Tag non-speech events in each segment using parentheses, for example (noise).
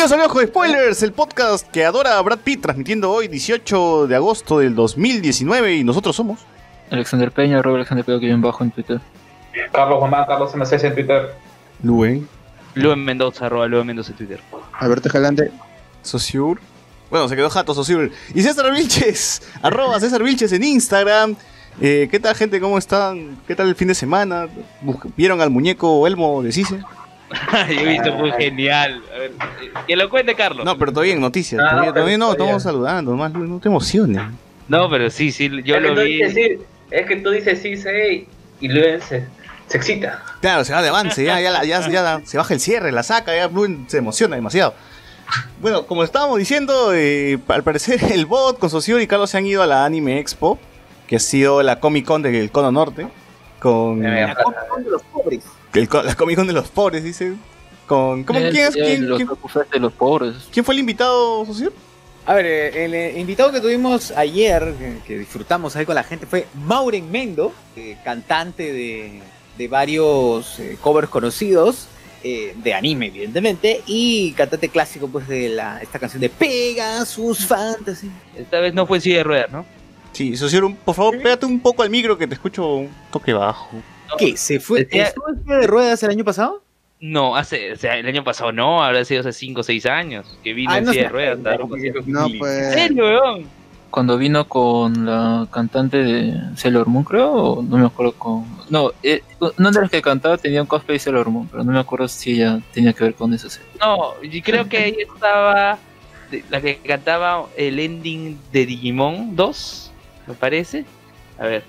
Bienvenidos al Ojo de Spoilers, el podcast que adora a Brad Pitt, transmitiendo hoy 18 de agosto del 2019 y nosotros somos... Alexander Peña, arroba Alexander Peña, que bien bajo en Twitter. Carlos Mamá, Carlos M6 en Twitter. Luen, Luen Mendoza, arroba Luen Mendoza en Twitter. Alberto Escalante. Sociur... Bueno, se quedó jato Sociur. Y César Vilches, (laughs) arroba César Vilches en Instagram. Eh, ¿Qué tal gente? ¿Cómo están? ¿Qué tal el fin de semana? ¿Vieron al muñeco Elmo de Cise? (laughs) Yo he visto muy genial. A ver, eh, que lo cuente Carlos. No, pero todavía en noticias. Ah, todavía, no, todavía no, estamos saludando. Nomás, Luis, no te emociones. No, pero sí, sí, yo es, lo tú vi. dices sí, es que tú dices sí, sí, y luego se, se excita. Claro, se va de avance, ya, ya, ya, se baja el cierre, la saca, ya Blue se emociona demasiado. Bueno, como estábamos diciendo, eh, al parecer el bot con Sociur y Carlos se han ido a la Anime Expo, que ha sido la Comic Con del Cono Norte, con Me el, pasa. Co- la Comic Con de los pobres, dice. Con, ¿cómo, Eh, quién, es, quién, los quién- Tokufest de los pobres. quién fue el invitado, Sociur? A ver, eh, el eh, invitado que tuvimos ayer, que disfrutamos ahí con la gente, fue Mauren Mendo, eh, cantante de, de varios eh, covers conocidos, eh, de anime evidentemente, y cantante clásico pues de la, esta canción de Pegasus Fantasy. Esta vez no fue en silla de ruedas, ¿no? Sí, Sociur, un- por favor, pégate un poco al micro que te escucho un toque bajo. ¿Qué? ¿Se fue? ¿Estuvo en silla de ruedas el año pasado? No, hace, o sea, el año pasado no, habrá sido hace 5 o 6 años que vino Ah, en silla de ruedas. No, ¿En pues. serio, weón? Cuando vino con la cantante de Sailor Moon, creo, o no me acuerdo con... No, eh, uno de los que cantaba tenía un cosplay de Sailor Moon, pero no me acuerdo si ella tenía que ver con eso. No, y creo que ahí estaba la que cantaba el ending de Digimon 2, me parece. A ver,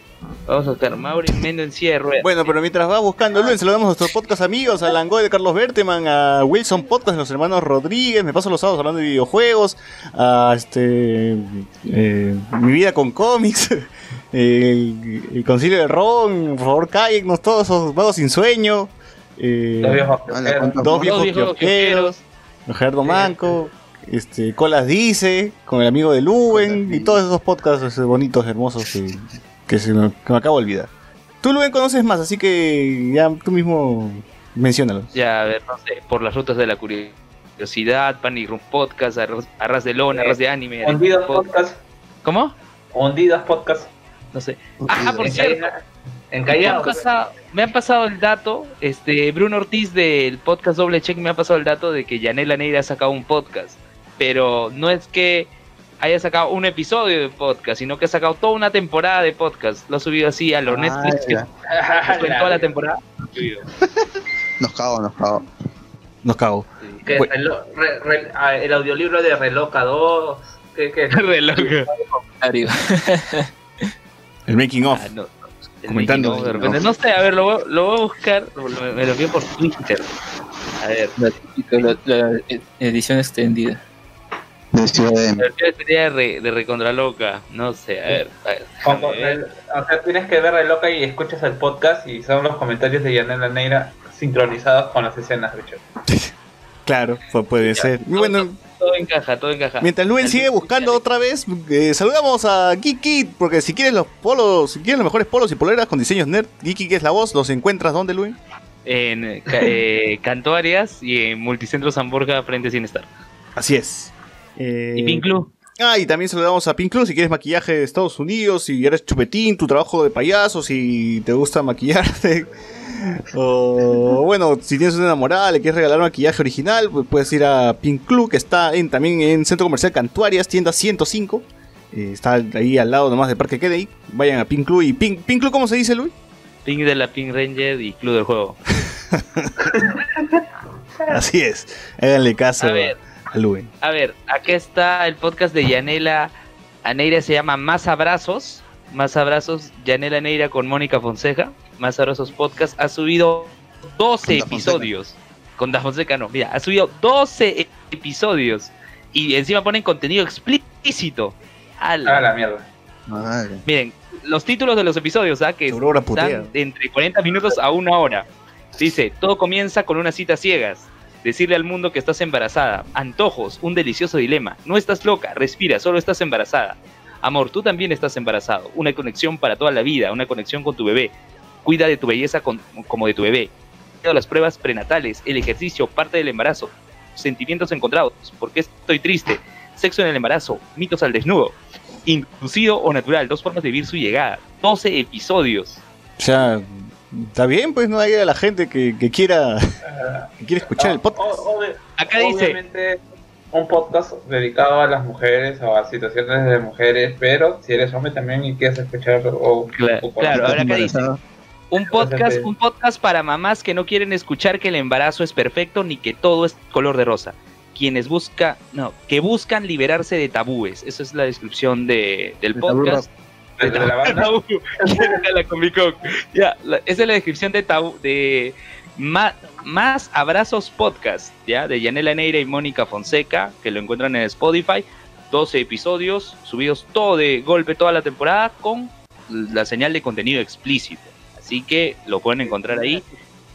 vamos a buscar Maureen Mendo en silla de ruedas. Bueno, pero mientras va buscando Luen, saludamos a nuestros podcast amigos, a Langoy de Carlos Berteman, a Wilson Podcast de los hermanos Rodríguez, me paso los sábados hablando de videojuegos, a este eh, Mi vida con cómics, (laughs) el, el concilio de Ron, por favor cállennos todos esos vagos sin sueño, eh, Los viejos dos Los viejos viejos kiosqueros, Gerardo Manco, este, Colas Dice, con el amigo de Luben, y todos esos podcasts bonitos, hermosos que, que se me, que me acabo de olvidar. Tú, Luben, conoces más, así que ya tú mismo menciónalos. Ya, a ver, no sé, por las rutas de la curiosidad, Panic Room Podcast, Arras, Arras de Lona, Arras de Anime. Hundidos Pod- Podcast. ¿Cómo? Hundidas Podcast. No sé. Ah, por En cierto, Calla- En me han, Callao. pasado, me han pasado el dato, este Bruno Ortiz del podcast Doble Check me ha pasado el dato de que Yanela Neira ha sacado un podcast, pero no es que haya sacado un episodio de podcast, sino que ha sacado toda una temporada de podcast. Lo ha subido así a los Ah, Netflix, que toda la temporada. lo ha subido. Nos cago, nos cago. Nos cago. Que Bueno. relo- re- re- el audiolibro de Reloca 2. Que, que, Re loco. Comentario. El making of. Ah, no. El Comentando. making of, de repente. No sé, a ver, lo, voy- lo voy a buscar, lo- me lo envío por Twitter. A ver, La, edición extendida. De Ciudad de la versión sería de, re, de Recontraloca, no sé, a ver. A ver Como- déjame ver. el- o sea, tienes que ver Reloca y escuchas el podcast y son los comentarios de Yanela Neira sincronizados con las escenas, Richard. (laughs) Claro, pu- puede ser. Y bueno, Todo encaja, todo encaja. mientras Luen sigue buscando otra vez, eh, saludamos a Geeky, porque si quieres los polos, si quieres los mejores polos y poleras con diseños nerd, Geeky que es la voz, los encuentras ¿dónde, Luen? En eh, eh, (laughs) Cantuarias y en Multicentro Zamborga frente a Cinestar. Así es. Eh, Y Pink Club. Ah, y también saludamos a Pink Club si quieres maquillaje de Estados Unidos, si eres chupetín, tu trabajo de payaso, si te gusta maquillarte. (laughs) O bueno, si tienes una enamorada, le quieres regalar maquillaje original, pues puedes ir a Pink Club, que está en, también en Centro Comercial Cantuarias, tienda 105. Eh, está ahí al lado nomás de Parque Kennedy. Vayan a Pink Club y Pink, Pink Club, ¿cómo se dice, Luis? Pink de la Pink Ranger y Club del Juego. (laughs) Así es. Háganle caso a, ver. A. A ver, aquí está el podcast de Yanela Aneira, se llama Más Abrazos. Más Abrazos, Yanela Neira con Mónica Fonseca. Más Abrazos Podcast ha subido 12 Con Da Fonseca. episodios. Con Da Fonseca no, mira, ha subido 12 episodios. Y encima ponen contenido explícito. Ah, la mierda. Madre. Miren, los títulos de los episodios, ¿ah? que están de entre 40 minutos a una hora. Dice, todo comienza con una cita ciegas. Decirle al mundo que estás embarazada. Antojos, un delicioso dilema. No estás loca, respira, solo estás embarazada. Amor, tú también estás embarazado. Una conexión para toda la vida, una conexión con tu bebé. Cuida de tu belleza como de tu bebé. Las pruebas prenatales, el ejercicio, parte del embarazo. sentimientos encontrados, ¿por qué estoy triste? Sexo en el embarazo, mitos al desnudo, inducido o natural, dos formas de vivir su llegada, 12 episodios. O sea, está bien, pues no hay a la gente que, que quiera que quiere escuchar el podcast. O- obvi- Acá dice, Obviamente un podcast dedicado a las mujeres o a situaciones de mujeres, pero si eres hombre también y quieres escuchar o, Cla- o- claro, ahora acá dice, un podcast, un podcast para mamás que no quieren escuchar que el embarazo es perfecto ni que todo es color de rosa. Quienes busca, no, que buscan liberarse de tabúes. Esa es la descripción de, del podcast. De, la banda. (laughs) Tabú. De la Comic Con. Ya, la- esa es la descripción de tabú, de más abrazos podcast, ya, de Yanela Neira y Mónica Fonseca, que lo encuentran en Spotify. 12 episodios, subidos todo de golpe toda la temporada con la señal de contenido explícito. Así que lo pueden encontrar ahí.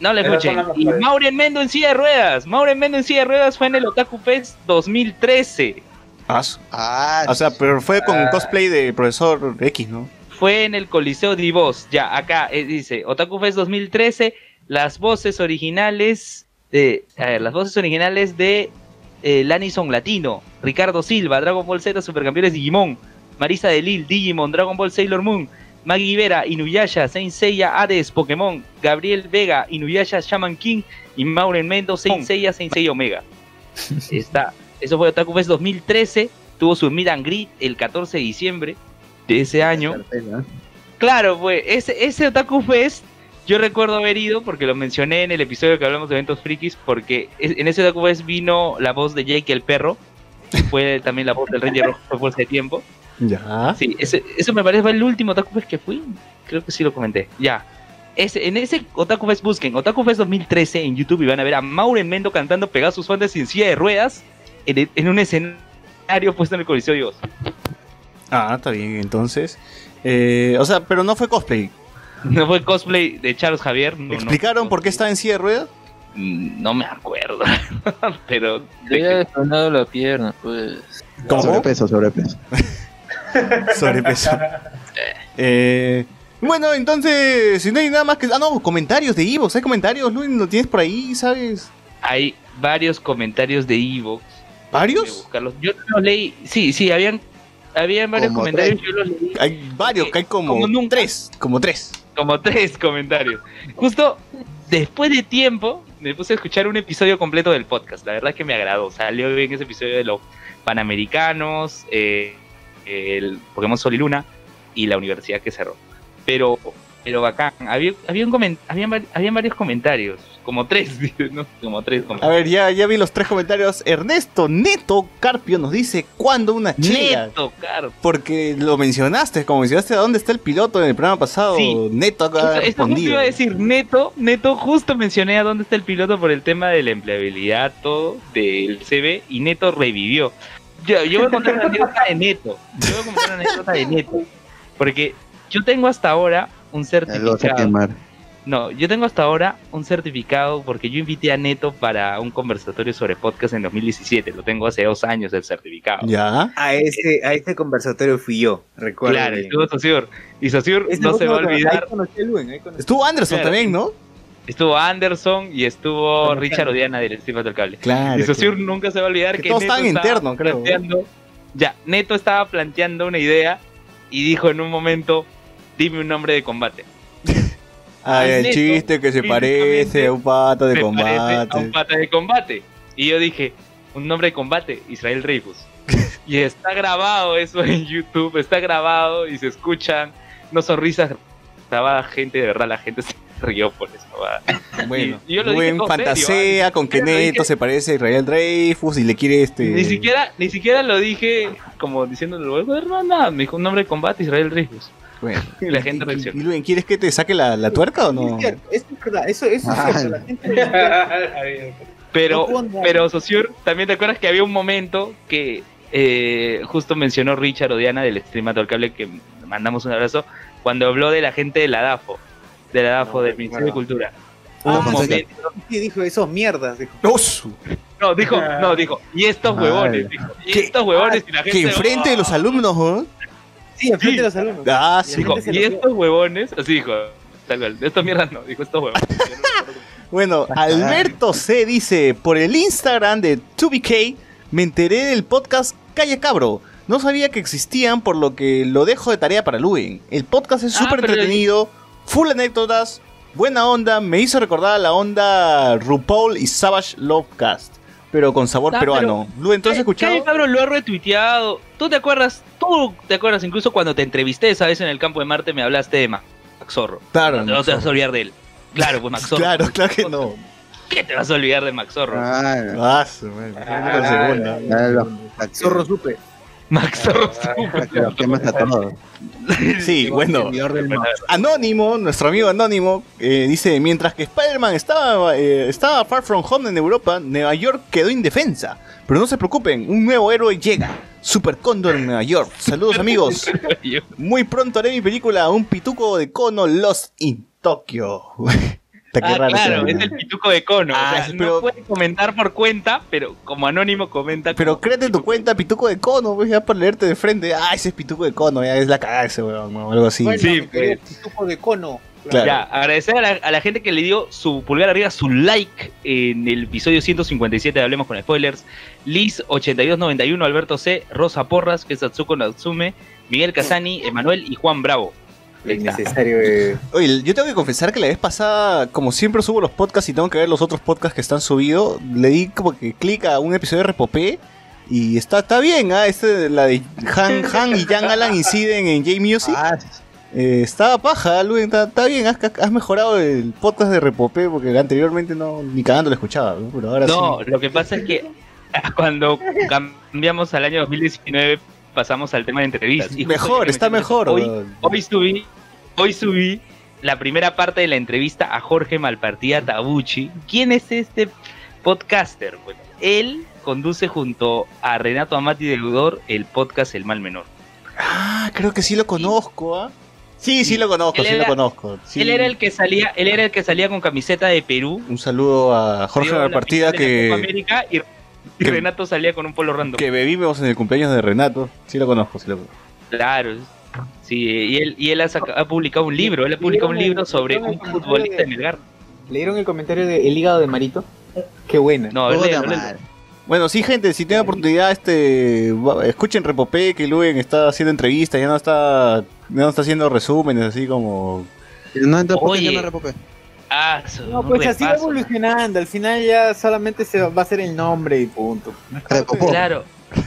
No le escuchen. Y. Maureen Mendo en silla de ruedas. Maureen Mendo en silla de ruedas fue en el Otaku Fest 2013. Ah, Ah, o sea, pero fue con Ah. cosplay de profesor X, ¿no? fue en el Coliseo Divos. Ya, acá eh, dice Otaku Fest 2013, las voces originales de a ver, las voces originales de eh, Lanison Latino, Ricardo Silva, Dragon Ball Z, Supercampeones Digimon, Marisa de Lil, Digimon, Dragon Ball Sailor Moon, Maggie Vera, Inuyasha, Saint Seiya, Hades, Pokémon, Gabriel Vega, Inuyasha, Shaman King y Maureen Mendo, Saint Seiya, Saint Seiya Omega. (laughs) Está, eso fue Otaku Fest 2013, tuvo su meet and greet el 14 de diciembre de ese año. Claro, pues ese, ese Otaku Fest yo recuerdo haber ido porque lo mencioné en el episodio que hablamos de eventos frikis porque en ese Otaku Fest vino la voz de Jake el perro, fue también la voz del Ranger Rojo fue por ese tiempo. Ya. Sí, ese, eso me parece fue el último Otaku Fest que fui, creo que sí lo comenté. Ya. Ese, en ese Otaku Fest busquen Otaku Fest 2013 en YouTube y van a ver a Maureen Mendo cantando Pegasus Fantasy sin silla de ruedas en, un escenario puesto en el Coliseo de Dios. Ah, está bien, entonces. Eh, o sea, pero no fue cosplay. No fue cosplay de Charles Javier. no, no. ¿Explicaron por qué estaba en silla de ruedas? Mm, No me acuerdo, (laughs) pero Le había detonado la pierna, pues. ¿Cómo? Sobrepeso, sobrepeso. (laughs) Sobrepeso. Eh, bueno, entonces, si no hay nada más que. Ah, no, comentarios de Ivo. ¿Hay comentarios, Luis? ¿Lo tienes por ahí, sabes? hay varios comentarios de Evox. ¿Varios? Yo los leí, sí, sí, habían, habían varios Como comentarios, tres. yo los leí Hay varios, que hay como, Como nunca. tres. Como tres. como tres comentarios. Justo después de tiempo me puse a escuchar un episodio completo del podcast. La verdad es que me agradó. Salió bien ese episodio de los Panamericanos, eh, el Pokémon Sol y Luna y la universidad que cerró. Pero, pero bacán. Había, había un comen- habían, vari- habían varios comentarios. Como tres, (laughs) ¿no? Como tres A comentarios. ver, ya, ya vi los tres comentarios. Ernesto Neto Carpio nos dice: ¿Cuándo una chela? Neto, caro. Porque lo mencionaste, como mencionaste a dónde está el piloto en el programa pasado. Sí. Neto acá Esto, esto justo iba a decir, neto, neto, justo mencioné a dónde está el piloto por el tema de la empleabilidad, todo, del CB, y neto revivió. Yo, yo voy a contar una anécdota de neto. Yo voy a contar una anécdota de neto. Porque yo tengo hasta ahora un certificado. No, yo tengo hasta ahora un certificado porque yo invité a Neto para un conversatorio sobre podcast en 2017. Lo tengo hace dos años el certificado. Ya. A ese, a ese conversatorio fui yo, recuerdo. Claro, estuvo Saussure. Y Ese no se va a olvidar. Ahí conocí a Luen, ahí conocí- Estuvo Anderson Claro. también, ¿no? Estuvo Anderson y estuvo Richard. Odiana del Steve del Cable. Claro. Y Saussure nunca se va a olvidar Que que, todos Neto estaba internos, creo. planteando- Ya, Neto estaba planteando una idea y dijo en un momento, dime un nombre de combate. (laughs) Ay, el chiste que se parece a un pato de parece a un combate. pata de combate. Y yo dije, un nombre de combate, Israel Dreyfus. (laughs) y está grabado eso en YouTube, está grabado y se escuchan, no son risas grabadas, gente, de verdad la gente se (laughs) rió por eso. va. Bueno, Y yo lo dije todo serio, fantasea con que dije- Neto se parece a Israel Dreyfus y le quiere este. Ni siquiera, ni siquiera lo dije como diciéndole, nada, me dijo un nombre de combate, Israel Dreyfus. Bueno. (laughs) Y la gente Rubén, ¿quieres que te saque la, la tuerca o no? Es cierto, eso es verdad, eso, eso es Ah, cierto. La gente (laughs) Pero, pero Sociur, también te acuerdas que había un momento que eh, justo mencionó Richard Odiana del Stream del Cable, que mandamos un abrazo, cuando habló de la gente de la DAFO, de la DAFO, No, del Ministerio de. Cultura. Ah, un sí, momento- sí, dijo eso, mierdas. Dijo. ¡Osu! no, dijo, no, dijo, y estos Madre. huevones, dijo, y estos huevones, y la gente. Que enfrente de los alumnos, ¿no? Sí, enfrente Sí. de los alumnos. Ah, Y sí. Dijo, y estos huevones, así dijo, tal cual, estos mierdas no, dijo estos huevones. (laughs) Bueno, Alberto C dice, por el Instagram de 2BK me enteré del podcast Calle Cabro. No sabía que existían, por lo que lo dejo de tarea para Luen. El podcast es Ah, súper entretenido, full anécdotas, buena onda, me hizo recordar a la onda RuPaul y Savage Lovecast, pero con sabor Ah, peruano. Luen, ¿tú has Calle- escuchado? Calle Cabro lo ha retuiteado. ¿Tú te acuerdas? ¿Tú te acuerdas incluso cuando te entrevisté esa vez en el campo de Marte me hablaste de Max Zorro? Claro, No te vas a olvidar de él. Claro, pues Max (laughs) Zorro. Claro, claro que no. ¿Qué te vas a olvidar de Max Zorro? Claro. Ah, madre, Ah, que- Zorro supe. Max Zorro. la que lo quema hasta todo. Sí, bueno. Anónimo, nuestro amigo Anónimo, eh, dice, mientras que Spider-Man estaba, eh, estaba Far From Home en Europa, Nueva York quedó indefensa. Pero no se preocupen, un nuevo héroe llega. Super Cóndor en Nueva York. Saludos amigos. (laughs) Muy pronto haré mi película Un pituco de cono Lost in Tokyo. (laughs) Ah, raro claro, es el pituco de cono. Ah, o sea, sí, no puede comentar por cuenta, pero como anónimo comenta. Pero como- créete tu cuenta, pituco de cono, pues ya para leerte de frente. Ah, ese es pituco de cono, ya es la cagada ese weón, o algo así. Bueno, Sí, pues. pitufo de cono. Claro. Ya, agradecer a la, a la gente que le dio su pulgar arriba, su like en el episodio 157 de Hablemos con Spoilers. Liz8291, Alberto C, Rosa Porras, que es Atsuko Natsume, Miguel Casani, Emanuel y Juan Bravo. Eh. Oye, yo tengo que confesar que la vez pasada, como siempre subo los podcasts y tengo que ver los otros podcasts que están subidos, le di como que clic a un episodio de Repopé y está, está bien, ¿ah? Este, la de Han, (laughs) Han y Jan Alan inciden en J-Music. Ah, Eh, estaba paja, Luis, está, está bien, has, has mejorado el podcast de Repopé porque anteriormente no ni cagando lo escuchaba, ¿no? pero ahora No, sí. lo que pasa es que (laughs) cuando cambiamos al año 2019 pasamos al tema de entrevistas. Y Mejor, está me- mejor. Hoy, hoy subí, hoy subí la primera parte de la entrevista a Jorge Malpartida Tabucci. ¿Quién es este podcaster? Bueno, él conduce junto a Renato Amati Deudor el podcast El Mal Menor. Ah, creo que sí lo conozco, ¿ah? Sí, sí lo conozco, Él sí lo conozco. sí. Él era el que salía, él era el que salía con camiseta de Perú. Un saludo a Jorge Malpartida que, América y, y que- Renato salía con un polo random. que bebimos en el cumpleaños de Renato. Sí lo conozco, sí lo conozco. Claro. Sí, y él, y él ha, saca- ha publicado un libro, él ha publicado un libro sobre un futbolista de Melgar. ¿Leyeron el comentario de El hígado de Marito? Qué buena. No, madre. Bueno, sí, gente, si tienen oportunidad, este, escuchen Repopé, que Luen está haciendo entrevistas, ya no está, ya no está haciendo resúmenes, así como... No porque Oye. no repopé. Ah, su- No, pues así va evolucionando. Al final ya solamente se va a hacer el nombre y punto. Repopó. Claro.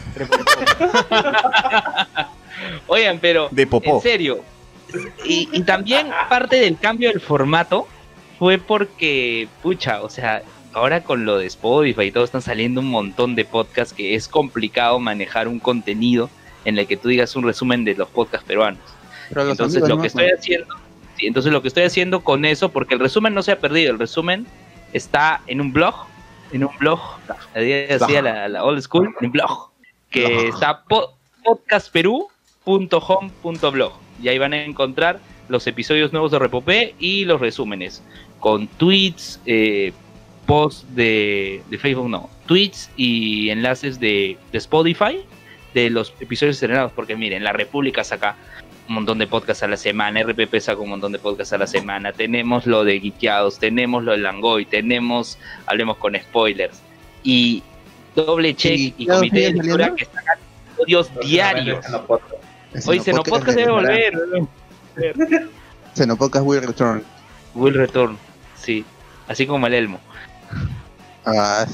(laughs) Oigan, pero De popó. en serio. Y, y también parte del cambio del formato fue porque, pucha, o sea, ahora con lo de Spotify y todo están saliendo un montón de podcasts que es complicado manejar un contenido en el que tú digas un resumen de los podcasts peruanos. Pero los Entonces lo no que estoy haciendo, sí, entonces lo que estoy haciendo con eso, porque el resumen no se ha perdido, el resumen está en un blog, en un blog, la, la old school, en un blog, que está po- podcastperú.home.blog y ahí van a encontrar los episodios nuevos de Repopé y los resúmenes. Con tweets, eh, posts de, de Facebook, no, tweets y enlaces de, de Spotify de los episodios estrenados, porque miren, La República saca un montón de podcasts a la semana, RPP saca un montón de podcasts a la semana, tenemos lo de Geekeados, tenemos lo de Langoy, tenemos Hablemos con Spoilers, y Doble Check y Comité de Lectura que sacan episodios diarios. Hoy Xenopodcast debe volver, ¿no? Xenopodcast will return. Will Return, sí, así como el Elmo. Ah,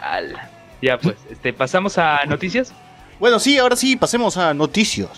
Ala. Ya pues, este, pasamos a noticias. Bueno, sí, ahora sí, pasemos a noticias.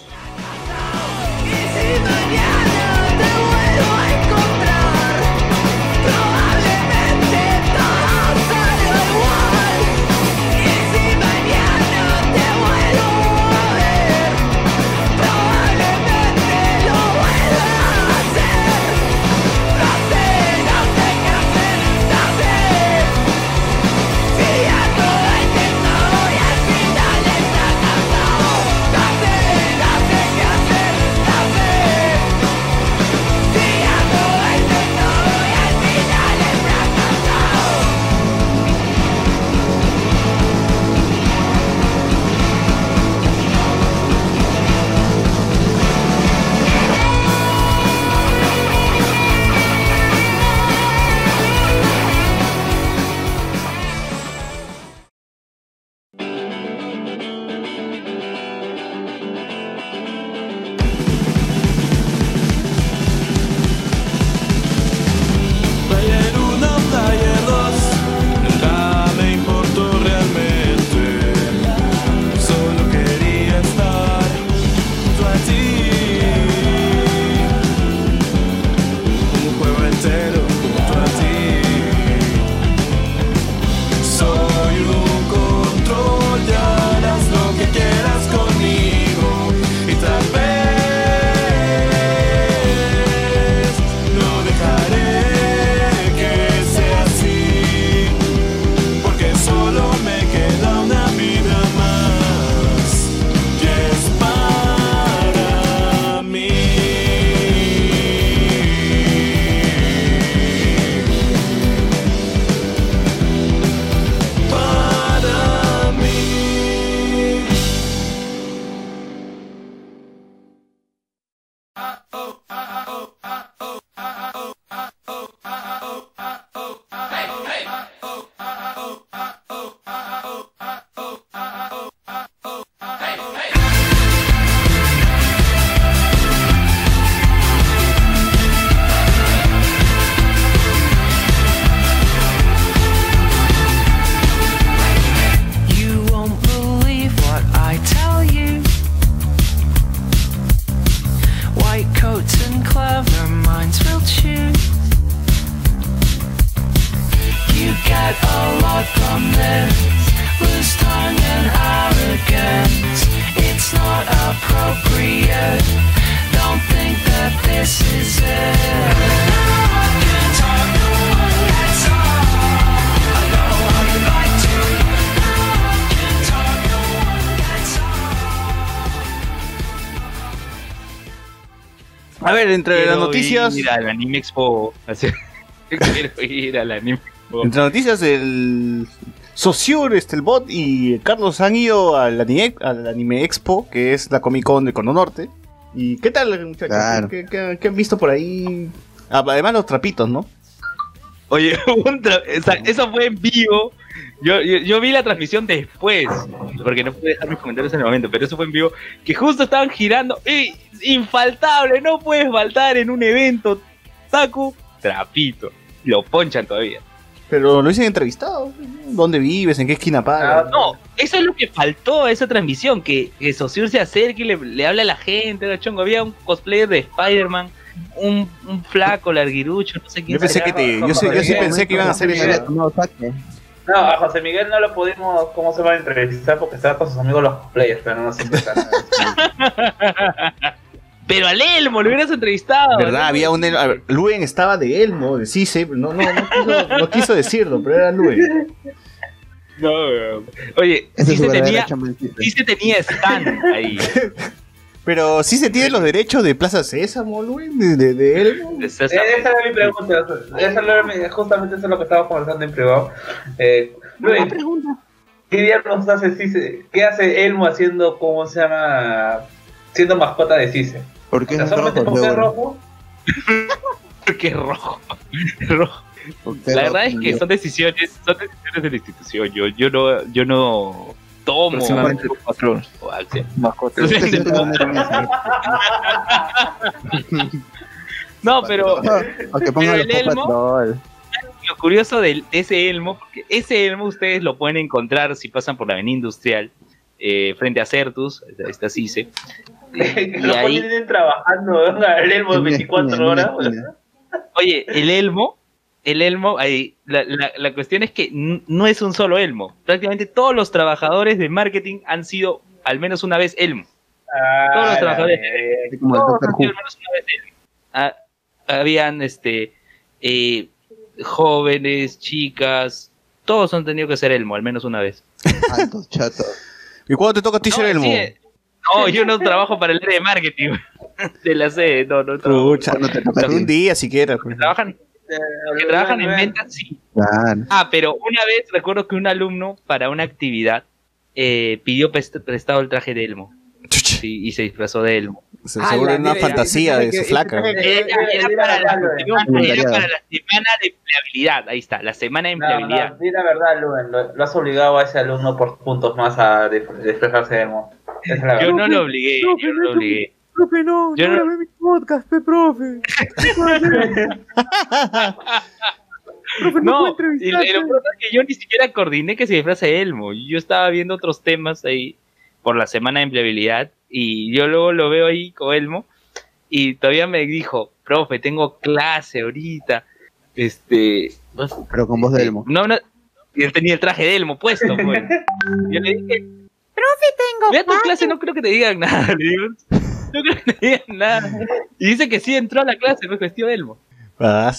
Entre Quiero las noticias. ir al Anime Expo. (laughs) Quiero ir al Anime Expo. Entre las noticias, el Sociur, este, el bot y Carlos han ido al anime, al anime Expo, que es la Comic Con de Cono Norte. ¿Y qué tal, muchachos? Claro. ¿Qué, qué- qué han visto por ahí? Ah, Además, los trapitos, ¿no? Oye, (laughs) un tra- o sea, eso fue en vivo. Yo, yo, yo vi la transmisión después, porque no pude dejar mis comentarios en el momento, pero eso fue en vivo, que justo estaban girando. ¡Y infaltable! No puedes faltar en un evento. Taku, trapito. Lo ponchan todavía. Pero lo dicen entrevistado. ¿Dónde vives? ¿En qué esquina pagas? Ah, No, eso es lo que faltó a esa transmisión, que, que Saussure se acerque y le, le hable a la gente, chongo. Había un cosplayer de Spider-Man, un, un flaco, larguirucho, no sé quién Yo pensé que te, yo, sé- yo sí pensé que iban a hacer No eso. saque. No, a José Miguel no lo pudimos, ¿cómo se va a entrevistar? Porque estaba con sus amigos los players, pero no nos (laughs) invitaron. Pero al Elmo lo hubieras entrevistado. ¿Verdad? ¿no? Había un. a ver, Luen estaba de Elmo, de Cise. No, no, no quiso, no quiso decirlo, pero era Luen. No, weón. Oye, Ese sí se, tenía, sí se tenía stand ahí. (laughs) Pero sí se tiene los derechos de Plaza Sésamo, Luen, de, de, de Elmo. De Eh. Esa era mi pregunta. Esa era mi- justamente eso es lo que estaba conversando en privado. Eh, Luis, ¿qué diablos hace Cise? ¿Qué hace Elmo haciendo, cómo se llama? Siendo mascota de Cise. ¿Por O qué sea, (laughs) es rojo? porque es rojo. que es rojo. rojo. ¿Por qué La verdad es que son decisiones, son decisiones de la institución. Yo, yo no, yo no tomo Próximamente cuatro. (laughs) (laughs) No, pero O que pongan Pero los el Elmo- lo curioso de ese elmo, porque ese elmo ustedes lo pueden encontrar si pasan por la avenida industrial, eh, frente a Certus, está CICE. (laughs) Y lo ahí, ponen trabajando al Elmo En una 24 esquina, en horas. esquina. oye, el elmo, el elmo, ahí, la, la- la cuestión es que no es un solo elmo. Prácticamente todos los trabajadores de marketing han sido al menos una vez elmo. Ah, Todos los la trabajadores. como Todos han sido al menos una vez elmo. Ah, habían este eh, jóvenes, chicas, todos han tenido que ser elmo al menos una vez. Altos. ¿Y cuándo te toca a ti ser No, Elmo? sí, eh, no, yo no trabajo para el área de marketing (laughs) de la sede, no, no. Pucha, ¿Cuándo te toca un día siquiera. pues. Trabajan, que trabajan en ventas, sí. Ah, pero una vez recuerdo que un alumno para una actividad eh, pidió prestado el traje de Elmo sí, y se disfrazó de Elmo. se- Ah, Seguro la era una mira, fantasía de su flaca. Era, era para la, Voluntariado. era para la semana de empleabilidad, ahí está, la semana de empleabilidad. no, di la verdad, Luen, lo, lo has obligado a ese alumno por puntos más a disfrazarse de Elmo. Esa es la Yo no lo obligué, yo no lo obligué. Profe, no, Yo no- grabé mi podcast, pe, profe. profe, No, puedo y, y lo peor es que yo ni siquiera coordiné que se disfrace de Elmo. Yo estaba viendo otros temas ahí por la semana de empleabilidad y yo luego lo veo ahí con Elmo y todavía me dijo, profe, tengo clase ahorita. Este. Pero con voz de Elmo. No, no. Y él tenía el traje de Elmo puesto, pues. (laughs) Yo le dije, profe, tengo. Ve a tu clase, no creo que te digan nada. Le digo, no creo que te digan nada. Y dice que sí entró a la clase, fue vestido de Elmo.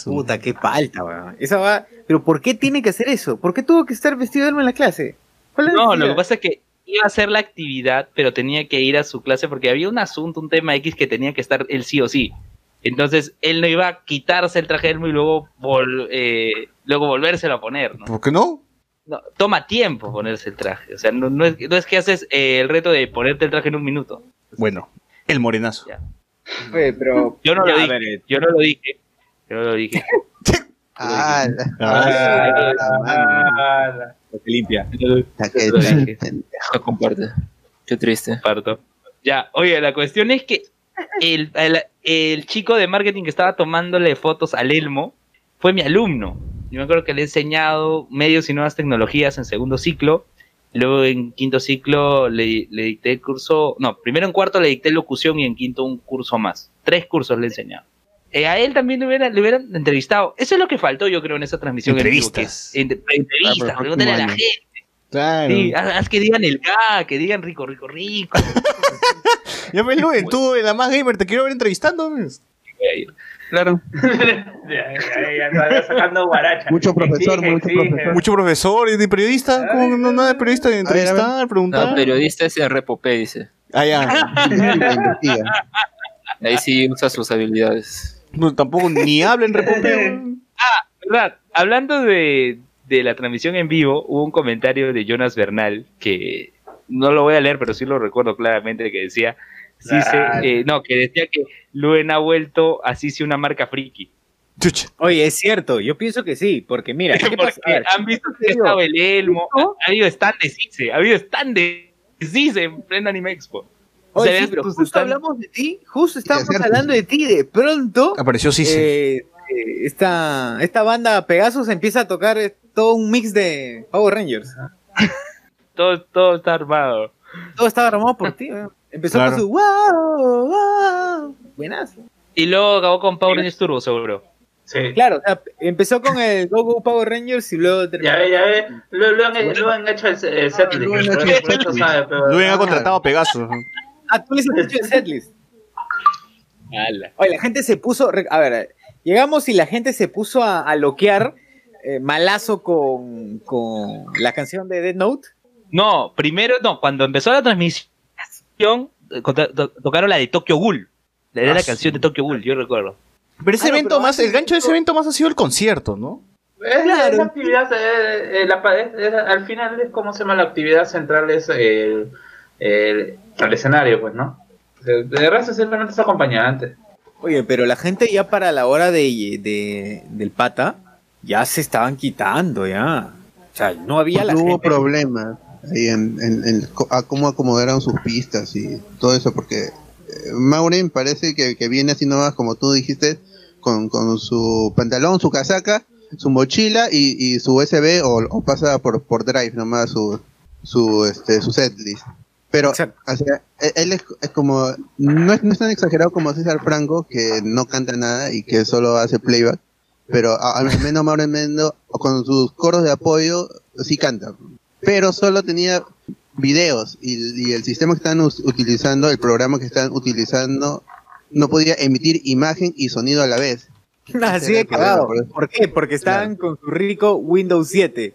Puta, qué palta, weón. Esa va... Pero ¿por qué tiene que hacer eso? ¿Por qué tuvo que estar vestido de Elmo en la clase? ¿Cuál es la No, lo que pasa es que iba a hacer la actividad, pero tenía que ir a su clase porque había un asunto, un tema X que tenía que estar él sí o sí. Entonces él no iba a quitarse el traje de Elmo y luego, vol- eh, luego volvérselo a poner, ¿no? ¿Por qué no? No, Toma tiempo ponerse el traje. O sea, no, no es, no es que haces eh, el reto de ponerte el traje en un minuto. Bueno, el morenazo. Ya. Oye, pero... Yo no Ya, lo dije. ver, Yo no lo dije. Yo no lo dije. (laughs) Ah, la- Ah, la mano. Ah, la- limpia. Lo. Qué triste. Parto. Ya, oye, la cuestión es que el, el- el chico de marketing que estaba tomándole fotos al Elmo fue mi alumno. Yo me acuerdo que le he enseñado medios y nuevas tecnologías en segundo ciclo. Luego en quinto ciclo le, le dicté el curso. No, primero en cuarto le dicté locución y en quinto un curso más. Tres cursos le he enseñado. Eh, a él también le hubieran, le hubieran entrevistado. Eso es lo que faltó, yo creo, en esa transmisión. en vivo, que Entrevistas. es- entrevistas, Ah, pregúntale a la gente. Claro. Sí, haz, haz que digan el K, que digan rico, rico, rico. (laughs) Ya me tú en la más gamer te quiero ver entrevistando. pues. Claro. Ya, ya, ya, ya, sacando guaracha. Mucho profesor, Exige, mucho exige. profesor. Mucho profesor y de periodista. ¿Cómo no nada de periodista? De a entrevistar, preguntar. No, periodista es Repopé, dice. Ah, ya. (laughs) Ahí sí usa sus habilidades. No, tampoco ni habla en repopeo. weón. (laughs) ¿Verdad? Hablando de, de la transmisión en vivo, hubo un comentario de Jonas Bernal que no lo voy a leer, pero sí lo recuerdo claramente que decía, sí se- eh, no, que decía que Luen ha vuelto así sí una marca friki. Chucha. Oye, es cierto, yo pienso que sí, porque mira, ¿qué (laughs) pasa? A Porque ver, han visto que estaba el Elmo, ha, ha habido stand de Cice, ha habido stand de Cice en plena Anime Expo. oye, ¿Sabes sí, pero tus justo stand- hablamos de ti, justo estábamos hablando de ti, de pronto Apareció sí. eh, eh, esta, esta banda Pegasus empieza a tocar eh, todo un mix de Power Rangers. (laughs) Todo, todo está armado. Todo estaba armado por ti. ¿eh? Empezó Claro. con su wow, wow. Buenazo. Y luego acabó con Power Rangers Turbo, seguro. Sí. Claro, o sea, empezó con el Go Go Power Rangers y luego terminó. Ya ve, ya ve. Lo, lo han, lo han hecho el, el setlist. Lo han hecho sabe, pero- contratado a Pegasus. Ah, tú les has hecho el setlist. Oye, la gente se puso. A ver, llegamos y la gente se puso a, a loquear eh, malazo con, con la canción de Dead Note. No, primero, no, cuando empezó la transmisión, tocaron la de Tokyo Ghoul. La de Ah, la sí. canción de Tokyo Ghoul, yo recuerdo. Pero ese Ah, no, evento pero más, el gancho de ese evento más ha sido el concierto, ¿no? Es, Claro. esa actividad, eh, eh, la es- es- al final es como se llama la actividad central es el, el, el escenario, pues, ¿no? De, de resto simplemente es acompañante. Oye, pero la gente ya para la hora de, de- del pata ya se estaban quitando, ya. O sea, no había la Porque hubo gente. Ahí en, en- en a cómo acomodaron sus pistas y todo eso, porque eh, Maureen parece que, que viene así nomás, como tú dijiste, con, con su pantalón, su casaca, su mochila y, y su USB o, o pasa por, por Drive nomás su, su, este, su setlist. Pero, Exacto. o sea, él- es, es como, no es, no es tan exagerado como César Franco, que no canta nada y que solo hace playback, pero al menos Mauro Mendo, con sus coros de apoyo, sí canta. Pero solo tenía videos y, y el sistema que están utilizando, el programa que están utilizando, no podía emitir imagen y sonido a la vez. (laughs) Así de cagado. por eso. ¿Por qué? Porque estaban con su rico Windows 7.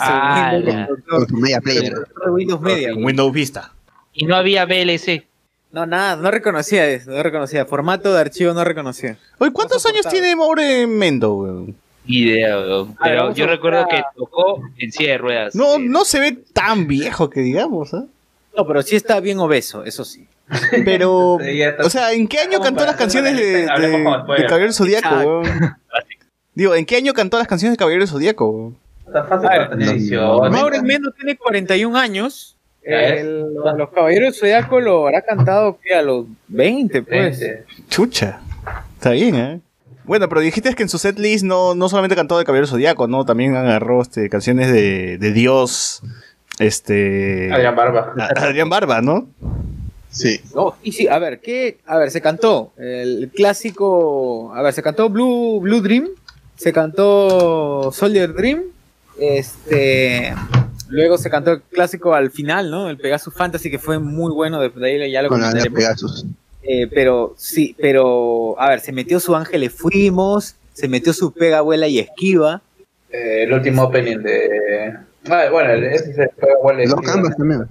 Ah, Windows Con su media player. Windows Media. Con Windows Vista. Y no había VLC. No, nada, no reconocía eso, no reconocía. Formato de archivo no reconocía. Oye, ¿cuántos No años tiene Maure Mendo, weón? Idea, ver, Pero yo recuerdo que tocó en silla de ruedas. No, Eh, no se ve tan viejo que digamos, ¿ah? No, pero sí está bien obeso, eso sí. Pero, (laughs) o sea, ¿en qué año cantó las canciones de, de, de Caballero Zodíaco? Digo, ¿en qué año cantó las canciones de Caballero Zodíaco? Está fácil ver, no, 18. Mauro Mendo tiene 41 años. El- los Caballeros de Zodiaco lo habrá cantado que a los 20, pues. Chucha. Está bien, ¿eh? Bueno, pero dijiste que en su setlist no, no solamente cantó de Caballero Zodíaco, ¿no? También agarró este, canciones de, de Dios, este... Adrián Barba. a- Adrián Barba, ¿no? Sí. No, y sí, a ver, ¿qué? A ver, se cantó el clásico. A ver, se cantó Blue, Blue Dream. Se cantó Soldier Dream. Este. Luego se cantó el clásico al final, ¿no? El Pegasus Fantasy, que fue muy bueno. De, de ahí ya lo Con la de comentaremos. Pegasus. Eh, pero sí, pero. A ver, se metió su Ángeles Fuimos. Se metió su Pega, Abuela y Esquiva. Eh, el último opening de. Ah, bueno, el- ese se fue igual de- Los Canvas también.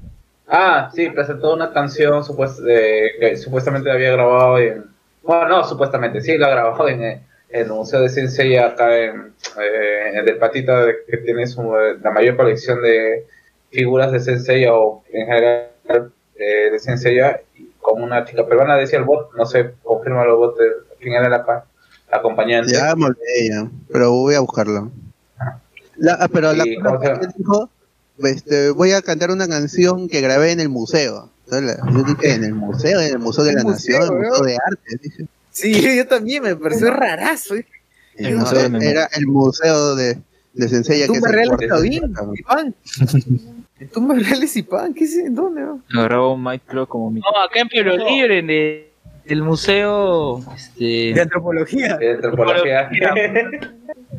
Ah, sí, presentó una canción supuest- de- que supuestamente había grabado en. Bueno, no, supuestamente, sí, la grabado en, eh, en el Museo de Ciencia acá en, eh, en el Patita, de- que tiene su- la mayor colección de figuras de Sensei o en general eh, de Sensei, como una chica peruana, decía el bot, no sé, confirma el bot de quién era la, la acompañante. Ya me olvidé ya, pero voy a buscarlo. La, ah, pero la dijo, este, voy a cantar una canción que grabé en el museo. Entonces, yo dije, en el museo, en el Museo de El la museo, Nación, el ¿no? Museo de Arte. dije. Sí, yo también me pareció rarazo. ¿eh? El no, Museo era el museo de, de Sensei. Tumba que Real se está bien, Iván. (laughs) (laughs) En Tumbas Reales y pan, ¿qué es? ¿En dónde? no? Lo grabó Mike Clock como mi. No, acá en Pueblo Libre, en el, el museo. De Este, antropología. De antropología.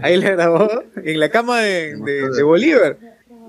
Ahí la grabó en la cama de, de, de Bolívar. (laughs)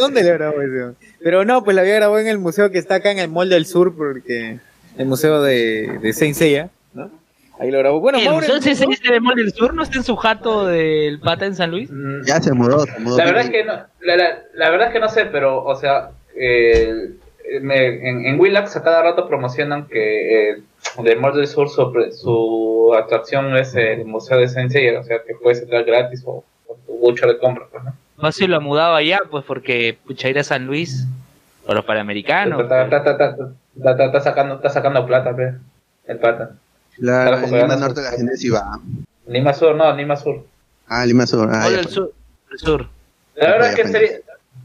¿Dónde la grabó eso? Pero no, pues la había grabado en el museo que está acá en el Mall del Sur, porque el museo de, de Saint Seiya, ¿no? Ahí lo grabó. Bueno, ¿El Mauro, museo CCI de Mall del Sur no está en su jato del pata en San Luis? Mm, Ya se mudó, se mudó. La verdad es que no, la, la- la verdad es que no sé, pero, o sea, el, eh, me- en, en Willax a cada rato promocionan que eh, de Mordor Sur su, su atracción es el Museo de Sensei, o sea que puedes entrar gratis o tu mucho de compra, pues, ¿no? Fácil lo ha mudado allá, pues porque pucha ir a San Luis o los panamericanos. Está, está- está- está- está- está- está sacando, está sacando plata, pe, el pata. En porque Lima ganas- Norte la gente sí va. Lima Sur, no, Lima Sur. Ah, Lima Sur. Ah, ya, el sur. El sur. La verdad es que sería,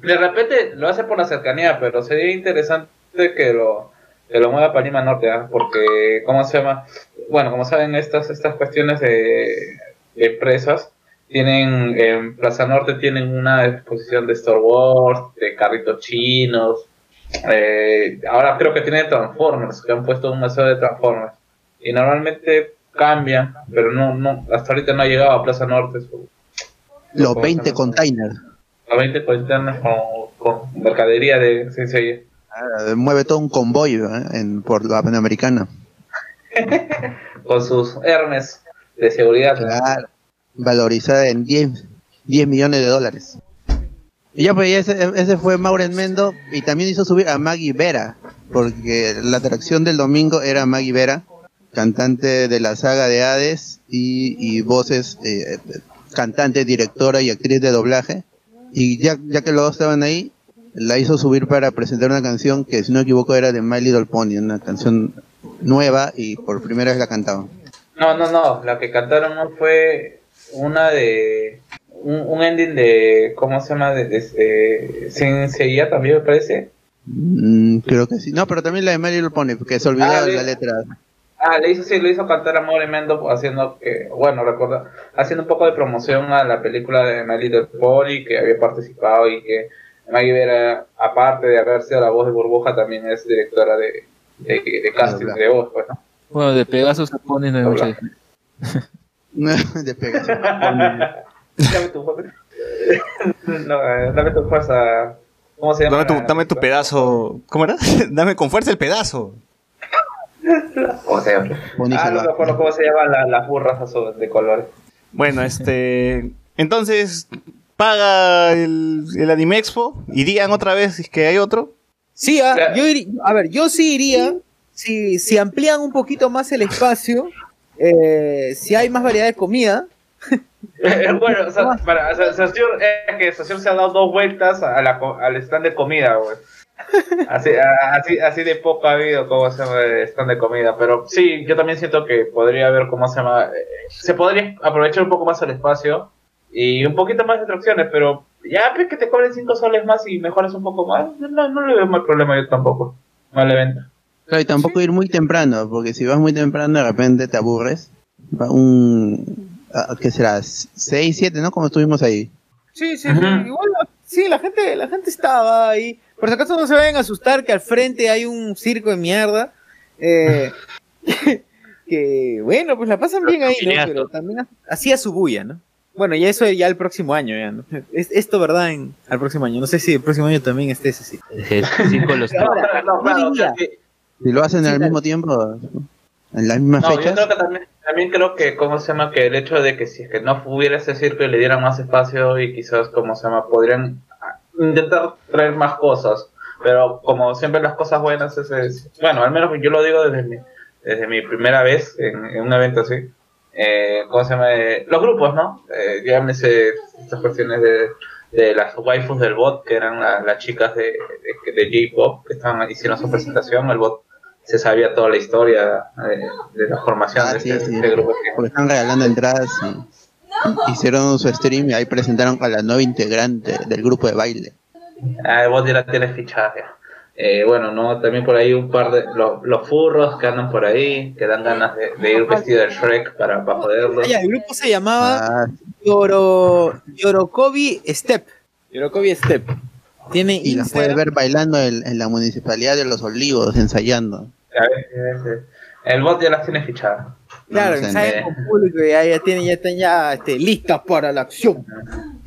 de repente lo hace por la cercanía, pero sería interesante que lo, que lo mueva para Lima Norte, ¿ah? porque, ¿cómo se llama? Bueno, como saben, estas, estas cuestiones de, de empresas tienen, en Plaza Norte tienen una exposición de Star Wars, de carritos chinos, eh, ahora creo que tiene Transformers, que han puesto un museo de Transformers, y normalmente cambian, pero no, no, hasta ahorita no ha llegado a Plaza Norte. su- Los ¿cómo se 20 llama? containers. a 20 containers con, con mercadería de Sensei. Ah, mueve todo un convoy ¿eh? en, por la Panamericana. (laughs) Con sus Hermes de seguridad. Claro. Valorizada en 10, 10 millones de dólares. Y ya pues ese, ese fue Maureen Mendo y también hizo subir a Maggie Vera, porque la atracción del domingo era Maggie Vera, cantante de la saga de Hades y, y voces, eh, cantante, directora y actriz de doblaje. Y ya, ya que los dos estaban ahí, la hizo subir para presentar una canción que si no me equivoco era de My Little Pony, una canción nueva y por primera vez la cantaba. No, no, no. La que cantaron no fue una de. Un, un ending de. ¿Cómo se llama? De, de, de Sensei también me parece. Mm, creo que sí. No, pero también la de My Little Pony, porque se olvidó Ah, la letra. Ah, le hizo, sí, le hizo cantar a Maure Mendo haciendo que, bueno, recuerda, haciendo un poco de promoción a la película de My Little Pony que había participado y que Maggie Vera, aparte de haber sido la voz de Burbuja, también es directora de, de, de casting de voz, pues, ¿no? Bueno, de Pegasus a Pony no hay mucha diferencia. (laughs) de Pegasus. (laughs) dame tu fuerza. no, eh, dame tu fuerza. ¿Cómo se llama? Dame tu, dame tu pedazo. ¿Cómo era? (laughs) dame con fuerza el pedazo. ¿Cómo se llama? Pony Ah, no me acuerdo cómo se llaman la- las burras azules de colores. Bueno, este. Entonces, paga el, el Anime Expo. ¿Irían otra vez si es que hay otro? Sí, ah, Claro. yo iri- a ver, yo sí iría, si, si amplían un poquito más el espacio, eh, si hay más variedad de comida, Eh, bueno, o sea, (laughs) para, o sea, Saussure- es que se ha dado dos vueltas a la, al stand de comida, güey. Así, así, así de poco ha habido como se stand de comida, pero sí, yo también siento que podría haber cómo se llama, eh, se podría aprovechar un poco más el espacio y un poquito más de atracciones, pero ya pues que te cobren 5 soles más y mejoras un poco más, no, no le veo mal problema yo tampoco, mal evento. Claro, y tampoco ir muy temprano, porque si vas muy temprano de repente te aburres. Va un... ah, ¿Qué será? 6, 7, ¿no? Como estuvimos ahí. Sí, sí, sí. Igual, sí, la gente, la gente estaba ahí. Por si acaso no se vayan a asustar que al frente hay un circo de mierda. Eh, (laughs) que bueno, pues la pasan bien ahí, ¿no? Pero también hacía su bulla, ¿no? Bueno, ya eso ya el próximo año, ya, ¿no? Es, esto, ¿verdad? En, al próximo año. No sé si el próximo año también estés así. El circo los Ahora, no, yo Si lo hacen Sí, al mismo tiempo, en las mismas No, yo fechas. creo que también, también creo que, ¿cómo se llama? Que el hecho de que si es que no hubiera ese circo y le dieran más espacio y quizás, ¿cómo se llama? Podrían intentar traer más cosas. Pero como siempre las cosas buenas es, es- bueno, al menos yo lo digo desde mi, desde mi primera vez en, en un evento así. Eh, ¿Cómo se llama? Eh, los grupos, ¿no? Eh, llámese estas cuestiones de, de las waifus del bot, que eran la- las chicas de, de, de J-Pop, que estaban, hicieron su presentación, el bot se sabía toda la historia eh, de la formación Ah, de sí, este, sí. este grupo. Porque están regalando entradas y hicieron su stream y ahí presentaron a la nueva integrante del grupo de baile. Ah, el bot ya la tiene fichada ya. Eh, bueno, no, también por ahí un par de los, los furros que andan por ahí, que dan ganas de, de ir vestido de Shrek para, para joderlos. Ah, el grupo se llamaba Ah, Yoro, Yorokobi Step. Yorokobi Step. Tiene y las puedes Instagram. ver bailando en, en la municipalidad de Los Olivos, ensayando. A ver, a ver, El bot ya las tiene fichadas. Claro, No, que salen con público y ya, ya tienen, ya están ya este, listas para la acción.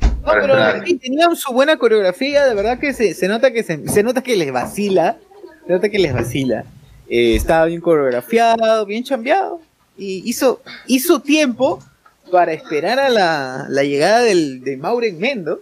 No, pero sí, tenían su buena coreografía, de verdad que se, se nota que se, se nota que les vacila, se nota que les vacila. Eh, estaba bien coreografiado, bien chambeado. Y hizo, hizo tiempo para esperar a la, la llegada del, de Maureen Mendo,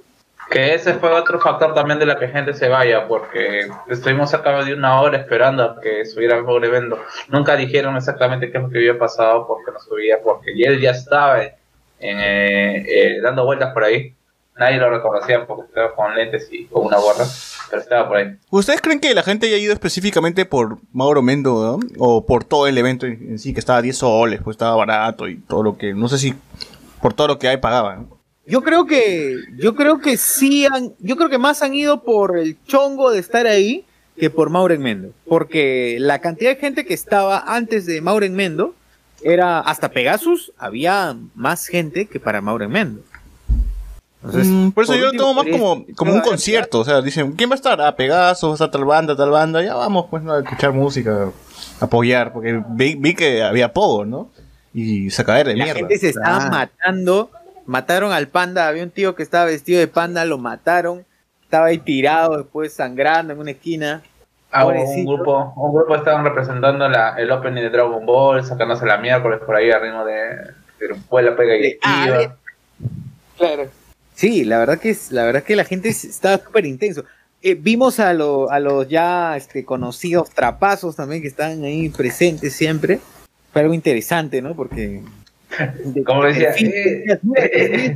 Que ese fue otro factor también de la que gente se vaya, porque estuvimos acá de una hora esperando a que subiera el pobre evento. Nunca dijeron exactamente qué es lo que había pasado, porque no subía, porque él ya estaba en, eh, eh, dando vueltas por ahí. Nadie lo reconocía porque estaba con lentes y con una gorra, pero estaba por ahí. ¿Ustedes creen que la gente haya ido específicamente por Mauro Mendo. O por todo el evento en en sí, que estaba a 10 soles, pues estaba barato y todo lo que... No sé si por todo lo que hay pagaban. Yo creo que, yo creo que sí han, yo creo que más han ido por el chongo de estar ahí que por Mauren Mendo. Porque la cantidad de gente que estaba antes de Mauren Mendo era hasta Pegasus, había más gente que para Mauren Mendo. Entonces, Mm, por eso yo lo último, tomo más como, eso, como un concierto. O sea, dicen, ¿quién va a estar? Ah, Pegaso, va a estar tal banda, tal banda. Ya vamos, pues, ¿no? a escuchar música, a apoyar. Porque vi, vi que había poco, ¿no? Y sacar de La mierda. gente se estaba Ah. matando. Mataron al panda. Había un tío que estaba vestido de panda, lo mataron. Estaba ahí tirado, después sangrando en una esquina. A un grupo, un grupo estaban representando la, el opening de Dragon Ball, sacándose la miércoles por ahí al ritmo de, de Vuela, Pega y Ah, Esquiva. bien. Claro. Sí, la verdad que es, la verdad que la gente es- estaba súper intenso. Eh, vimos a, lo- a los ya este, conocidos trapazos también que están ahí presentes siempre. Fue algo interesante, ¿no? Porque. De- Como decía, eh, eh,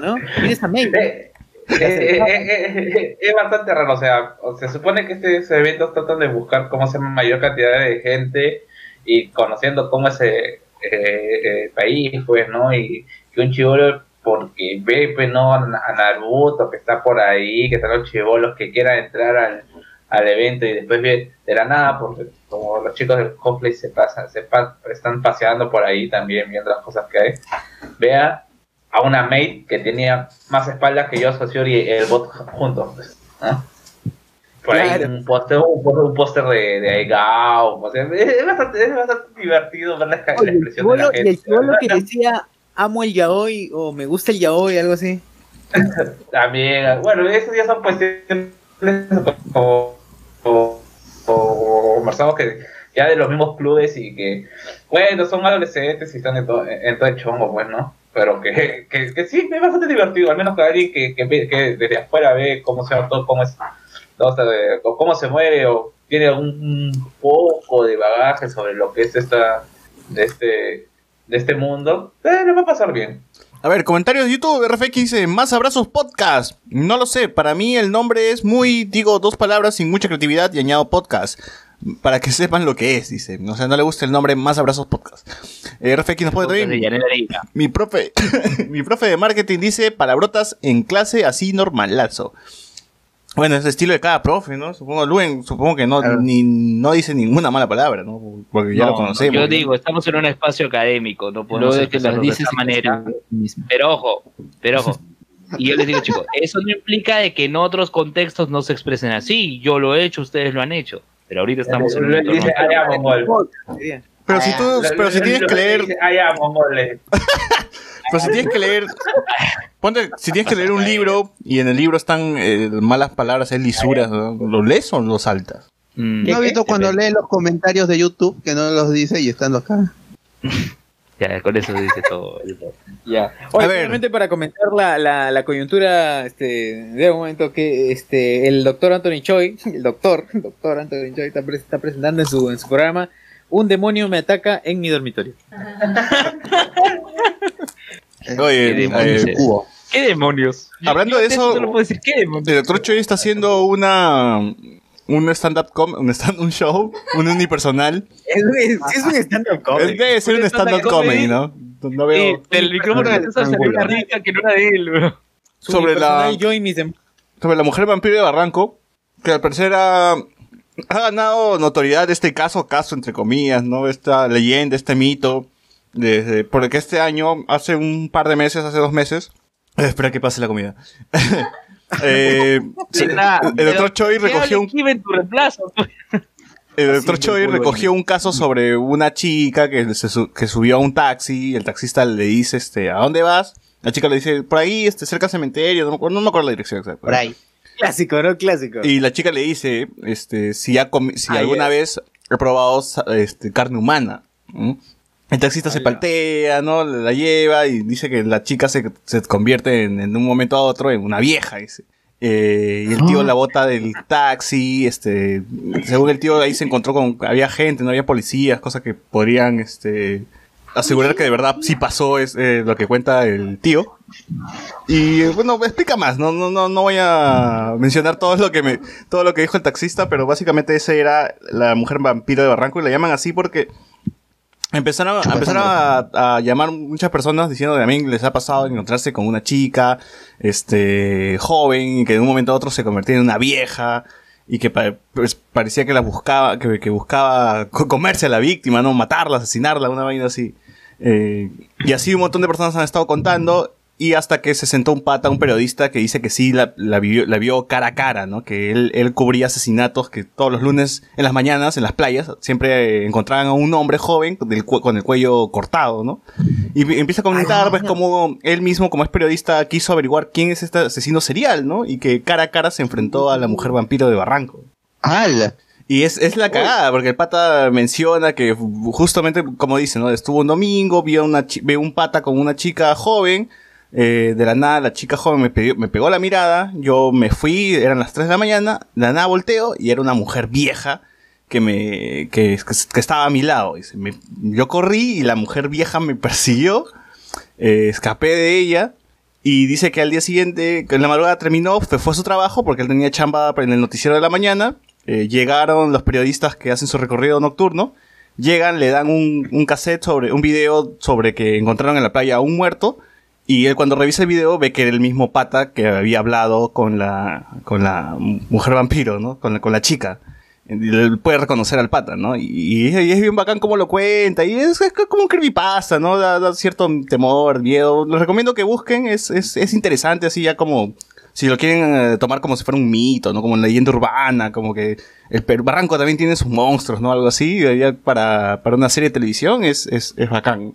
¿no? Mira esa. Eh, eh, eh, es bastante raro, o sea, se supone que estos eventos tratan de buscar cómo se mayor cantidad de gente y conociendo cómo es eh, eh, el país, pues, ¿no? Y que un chivolo, porque ve, pues, ¿no? A a Naruto, que está por ahí, que están los chivolos que quieran entrar al, al evento y después de la nada, porque como los chicos del cosplay se pasan, se pa- están paseando por ahí también, viendo las cosas que hay, vea a una mate que tenía más espaldas que yo, Socior y el bot juntos. pues, ¿no? Por ahí Claro. un póster un, póster- un póster de, de Aigao. o sea, es, bastante, es bastante divertido ver la, la Oye, el expresión de la gente. el chibolo que decía amo el yaoi o me gusta el yaoi, algo así. (laughs) También, bueno, esos ya son cuestiones como, como, como conversamos que ya de los mismos clubes y que, bueno, son adolescentes y están en todo, el chongo, pues, ¿no? Pero que, (laughs) que, que sí, es bastante divertido, al menos que alguien que, que, desde afuera ve cómo se todo, cómo es, o cómo se mueve o tiene algún poco de bagaje sobre lo que es esta, de este, de este mundo, eh, le va a pasar bien. A ver, comentarios de YouTube, RFX dice, más abrazos podcast. No lo sé, para mí el nombre es muy, digo dos palabras sin mucha creatividad y añado podcast. Para que (laughs) sepan lo que es, dice. O sea, no le gusta el nombre más abrazos podcast. Eh, RFX nos pone De también. Mi profe, (laughs) mi profe de marketing dice palabrotas en clase así normalazo. Bueno, es el estilo de cada profe, ¿no? Supongo, Luen, supongo que no, Claro. ni, no dice ninguna mala palabra, ¿no? Porque ya No, lo conocemos. Yo ¿no? digo, estamos en un espacio académico, no podemos de que las de esa manera. Pero ojo, pero ojo. Y yo les digo, chicos, eso no implica de que en otros contextos no se expresen así. Yo lo he hecho, ustedes lo han hecho. Pero ahorita estamos en un. Pero si tú, pero si tienes que leer. (laughs) pero si tienes que leer, ponte, si tienes que leer un libro y en el libro están eh, malas palabras, hay lisuras, ¿no? ¿lo lees o lo saltas? Mm, ¿No has visto cuando depende. lee los comentarios de YouTube que no los dice y estando acá? (laughs) Ya, con eso dice todo. Ya. Oye, A ver. solamente para comentar la, la, la coyuntura este, de un momento que este, el doctor Anthony Choi, (laughs) el doctor, el doctor Anthony Choi está, pre- está presentando en su, en su programa Un demonio me ataca en mi dormitorio. (laughs) Oye, Qué demonios eh. Cubo. ¿Qué demonios? Hablando Yo de eso- Solo puedo decir, ¿qué demonios? el doctor Choi está haciendo una, un stand-up, com- un, stand, un show, un unipersonal. Es, es, es un stand-up comedy. Debe ser un stand-up stand-up comedy. ¿no? No Sí, veo del micrófono de César salió una risa que no era de él, bro. Sobre la, Yo y mis sobre la mujer vampiro de Barranco, que al parecer ha, ha ganado notoriedad este caso, caso entre comillas, ¿no? Esta leyenda, este mito, desde, porque este año, hace un par de meses, hace dos meses, eh, espera que pase la comida. (laughs) Eh, el doctor Choi recogió un, Kiva en tu reemplazo. pues. el doctor Choi recogió un caso sobre una chica que, se su- que subió a un taxi y el taxista le dice, este, ¿a dónde vas? La chica le dice, por ahí, este, cerca del cementerio, no me acuerdo, no me acuerdo la dirección exacta. Por ahí. Clásico, ¿no? Clásico. Y la chica le dice, este, si, ha si alguna vez he probado este, carne humana. El taxista se paltea, ¿no? La lleva y dice que la chica se, se convierte en, en un momento a otro en una vieja, dice. Eh, y el tío la bota del taxi, este, según el tío ahí se encontró con, había gente, no había policías, cosas que podrían, este, asegurar que de verdad sí pasó es eh, lo que cuenta el tío. Y bueno, explica más, no, no, no, no voy a mencionar todo lo que me, todo lo que dijo el taxista, pero básicamente ese era la mujer vampiro de Barranco y la llaman así porque empezaron, empezaron a, a llamar muchas personas diciendo que también les ha pasado encontrarse con una chica, este, joven, y que de un momento a otro se convertía en una vieja, y que pa- pues, parecía que la buscaba, que, que buscaba co- comerse a la víctima, ¿no? Matarla, asesinarla, una vaina así. Eh, y así un montón de personas han estado contando. Y hasta que se sentó un pata, un periodista, que dice que sí la, la, vio, la vio cara a cara, ¿no? Que él, él cubría asesinatos que todos los lunes en las mañanas, en las playas, siempre encontraban a un hombre joven del cu- con el cuello cortado, ¿no? Y empieza a comentar, pues, como él mismo, como es periodista, quiso averiguar quién es este asesino serial, ¿no? Y que cara a cara se enfrentó a la mujer vampiro de Barranco. ¡Hala! Y es, es la cagada, porque el pata menciona que justamente, como dice, ¿no? Estuvo un domingo, vio, una vio un pata con una chica joven, eh, de la nada la chica joven me, pegó- me pegó la mirada, yo me fui, eran las 3 de la mañana, de la nada volteo y era una mujer vieja que me que, estaba a mi lado. Yo corrí y la mujer vieja me persiguió, eh, escapé de ella y dice que al día siguiente, que en la madrugada terminó, fue su trabajo porque él tenía chamba en el noticiero de la mañana. Eh, llegaron los periodistas que hacen su recorrido nocturno. Llegan, le dan un, un cassette sobre, un video sobre que encontraron en la playa a un muerto. Y él cuando revisa el video ve que era el mismo pata que había hablado con la, con la mujer vampiro, ¿no? Con la, con la chica. Él puede reconocer al pata, ¿no? Y, es bien bacán como lo cuenta. Y es, como un creepypasta, ¿no? Da, cierto temor, miedo. Les recomiendo que busquen. Es, es, es interesante, así ya como... Si lo quieren eh, tomar como si fuera un mito, ¿no? Como una leyenda urbana, como que el Barranco también tiene sus monstruos, ¿no? Algo así. para, para una serie de televisión es, es, es bacán.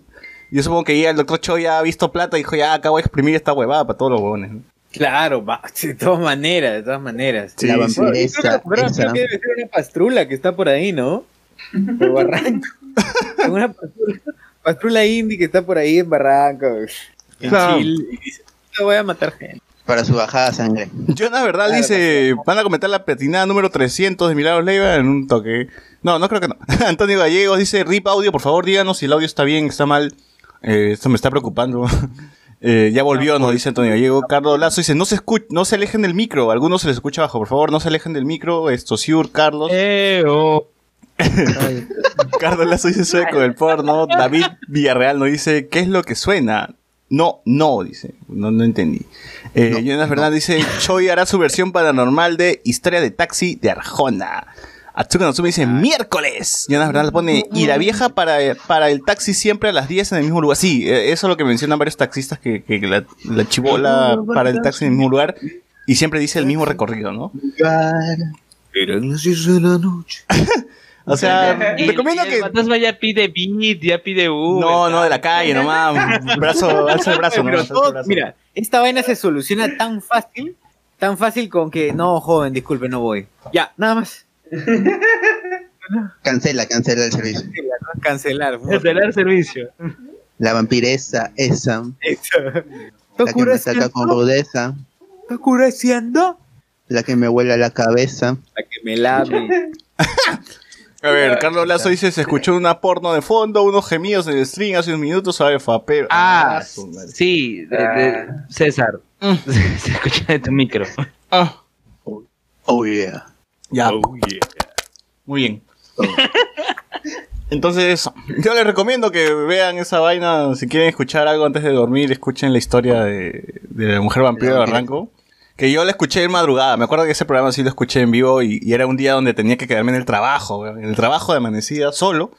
Yo supongo que ya el doctor Cho ya ha visto plata y dijo, ya acabo de exprimir esta huevada para todos los huevones. ¿no? Claro, va, (laughs) de todas maneras, de todas maneras. Sí, la sí. Bueno, yo creo que vampiresa, debe ser una pastrula que está por ahí, ¿no? Por Barranco. (laughs) una pastrula, pastrula indie que está por ahí en Barranco. En Claro. Chile. Y dice, "Yo voy a matar gente. Para su bajada de sangre. Yo, la verdad, Claro, dice, van a comentar la platinada número 300 de Milagros Leiva en un toque. No, no creo que no. (laughs) Antonio Gallegos dice, RIP audio, por favor, díganos si el audio está bien, está mal. Eh, esto me está preocupando. (laughs) Eh, ya volvió, nos dice Antonio Gallego. Carlos Lazo dice, no se escu- no se alejen del micro. Algunos se les escucha abajo, por favor, no se alejen del micro. Esto, Siur, Carlos. Eh, oh. (laughs) Carlos Lazo dice sueco del porno. David Villarreal nos dice, ¿qué es lo que suena? No, no, dice. No, no entendí. Eh, No, Jonas Fernández dice, Choi hará su versión paranormal de Historia de Taxi de Arjona. Atsuka Notsumi dice, miércoles. Jonas Fernández pone, y la vieja para, para el taxi siempre a las 10 en el mismo lugar. Sí, eh, eso es lo que mencionan varios taxistas, que, que la, la chivola para el taxi en el mismo lugar. Y siempre dice el mismo recorrido, ¿no? Eran las 10 de la noche. (laughs) O sea, (laughs) Y- recomiendo y que... El fantasma ya pide beat, ya pide Uber. No, no, de la calle nomás. Brazo, (laughs) alza el brazo, Pero todo- brazo. mira, esta vaina se soluciona tan fácil, tan fácil con que, no, joven, disculpe, no voy. Ya, nada más. Cancela, cancela el servicio. Cancelar. Cancelar servicio. La vampiresa, esa. ¿Está La que me ataca con rudeza. La que me vuela la cabeza. La que me lave. A ver, Carlos Lazo dice, se escuchó una porno de fondo, unos gemidos en el stream hace unos minutos, sabe fapero. Ah, madre. sí, de- de- César. (laughs) Se escucha de tu micro. Ah, Oh yeah. Ya, muy bien. (laughs) Entonces, yo les recomiendo que vean esa vaina, si quieren escuchar algo antes de dormir, escuchen la historia de, de la mujer vampiro de. Barranco. Que yo la escuché en madrugada, me acuerdo que ese programa sí lo escuché en vivo y, y era un día donde tenía que quedarme en el trabajo, en el trabajo de amanecida, solo.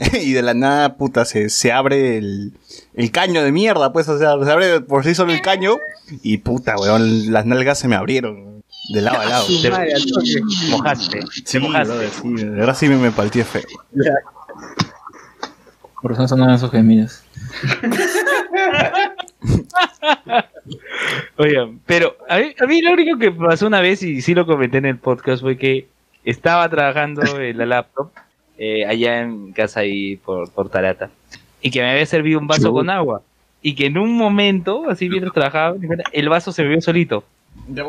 (laughs) y de la nada, puta, se, se abre el, el caño de mierda, pues, o sea, se abre por sí solo el caño y puta, weón, las nalgas se me abrieron, de lado a lado. Te mojaste. Sí, Te mojaste. brother, sí, de verdad sí me, me palteé feo. Por eso sonaban esos gemidos. (laughs) Oigan, pero a mí, a mí lo único que pasó una vez, y sí lo comenté en el podcast, fue que estaba trabajando (laughs) en la laptop eh, allá en casa ahí por, por Tarata. y que me había servido un vaso con agua. Y que en un momento, así mientras trabajaba, el vaso se bebió solito.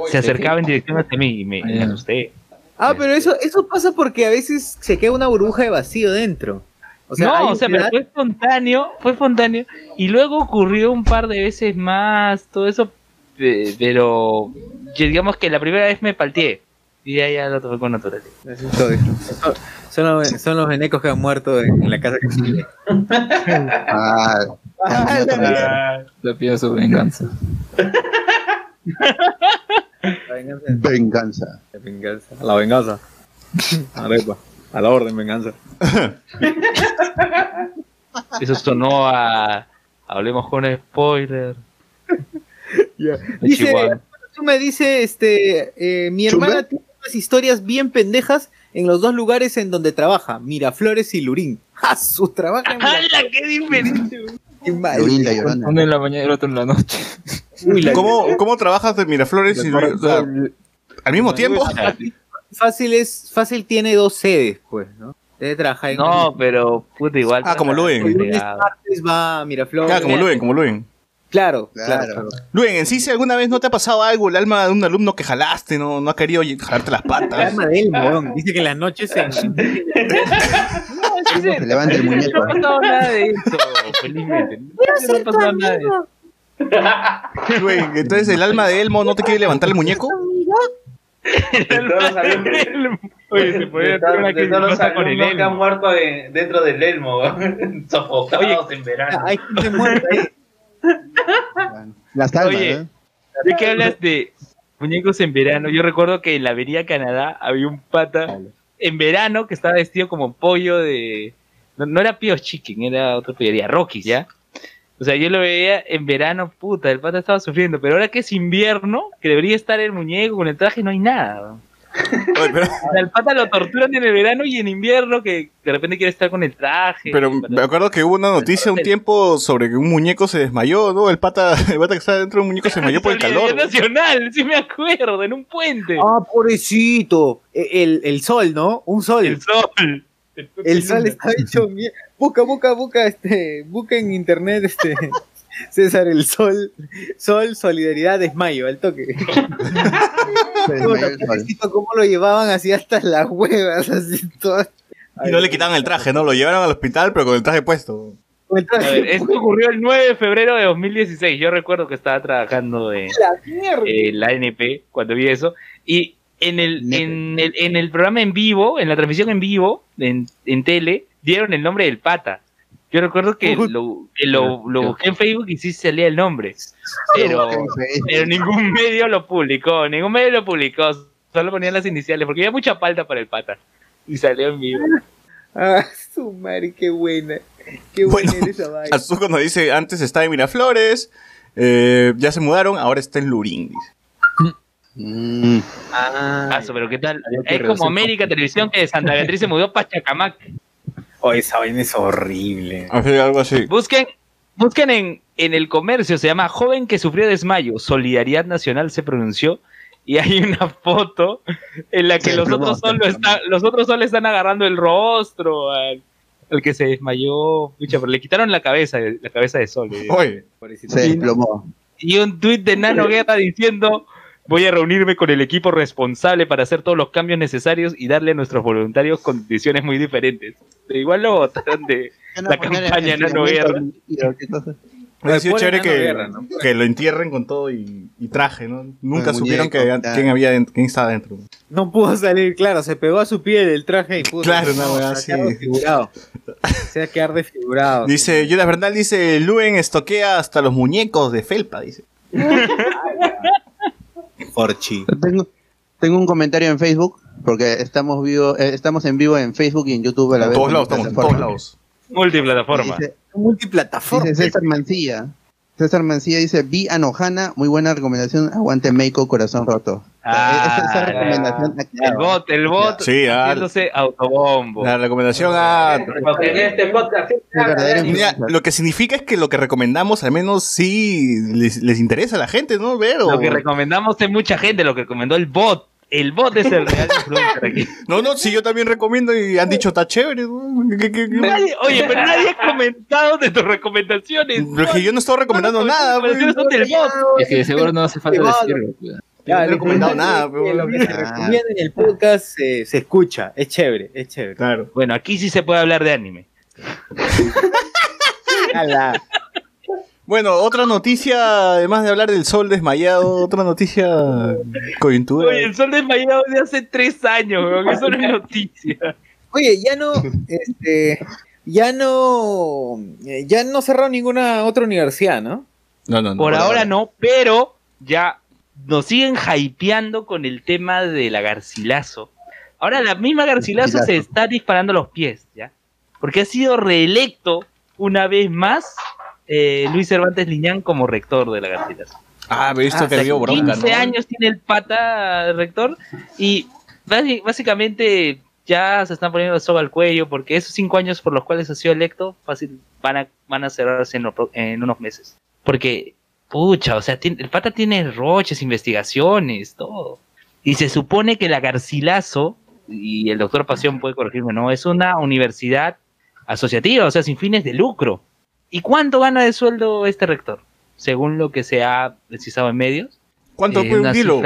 Se acercaba en dirección hacia mí y me, me asusté. Ah, pero eso, eso pasa porque a veces se queda una burbuja de vacío dentro. O sea, no, o sea, pero fue espontáneo, fue espontáneo. Y luego ocurrió un par de veces más, todo eso. pe- Pero yo digamos que la primera vez me palteé. Y ya, ya lo tomé con todo. Son- Son los, son los venecos que han muerto en, en la casa que sigue. (laughs) Ah, Ah, la pido su venganza. La venganza. venganza. La venganza. A la venganza. Arepa. A la orden, venganza. (laughs) Eso sonó a. Hablemos con spoiler. Dice, Chihuahua. tú me dice, este, eh, mi hermana ¿Chumbe? tiene unas historias bien pendejas en los dos lugares en donde trabaja, Miraflores y Lurín. ¡A (laughs) su trabajo! ¡Hala, qué diferente! Qué mal. Lorinda Llorona. Uno en la mañana y el otro en la noche. Uy, ¿Cómo, ¿Cómo trabajas de Miraflores y o sea, al mismo tiempo? Fácil es, fácil tiene dos sedes, pues, ¿no? Debe trabajar en No, pero puta, igual. Ah, como Luen. El martes va a Miraflores. Ah, como Luen, como Luen. Claro, Claro. claro. Luen, en sí, si alguna vez no te ha pasado algo, el alma de un alumno que jalaste, no, no ha querido jalarte las El patas. alma de él, weón. Dice que en las noches en... Se levanta el muñeco. No ha pasado nada de eso, felizmente. No ha pasado nada de eso. Luen, entonces el alma de Elmo no te quiere levantar el muñeco. De todos los alumnos, Oye, se podría de hacer una de todos los cosa con el alumnos que han elmo. muerto de- dentro del elmo, weón. (laughs) sofocados en verano. Hay gente muerta ahí. Las almas, Oye. ¿eh? ¿De qué hablas de muñecos en verano? Yo recuerdo que en la Avenida Canadá había un pata en verano que estaba vestido como pollo de. No, no era Pio Chicken, era otra pollería, Rockies, ¿ya? O sea, yo lo veía en verano, puta, el pata estaba sufriendo, pero ahora que es invierno, que debería estar el muñeco con el traje, no hay nada. (laughs) Oye, pero, O sea, el pata lo torturan en el verano y en invierno que de repente quiere estar con el traje. pero me acuerdo que hubo una noticia un tiempo sobre que un muñeco se desmayó, ¿no? El pata, (laughs) el pata que estaba dentro de un muñeco se desmayó por el (laughs) calor. Nacional, sí me acuerdo, en un puente. Ah, pobrecito. E- El, el sol, ¿no? Un sol. El sol. El sol está hecho mierda. Busca, busca, busca, este, busca en internet, este, (laughs) César, el sol, sol, solidaridad, desmayo, al toque. Cómo lo llevaban así hasta las huevas, así todas. Y no le quitaban el traje, ¿no? Lo llevaron al hospital, pero con el traje puesto. Con el A traje. ver, esto ocurrió el 9 de febrero de 2016. Yo recuerdo que estaba trabajando en La mierda. eh, la NP cuando vi eso. Y en el, en el, en el programa en vivo, en la transmisión en vivo, en, en tele, dieron el nombre del pata. Yo recuerdo que lo, que lo, lo busqué en Facebook y sí salía el nombre. (laughs) Pero, pero ningún medio lo publicó, ningún medio lo publicó. Solo ponían las iniciales, porque había mucha palta para el pata. Y salió en vivo. (laughs) Ah, su madre, qué buena. Qué buena Bueno, esa (laughs) vaina. Azuko nos dice, antes estaba en Miraflores, eh, ya se mudaron, ahora está en Lurín. dice. Mm, Ah, Ah, pero ¿qué tal? Es como América Televisión que de Santa Beatriz se mudó para Chacamac. Oh, esa vaina es horrible. Así, algo así. Busquen, busquen en, en el comercio, se llama Joven que sufrió desmayo, Solidaridad Nacional se pronunció, y hay una foto en la que los otros, solo están, los otros solo están agarrando el rostro al, al que se desmayó. Pucha, pero le quitaron la cabeza, la cabeza de Sol. Oye, se desplomó. Y un tuit de Nano Guerra diciendo... Voy a reunirme con el equipo responsable para hacer todos los cambios necesarios y darle a nuestros voluntarios condiciones muy diferentes. Pero igual lo votaron de, La campaña Nano Guerra. ha sido chévere que, Guerra, ¿no? que lo entierren con todo y, y traje, ¿no? Nunca Con supieron que, claro. quién, había quién estaba dentro. No pudo salir, claro, se pegó a su piel el traje y pudo. Claro, no, weá desfigurado. Se va a quedar desfigurado. Dice, Jonas Bernal dice, Luen estoquea hasta los muñecos de Felpa, dice. (laughs) Forchi. Tengo, tengo un comentario en Facebook, porque estamos vivo, eh, estamos en vivo en Facebook y en YouTube a la En vez. todos lados, estamos en plataforma. todos lados. multiplataforma. Dice, Multiplataforma. dice César Mancilla. César Mancilla dice, vi a Nojana, muy buena recomendación, aguante Meiko, corazón roto. Ah, esa, esa recomendación El bot, el bot Sí, ah. haciéndose autobombo. La recomendación a... Este Mira, lo que significa es que lo que recomendamos al menos sí les, les interesa a la gente, ¿no? Ver o- Lo que recomendamos es mucha gente, lo que recomendó el bot. El bot es el real influencer aquí. No, no, sí, yo también recomiendo y han dicho, está chévere. ¿no? ¿Qué- qué- qué- Nadie- oye, pero nadie ha comentado de tus recomendaciones. Pero es que yo no estoy recomendando nada. Pues. son del bot. Es que seguro no hace falta decirlo. Yo no he recomendado nada, pero- Lo que se recomienda en el podcast se, se escucha. Es chévere, es chévere. Claro. Bueno, aquí sí se puede hablar de anime. (laughs) Ala. Bueno, otra noticia, además de hablar del sol desmayado, otra noticia coyuntura. Oye, el sol desmayado de hace tres años, weón. Eso no es noticia. Oye, ya no, este, ya no, eh, ya no cerraron ninguna otra universidad, ¿no? No, no, no. Por ahora no, pero ya nos siguen hypeando con el tema de la Garcilaso. Ahora la misma Garcilaso se está disparando los pies, ¿ya? Porque ha sido reelecto una vez más eh, Luis Cervantes Liñán como rector de la Garcilaso. Ah, me he visto Ah, que le dio hace bronca, 15 ¿no? años tiene el pata rector y básicamente ya se están poniendo la soga al cuello porque esos cinco años por los cuales ha sido electo fácil van a, van a cerrarse en, lo en unos meses. Porque, pucha, o sea, tiene- el pata tiene roches, investigaciones, todo. Y se supone que la Garcilaso, y el doctor Pasión puede corregirme, ¿no? Es una universidad asociativa, o sea, sin fines de lucro. ¿Y cuánto gana de sueldo este rector? Según lo que se ha precisado en medios. ¿Cuánto Eh, fue un kilo?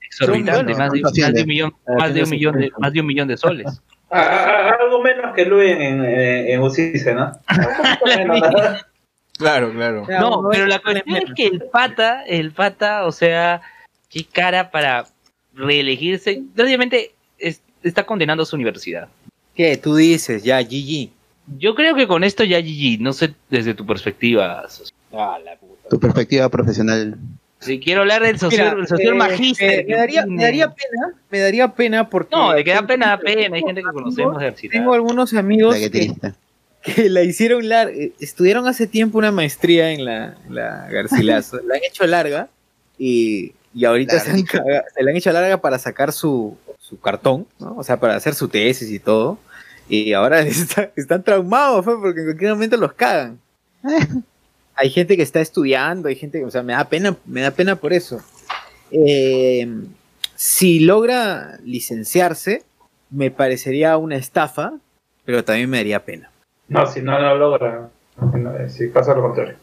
exorbitante, más, de, un millón, Ah, más de tiene un millón de, sentido. más de un millón de soles. Ah, ah, algo menos que Luis en, en, en UCICE, ¿no? Claro, claro. No, pero la cuestión es que el pata, el pata, o sea, qué cara para reelegirse. Obviamente es- está condenando a su universidad. ¿Qué? Tú dices, ya, GG. Yo creo que con esto ya GG, no sé desde tu perspectiva. socio. Ah, la puta. Tu perspectiva profesional. Si quiero hablar del socio, Mira, el socio eh, magíster. Me, me daría, me daría pena, me daría pena porque... No, de que da pena, da pena. Hay gente que conocemos de. Tengo algunos amigos La que que, la hicieron larga, estudiaron hace tiempo una maestría en la, la Garcilaso, (laughs) la han hecho larga y, y ahorita se, han Larga. caga- se la han hecho larga para sacar su, su cartón, ¿no? o sea, para hacer su tesis y todo, y ahora (laughs) está- están traumados pues, porque en cualquier momento los cagan. (laughs) Hay gente que está estudiando, hay gente que, o sea, me da pena, me da pena por eso. Eh, si logra licenciarse, me parecería una estafa, pero también me daría pena. No, si no lo logra, eh, si pasa lo contrario.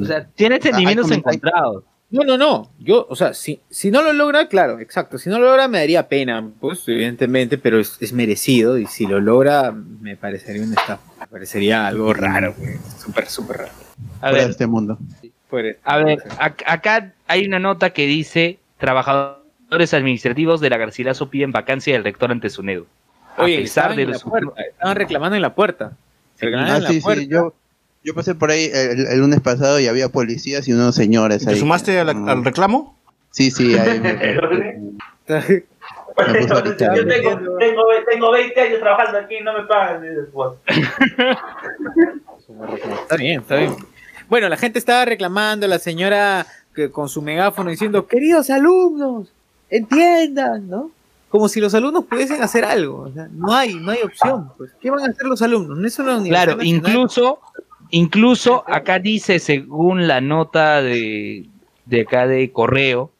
O sea, tiene sentimientos hay comentarios. encontrados. No, no, no. Yo, o sea, si, si no lo logra, claro, exacto. Si no lo logra, me daría pena, pues, evidentemente, pero es, es merecido. Y si lo logra, me parecería una estafa. Me parecería algo raro, güey. Súper, súper raro. A Fuera de ver, este mundo. Fuera- A ver, ac- acá hay una nota que dice trabajadores administrativos de la Garcilaso piden vacancia del rector ante SUNEDU. A Oye, pesar estaban de los puerta, estaban reclamando en la puerta. Ah, en la sí, puerta. sí, yo, yo pasé por ahí el, el lunes pasado y había policías y unos señores ahí. ¿Te sumaste a la- Mm, al reclamo? Sí, sí, ahí me, (laughs) gritar. Yo tengo, tengo, tengo 20 años trabajando aquí y no me pagan. pues. Está bien, está bien. Bueno, la gente estaba reclamando, la señora que con su megáfono diciendo, queridos alumnos, entiendan, ¿no? Como si los alumnos pudiesen hacer algo. o sea, no hay, no hay opción. Pues. ¿Qué van a hacer los alumnos? No es una Claro, nacional. incluso, incluso acá dice, según la nota de, de acá de correo,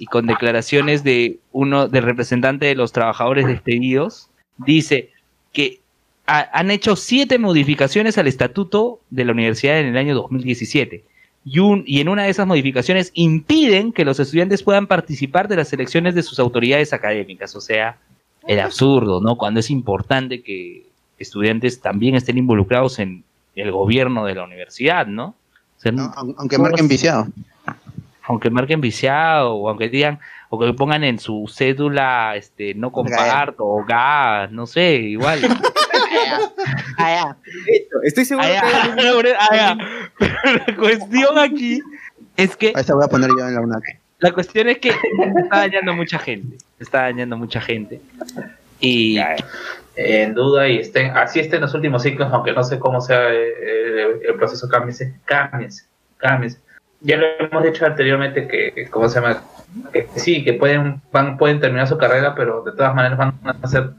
y con declaraciones de uno, del representante de los trabajadores despedidos, dice que ha- han hecho siete modificaciones al estatuto de la universidad en el año 2017. Y, un, y en una de esas modificaciones impiden que los estudiantes puedan participar de las elecciones de sus autoridades académicas. O sea, el absurdo, ¿no? Cuando es importante que estudiantes también estén involucrados en el gobierno de la universidad, ¿no? O sea, No, aun- aunque marquen viciado. aunque marquen viciado, o aunque digan, o que pongan en su cédula, este, no comparto, o gas, no sé, igual. (laughs) Esto, Estoy seguro Ah, que. (laughs) Pero la cuestión aquí es que A esa voy a poner yo en la UNAC. La cuestión es que está dañando mucha gente. Está dañando mucha gente. Y En duda y estén, así estén los últimos ciclos, aunque no sé cómo sea eh, eh, el, proceso, cámbiense, cámbiense, cámbiense. Ya lo hemos dicho anteriormente que, que, ¿cómo se llama? Que sí, que pueden, van, pueden terminar su carrera, pero de todas maneras van a ser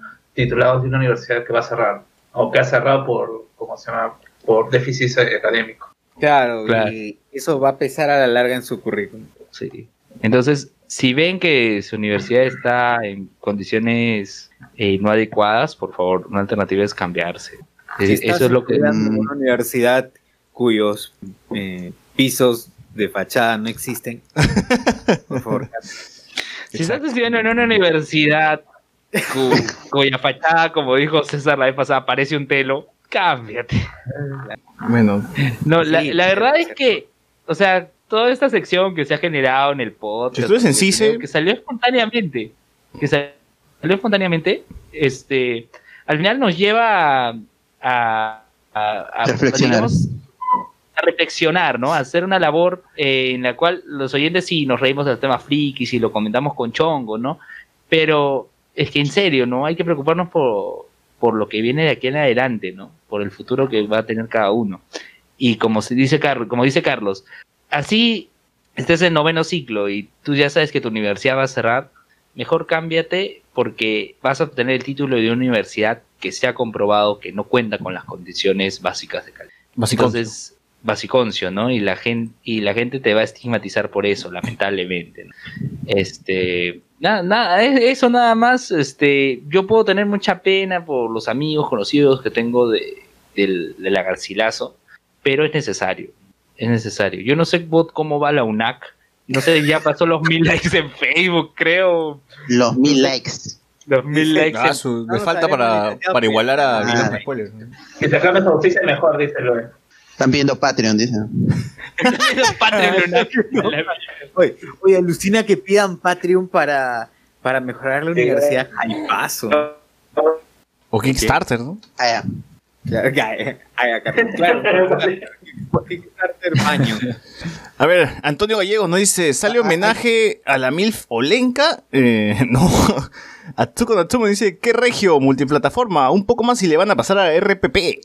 titulados de una universidad que va a cerrar, o que ha cerrado por, ¿cómo se llama? Por déficit académico. Claro, Claro. y eso va a pesar a la larga en su currículum. sí. Entonces, si ven que su universidad está en condiciones eh, no adecuadas, por favor, una alternativa es cambiarse. Si estás eso es lo que... estudiando en Mm. una universidad cuyos eh, pisos de fachada no existen. (laughs) Por favor. Si estás estudiando en una universidad cu- cuya fachada, como dijo César la vez pasada, parece un telo, cámbiate. Bueno, No, la, Sí, la sí, verdad sí. es que, o sea, toda esta sección que se ha generado en el podcast, Si en que- CICE- que salió espontáneamente, que salió espontáneamente, este, al final nos lleva a, a, a- a- Reflexionar. digamos, a reflexionar, ¿no? A hacer una labor eh, en la cual los oyentes sí nos reímos del tema frikis y lo comentamos con chongo, ¿no? Pero es que en serio, ¿no? Hay que preocuparnos por, por lo que viene de aquí en adelante, ¿no? Por el futuro que va a tener cada uno. Y como se dice Carlos, como dice Carlos, así estés en noveno ciclo y tú ya sabes que tu universidad va a cerrar, mejor cámbiate porque vas a obtener el título de una universidad que se ha comprobado que no cuenta con las condiciones básicas de calidad. básicamente. Entonces, basiconcio, ¿no? Y la gente, y la gente te va a estigmatizar por eso, lamentablemente. ¿no? Este, nada, nada, es- eso nada más, este, yo puedo tener mucha pena por los amigos, conocidos que tengo de, del, de la Garcilaso, pero es necesario, es necesario. Yo no sé bot cómo va la UNAC, no sé, ya pasó los mil (laughs) likes en Facebook, creo, Los mil likes. los mil likes Ah, en su- le Vamos falta para, para igualar a Ah. Que se acabe su auspicio mejor, dice Luis. Están viendo Patreon, dicen. (laughs) Patreon. (laughs) Oye, oye, alucina que pidan Patreon para, para mejorar la universidad. Al paso. O Kickstarter, ¿no? Ah, ya. Claro. (laughs) A ver, Antonio Gallego nos dice, ¿sale homenaje a la MILF Olenka? Eh, no. Atsuko Natsumo dice, ¿qué regio? Multiplataforma, un poco más y le van a pasar a RPP.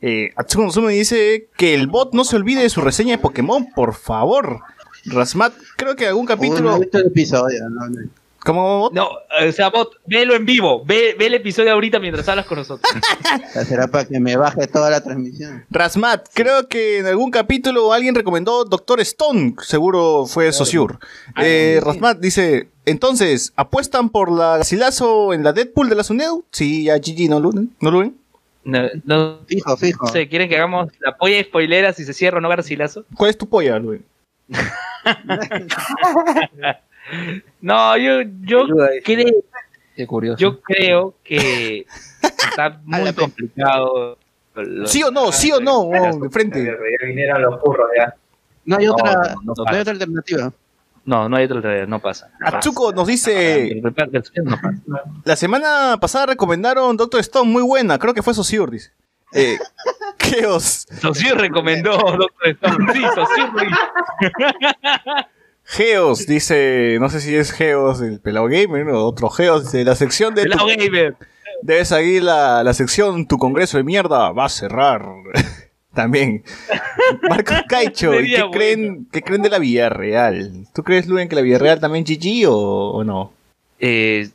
Eh, Atsuko dice que el bot no se olvide de su reseña de Pokémon, por favor. Rasmat, creo que algún Uy, no capítulo... he visto el episodio. no, no. ¿Cómo bot? No, o sea, bot, velo en vivo, ve, ve el episodio ahorita mientras hablas con nosotros. (laughs) Será para que me baje toda la transmisión. Rasmat, creo que en algún capítulo alguien recomendó Doctor Stone, seguro fue Sociur. Eh, Rasmat dice, entonces, ¿apuestan por la Garcilaso en la Deadpool de la Suneo? Sí, ya GG, ¿no lo, ¿no lo ven? No, no Fijo, fijo. sé, ¿quieren que hagamos la polla de spoilera si se cierra o no Garcilaso? ¿Cuál es tu polla, Luen? (laughs) No, yo, yo creo, Qué curioso. yo creo que está (laughs) muy complicado. ¿Sí o no? ¿Sí o no? Oh, de frente. Vinieron los curros, ya. No hay No, otra, no, no no, hay otra alternativa. No, no hay otra alternativa, no pasa. Atsuko nos dice, El reparto no pasa. la semana pasada recomendaron Doctor Stone, muy buena, creo que fue Sociur, dice. Eh, (laughs) Geos, Socio recomendó Doctor Stone. Sí, hizo. (laughs) Geos, dice, no sé si es Geos el pelado gamer o otro Geos, dice, la sección de... tu- Pelao Gamer. Debes seguir la, la sección Tu Congreso de Mierda va a cerrar. También. Marcos (laughs) Caicho, ¿y Sería ¿qué bueno. creen, ¿qué creen de la Villarreal? ¿Tú crees, Luen, que la Villarreal también GG o, o no? eh,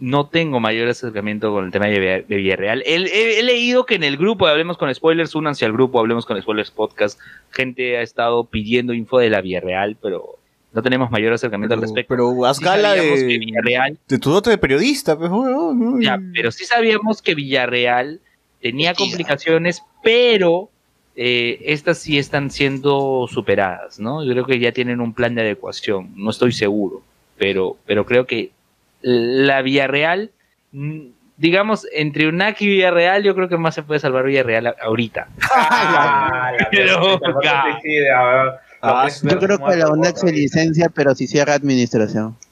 no tengo mayor acercamiento con el tema de, Villa- de Villarreal. He, he- he leído que en el grupo de Hablemos con Spoilers, únanse al grupo Hablemos con Spoilers Podcast, gente ha estado pidiendo info de la Villarreal, pero no tenemos mayor acercamiento al respecto. pero haz Sí gala de, Villarreal, de tu dote de periodista, pues, weón, ¿no? ya, pero sí sabíamos que Villarreal tenía complicaciones, pero eh, estas sí están siendo superadas, ¿no? Yo creo que ya tienen un plan de adecuación, no estoy seguro, pero, pero creo que la Villarreal, mm, digamos, entre UNAC y Villarreal, yo creo que más se puede salvar Villarreal a- ahorita. Ah, la Pero. Ah, Yo creo que la UNED se licencia, pero si cierra administración. (laughs)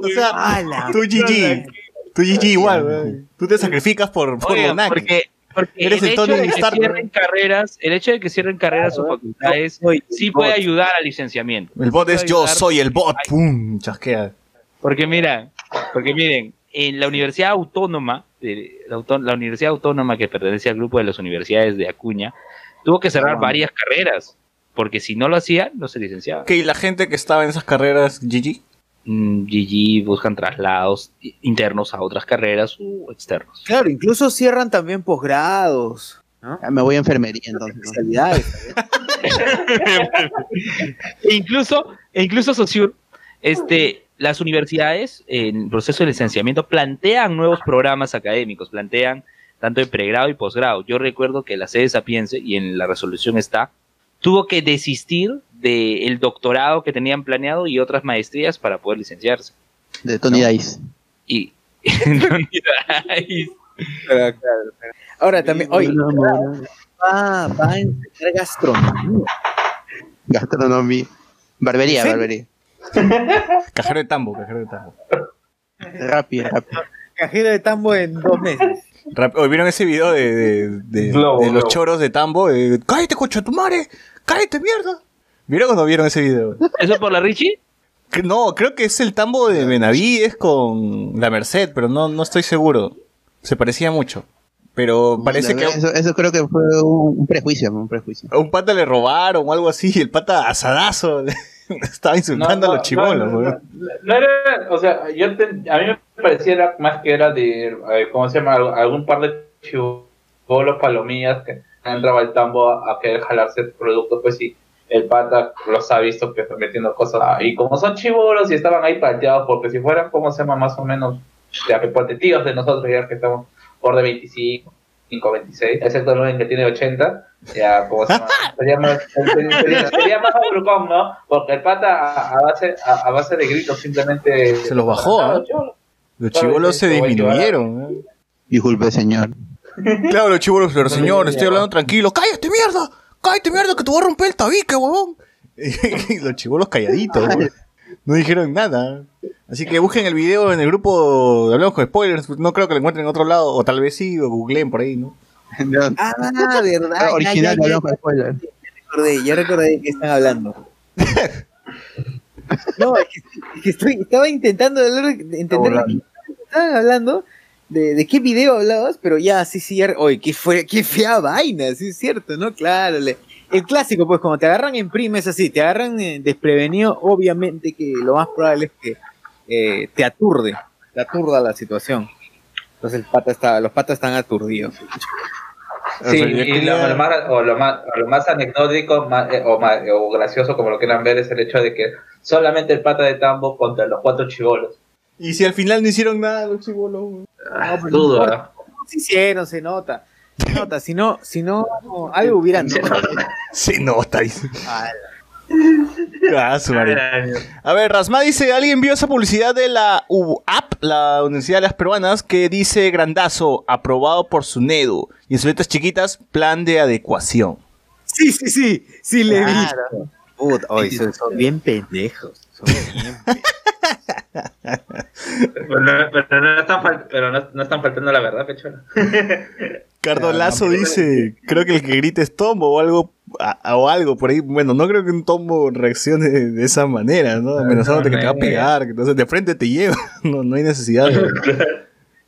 O sea, tú GG. Tú GG igual. Tú te sacrificas por, por Oigan, Bonac. porque, porque Eres el, el hecho Tony de que Stark, cierren carreras, el hecho de que cierren carreras o facultades, sí puede ayudar al licenciamiento. El bot es yo soy el bot. Pum, chasquea. Porque mira, porque miren, en la Universidad Autónoma, de- la, Universidad Autónoma que pertenece al grupo de las universidades de Acuña, tuvo que cerrar varias carreras, porque si no lo hacían, no se licenciaban. Ok, la gente que estaba en esas carreras, GG. Mm, GG buscan traslados internos a otras carreras u externos. Claro, incluso cierran también posgrados, me voy a enfermería entonces. (laughs) e incluso, e incluso Sociur Este, las universidades en el proceso de licenciamiento plantean nuevos programas académicos, plantean tanto de pregrado y posgrado. Yo recuerdo que la sede Sapiense, y en la resolución está, tuvo que desistir del doctorado que tenían planeado y otras maestrías para poder licenciarse. De Tony Dice. Y (laughs) Ahora también, oye, va, va a enseñar gastronomía. Gastronomía. Barbería, ¿Sí? barbería. Cajero de tambo, cajero de tambo. Rápido, rápido. Cajero de tambo en dos meses. Rap- ¿o ¿Vieron ese video de, de, de- Globo, de los globo. choros de tambo? De, ¡Cállate, coche tu madre! ¡Cállate, mierda! ¿Vieron o no vieron ese video? ¿Eso por la Richie? No, creo que es el tambo de Benavides con la Merced, pero no, no estoy seguro. Se parecía mucho. Pero parece que Eso, eso creo que fue un, prejuicio, un prejuicio. a un pata le robaron o algo así y el pata asadazo (laughs) le estaba insultando a los chibolos. no, no, no era, o sea, yo te- a mí me pareciera más que era de, eh, ¿cómo se llama? Al- Algún par de chibolos palomillas que entraba al tambo a, a querer jalarse productos, pues sí, el pata los ha visto que están metiendo cosas. Ah, Y como son chibolos y estaban ahí planteados, porque si fueran, ¿cómo se llama? Más o menos, ya que ponte tíos de nosotros, ya que estamos por de 25. 5, 26, excepto el que tiene 80, ya, ¿cómo se llama? Sería más, sería, más abrucón, ¿no? Porque el pata a, a base, a, a base de gritos simplemente... Se los bajó, ¿ah? Los chibolos se disminuyeron. ¿eh? Disculpe, señor. Claro, los chibolos, pero señor, estoy hablando tranquilo. ¡Cállate, mierda! ¡Cállate, mierda, que te voy a romper el tabique, huevón! (laughs) Y los chibolos calladitos. No dijeron nada. Así que busquen el video en el grupo de Hablamos con Spoilers. No creo que lo encuentren en otro lado, o tal vez sí, o googleen por ahí, ¿no? (laughs) Ah, verdad. ya, Original, ya, ya, hablamos con spoiler. recordé, ya recordé de qué están hablando. (laughs) No, es que, es que estoy, estaba intentando hablar- entender lo que estaban hablando, de, de qué video hablabas, pero ya, sí, sí, oye, qué, fue, qué fea vaina, sí es cierto, ¿no? Claro, le- el clásico, pues, cuando te agarran en prima es así, te agarran eh, desprevenido, obviamente que lo más probable es que eh, te aturde, te aturda la situación. Entonces el pata está, los patas están aturdidos. Sí, y quería- lo, lo más, o, lo más, o lo más anecdótico más, eh, o, más, o gracioso, como lo quieran ver, es el hecho de que solamente el pata de tambo contra los cuatro chivolos. Y si al final no hicieron nada los chibolos, weón. Ah, no dudo, importa. Se hicieron, se nota. Se nota, si no, si no, algo hubieran Se notado. Se nota. dice. Ah, Ah. A ver, Rasma dice, ¿alguien vio esa publicidad de la UAP, la Universidad de las Peruanas, que dice grandazo, aprobado por SUNEDU, y en sus letras chiquitas, plan de adecuación? Sí, sí, sí, sí le vi. Puta, oye, son, son bien pendejos. (laughs) Pero, no- pero no, están fal- pero no, no están faltando la verdad, pechola. (laughs) Cardo Ah, Lazo no, dice, creo que el que grite es Tombo o algo, a- o algo por ahí. Bueno, no creo que un Tombo reaccione de, de esa manera, ¿no? Amenazándote que te va a pegar, que entonces de frente te lleva. (laughs) No, no hay necesidad de,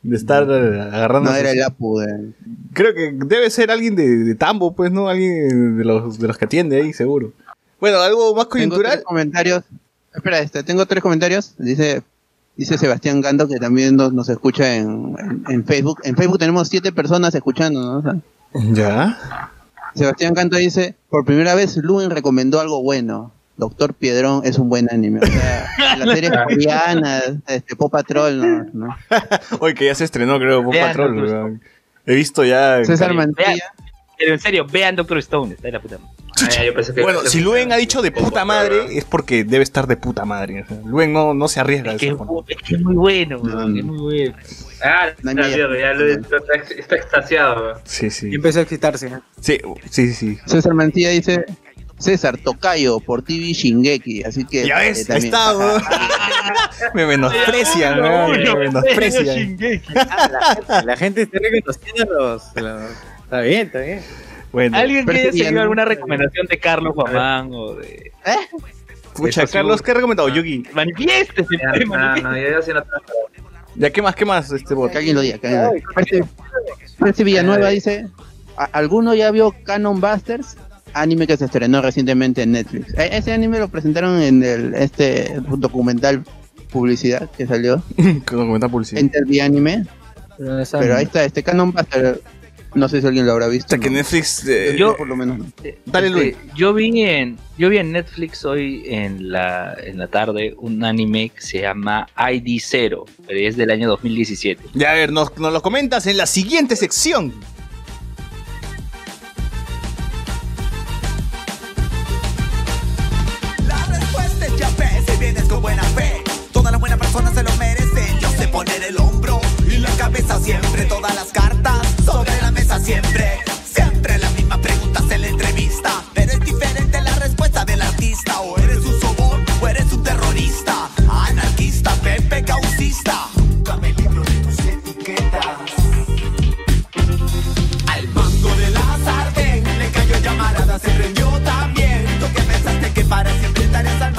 de estar eh, agarrando. No era el Apu de... Creo que debe ser alguien de, de Tambo, pues, ¿no? Alguien de los, de los que atiende ahí, seguro. Bueno, algo más Tengo coyuntural. tres comentarios. Espera, este, tengo tres comentarios. Dice dice Sebastián Gando que también nos, nos escucha en, en, en Facebook. En Facebook tenemos siete personas escuchando, ¿no? Ya. Sebastián Canto dice, por primera vez Luen recomendó algo bueno. Doctor Piedrón es un buen anime. O sea, (laughs) las series coreanas, este, Pop Patrol, ¿no? ¿no? (laughs) Hoy que ya se estrenó, creo, Vean, Patrol. He visto ya. César Vean. Mantilla. Pero en serio, vean Doctor Stone, está de la puta. madre. Ah, yo pensé que- Bueno, si Luen ha dicho de puta madre, es porque debe estar de puta madre. o sea, Luen no, no se arriesga Es que, es forma. bu- es que es muy bueno, weón, No. es muy bueno. Ah, No está ya lo- está, está- extasiado. Sí, Y empezó a excitarse. ¿no? Sí, sí, sí. César Mantilla dice, César Tocayo por TV Shingeki. Así que... Ya eh, ves, ahí también- está, weón. (laughs) Me menosprecian, weón. Me menosprecian. La, la gente está reconociendo los, los- Está bien, está bien. Bueno, ¿Alguien que haya seguido alguna recomendación de Carlos Guamán o de... pucha, eso Carlos. ¿qué ha recomendado? Yugi. Manifieste, Ya, no, no, ya sí no Ya, ¿qué más, qué más, este bot? Que alguien lo diga. Que alguien lo diga. Percy- Villanueva dice, "¿A- ¿alguno ya vio Canon Busters? Anime que se estrenó recientemente en Netflix. E- ese anime lo presentaron en el este documental publicidad que salió, (laughs) Con comentar publicidad. Enter the Anime. Pero ahí está, este Canon Buster. No sé si alguien lo habrá visto. O sea, que. Netflix... eh, Yo- por lo menos no. Dale, Este, Luis. yo vi en yo vi en Netflix hoy en la en la tarde un anime que se llama ID Zero, pero es del año 2017. Ya, a ver, nos, nos lo comentas en la siguiente sección. La respuesta es ya ves, si vienes con buena fe. Todas las buenas personas se lo merecen. Yo sé poner el hombro y la cabeza siempre. Todas las siempre. Siempre las mismas preguntas en la entrevista. Pero es diferente la respuesta del artista. O eres un sobón o eres un terrorista. Anarquista, Pepe causista. Nunca me libro de tus etiquetas. Al mango de la sartén le cayó llamarada, se prendió también. Tú que pensaste que para siempre estarías al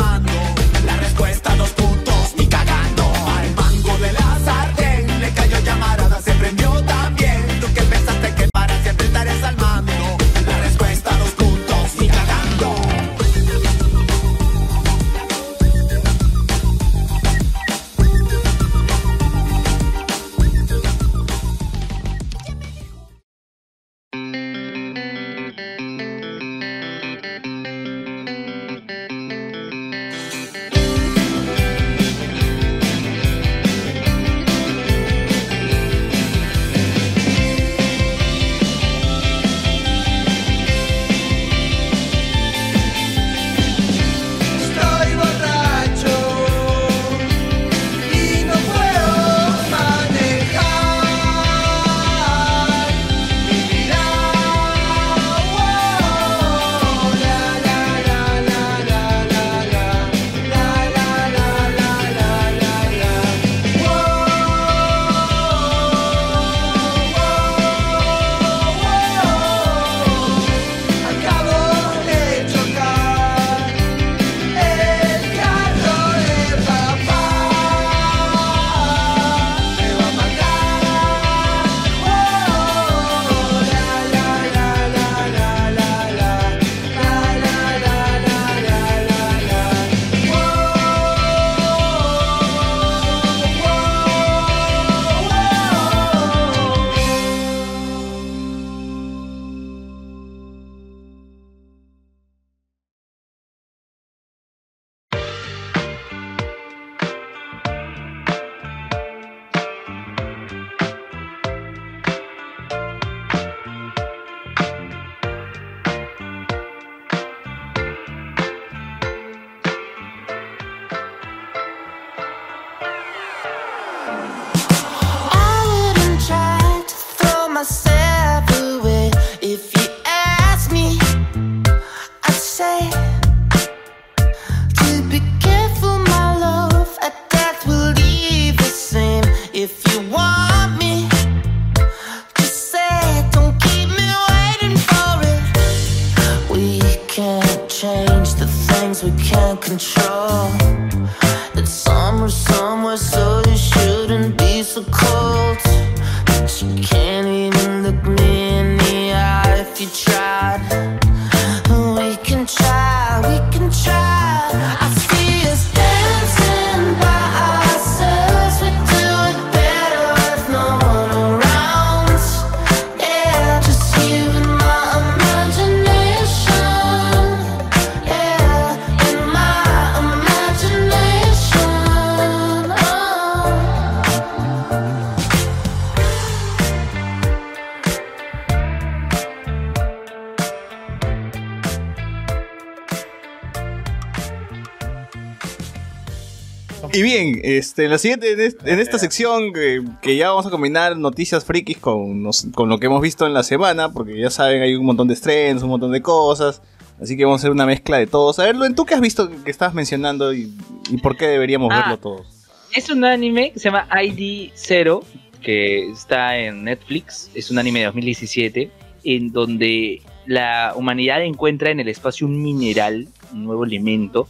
este, en la siguiente, en, est- en esta sección que, que ya vamos a combinar noticias frikis con, nos- con lo que hemos visto en la semana, porque ya saben, hay un montón de estrenos, un montón de cosas, así que vamos a hacer una mezcla de todos. A ver, Luen, ¿tú qué has visto que estabas mencionando y, y por qué deberíamos Ah. verlo todos? Es un anime que se llama ID Zero, que está en Netflix. Es un anime de 2017, en donde la humanidad encuentra en el espacio un mineral, un nuevo elemento,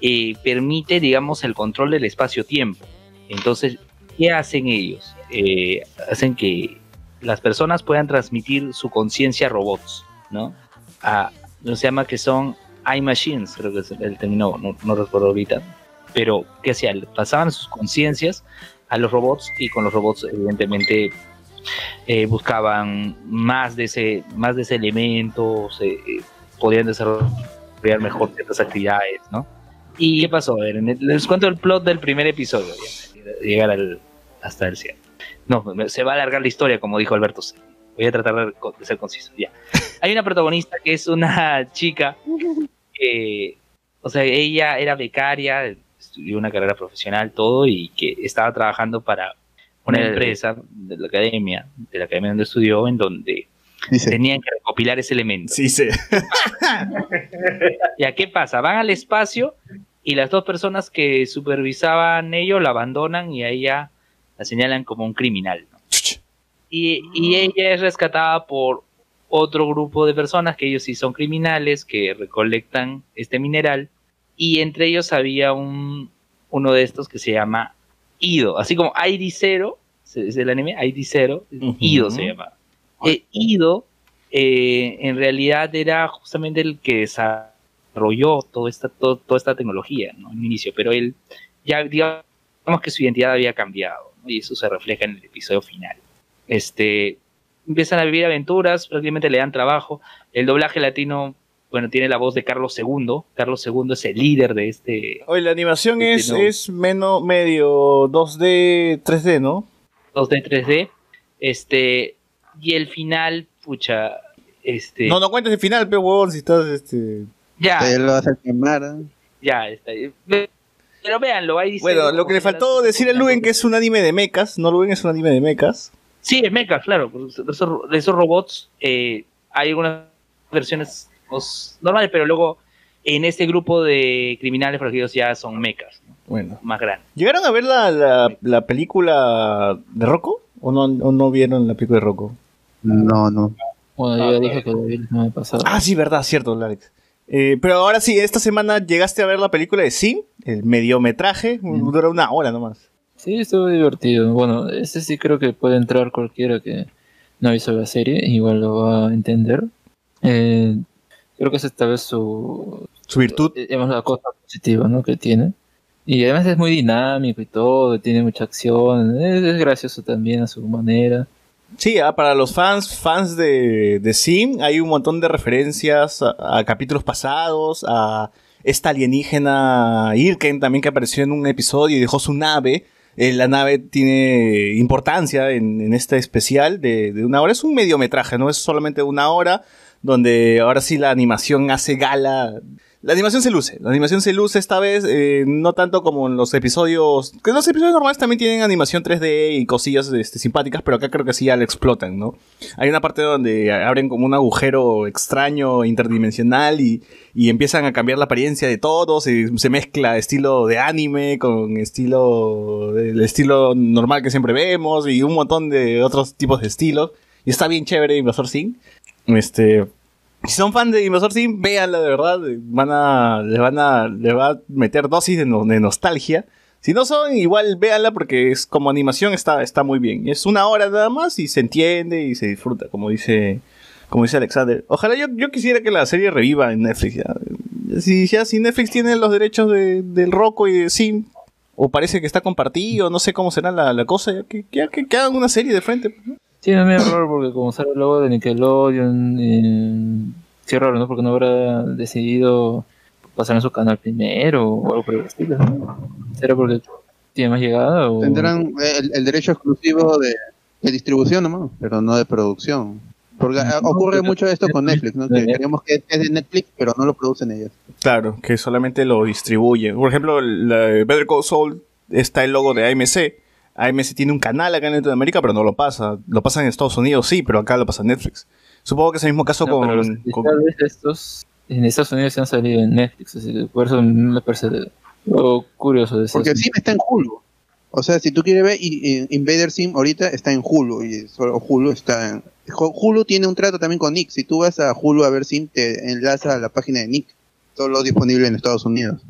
que permite, digamos, el control del espacio-tiempo. Entonces, ¿qué hacen ellos? Eh, hacen que las personas puedan transmitir su conciencia a robots, ¿no? A, se llama que son iMachines, creo que es el término, no, recuerdo ahorita. Pero, ¿qué hacían? Pasaban sus conciencias a los robots y con los robots, evidentemente, eh, buscaban más de ese, más de ese elemento, eh, podían desarrollar mejor ciertas actividades, ¿no? ¿Y qué pasó? A ver, les cuento el plot del primer episodio, llegar al- hasta el cierre. No, se va a alargar la historia, como dijo Alberto. Voy a tratar de, ser conciso. Ya. Hay una protagonista que es una chica que, o sea, ella era becaria, estudió una carrera profesional, todo, y que estaba trabajando para una empresa de la academia, de la academia donde estudió, en donde Dice, tenían que recopilar ese elemento. Sí, sí. (laughs) ¿Ya qué pasa? Van al espacio y las dos personas que supervisaban ello la abandonan y a ella la señalan como un criminal. ¿no? Y, y ella es rescatada por otro grupo de personas que ellos sí son criminales, que recolectan este mineral. Y entre ellos había un, uno de estos que se llama Ido. Así como ID Zero, es el anime, ID Zero. Ido se llama. Eh, Ido eh, en realidad era justamente el que desarrolló toda esta, todo- toda esta tecnología ¿no? en un inicio, pero él ya digamos que su identidad había cambiado ¿no? y eso se refleja en el episodio final. Este, empiezan a vivir aventuras, prácticamente le dan trabajo. El doblaje latino, bueno, tiene la voz de Carlos II. Carlos II es el líder de este Oye, la animación Sí, es, no. es menos, medio 2D, 3D, ¿no? 2D 3D. Este, y el final, pucha, este, No, no cuentes el final, pero huevón, si estás, este... ya, "Te lo vas a quemar. ¿eh? ya, está. Pero véanlo, ahí dice. Bueno, lo que le faltó decir a Luen que es un anime de mechas, no Luen es un anime de mechas. Sí, es mecha, claro. De esos, de esos robots eh, hay algunas versiones pues, normales, pero luego en este grupo de criminales protegidos ya son mechas, ¿no? Bueno. más grandes. ¿Llegaron a ver la, la, la película de Rocco? ¿O no, o no vieron la película de Rocco? No, no. Bueno, yo ya dije que lo vi la semana pasada. Ah, sí, verdad, cierto, Alex. Eh, pero ahora sí, esta semana llegaste a ver la película de Sim, el mediometraje, dura una hora nomás. Sí, estuvo divertido. Bueno, ese sí creo que puede entrar cualquiera que no ha visto la serie, igual lo va a entender. Eh, creo que es tal vez su, Su virtud. eh, digamos, la cosa positiva ¿no? que tiene. Y además es muy dinámico y todo, tiene mucha acción, es, es gracioso también a su manera. Sí, ah, para los fans, fans de, de Sim, hay un montón de referencias a, capítulos pasados, a esta alienígena Irken también que apareció en un episodio y dejó su nave. Eh, la nave tiene importancia en, en este especial de, de una hora. Es un mediometraje, no es solamente una hora, donde ahora sí la animación hace gala. La animación se luce, la animación se luce esta vez, eh, no tanto como en los episodios, que los episodios normales también tienen animación 3D y cosillas este, simpáticas, pero acá creo que sí ya la explotan, ¿no? Hay una parte donde abren como un agujero extraño, interdimensional y, y empiezan a cambiar la apariencia de todos, y se mezcla estilo de anime con estilo, el estilo normal que siempre vemos y un montón de otros tipos de estilos. Y está bien chévere Invasor Sim. Este, si son fan de Invasor Sim, véanla de verdad. Van a, les van a, les va a meter dosis de, no- de nostalgia. Si no son, igual véanla porque es como animación está, está muy bien. Es una hora nada más y se entiende y se disfruta, como dice, como dice Alexander. Ojalá yo, yo quisiera que la serie reviva en Netflix. Ya. Si, ya, si Netflix tiene los derechos de- del Rocco y de Sim, o parece que está compartido, no sé cómo será la, la cosa, ya que- que hagan una serie de frente. pues, ¿no? Sí, es medio raro porque como sale el logo de Nickelodeon, eh, sí es raro, ¿no? Porque no habrá decidido pasar en su canal primero o algo por el estilo, ¿no? ¿Será porque tiene más llegada o...? Tendrán el, el derecho exclusivo de, de distribución nomás, pero no de producción. Porque ah, ocurre mucho esto con Netflix, ¿no? Que creemos que es de Netflix, pero no lo producen ellos. Claro, que solamente lo distribuye. Por ejemplo, la Better Call Saul está el logo de AMC. AMC tiene un canal acá en Latinoamérica, pero no lo pasa. Lo pasa en Estados Unidos, sí, pero acá lo pasa en Netflix. Supongo que es el mismo caso No, con, pero los con- estos en Estados Unidos se han salido en Netflix, así que por eso me parece lo curioso de eso. Porque Sim está en Hulu. O sea, si tú quieres ver Invader Sim ahorita está en Hulu y solo Hulu está en... Hulu tiene un trato también con Nick. Si tú vas a Hulu a ver Sim, te enlaza a la página de Nick. Solo disponible en Estados Unidos.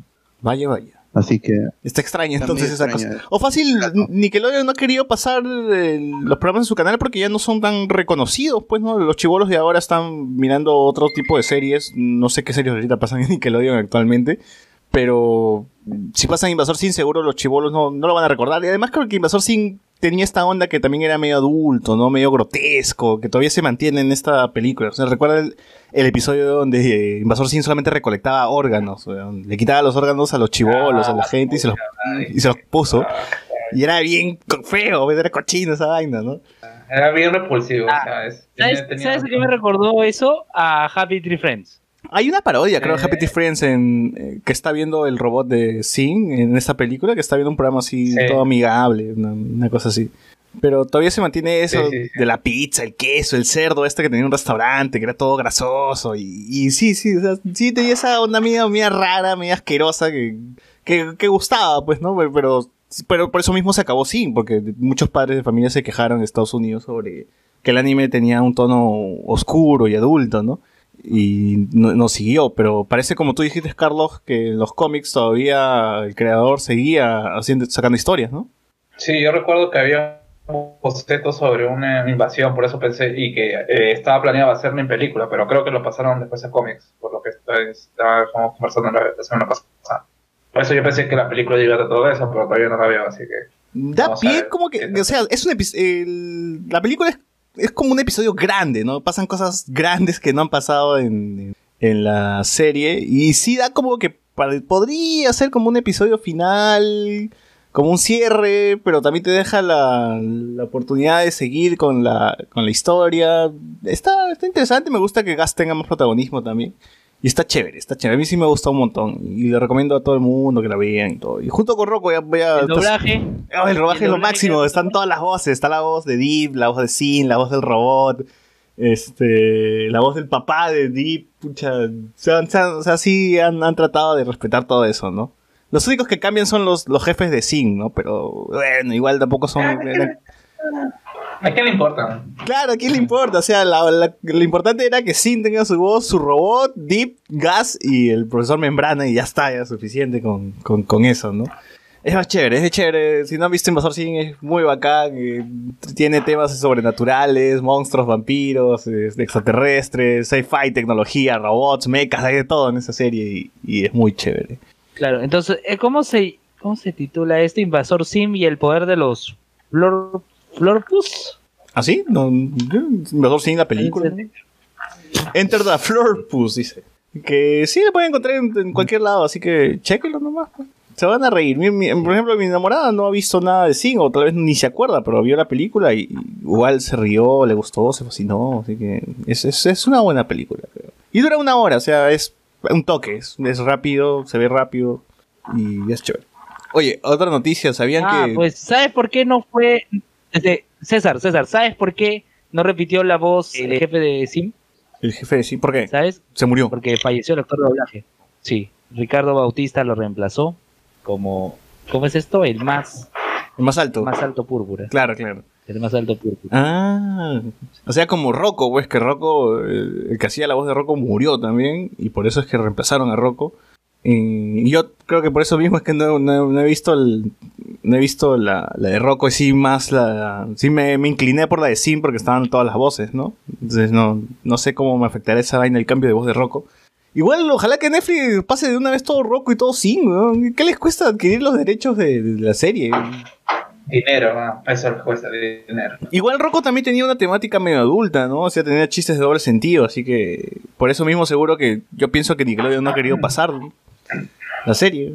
Vaya, vaya. Así que... Está extraño Está entonces esa cosa. O fácil, Nickelodeon no ha querido pasar eh, los programas en su canal porque ya no son tan reconocidos, pues, ¿no? Los chivolos de ahora están mirando otro tipo de series. No sé qué series ahorita pasan en Nickelodeon actualmente. Pero si pasan Invasor Sin, seguro los chivolos no, no lo van a recordar. Y además creo que Invasor Sin tenía esta onda que también era medio adulto, ¿no? Medio grotesco, que todavía se mantiene en esta película. O sea, recuerda el, el episodio donde eh, Invasor Sim solamente recolectaba órganos, le quitaba los órganos a los chivolos, a la gente y se los, y se los puso. Y era bien feo, era cochino esa vaina, ¿no? Era bien repulsivo, Ah, ¿sabes? ¿Sabes, Tenía- tenía- ¿Sabes a qué me recordó eso? A Happy Tree Friends. Hay una parodia, creo, de Eh. Happy Friends, en, eh, que está viendo el robot de Sing en esta película, que está viendo un programa así, Sí. todo amigable, una, una cosa así. Pero todavía se mantiene eso Sí, sí, de la pizza, el queso, el cerdo este que tenía un restaurante, que era todo grasoso. Y, y sí, sí, o sea, sí tenía esa onda media, media rara, media asquerosa que, que, que gustaba, pues, ¿no? Pero, pero, pero por eso mismo se acabó Sing, porque muchos padres de familia se quejaron en Estados Unidos sobre que el anime tenía un tono oscuro y adulto, ¿no? Y no, no siguió, pero parece como tú dijiste, Carlos, que en los cómics todavía el creador seguía haciendo, sacando historias, ¿no? Sí, yo recuerdo que había un boceto sobre una invasión, por eso pensé, y que eh, estaba planeado hacerlo en película, pero creo que lo pasaron después a cómics, por lo que está- estábamos conversando la, la semana pasada. Por eso yo pensé que la película iba a todo eso, pero todavía no la veo, así que... Da pie como que, o sea, es un el- la película es, es como un episodio grande, ¿no? Pasan cosas grandes que no han pasado en, en la serie y sí da como que podría ser como un episodio final, como un cierre, pero también te deja la, la oportunidad de seguir con la, con la historia. Está, está interesante, me gusta que Gas tenga más protagonismo también. Y está chévere, está chévere. A mí sí me gusta un montón. Y le recomiendo a todo el mundo que la vean y todo. Y junto con Rocco voy a... voy a- El doblaje. Ah, el rodaje El es lo doblaje máximo, que- están todas las voces, está la voz de Deep, la voz de Sin, la voz del robot, este, la voz del papá de Deep, pucha, o sea, sí han, han tratado de respetar todo eso, ¿no? Los únicos que cambian son los, los jefes de Sin, ¿no? Pero bueno, igual tampoco son... ¿A quién le importa? Claro, ¿a quién le importa? O sea, la- la- lo importante era que Sin tenga su voz, su robot, Deep, Gas y el profesor Membrana y ya está, ya es suficiente con, con, con eso, ¿no? Es más chévere, es chévere. Si no han visto Invasor Sin, es muy bacán. eh, tiene temas sobrenaturales, monstruos, vampiros, eh, extraterrestres, sci-fi, tecnología, robots, mechas, hay de todo en esa serie y, y es muy chévere. Claro, entonces, eh, ¿cómo se, ¿cómo se titula este Invasor Sim y el poder de los Flor, Florpus? ¿Ah, sí? No, Invasor Sin, la película. Enter the Florpus, dice. Que sí, lo pueden encontrar en, en cualquier lado, así que chequenlo nomás. pues. Se van a reír. Mi- mi- por ejemplo, mi enamorada no ha visto nada de Sing, o tal vez ni se acuerda, pero vio la película y igual se rió, le gustó, se fascinó. Así que es, es, es una buena película, creo. Y dura una hora, o sea, es un toque, es, es rápido, se ve rápido y es chévere. Oye, otra noticia, ¿sabían Ah, que...? pues, ¿sabes por qué no fue... este, César, César, ¿sabes por qué no repitió la voz el jefe de Sim? El jefe de Sing, ¿por qué? ¿Sabes? Se murió. Porque falleció el actor de doblaje. Sí, Ricardo Bautista lo reemplazó como... ¿Cómo es esto? El más, El más alto. más alto púrpura. Claro, claro. El más alto púrpura. Ah, o sea, como Rocco, pues que Rocco, eh, el que hacía la voz de Rocco murió también, y por eso es que reemplazaron a Rocco. Y yo creo que por eso mismo es que no, no- no he visto el, no he visto la, la de Rocco, y sí más la, sí me, me incliné por la de Sim porque estaban todas las voces, ¿no? Entonces no, no sé cómo me afectará esa vaina el cambio de voz de Rocco. Igual, ojalá que Netflix pase de una vez todo Rocco y todo Sim, weón. ¿Qué les cuesta adquirir los derechos de, de la serie? Dinero, ¿no? Eso es lo que cuesta dinero. Igual Rocco también tenía una temática medio adulta, ¿no? O sea, tenía chistes de doble sentido, así que por eso mismo seguro que yo pienso que Nickelodeon no ha querido pasar la serie.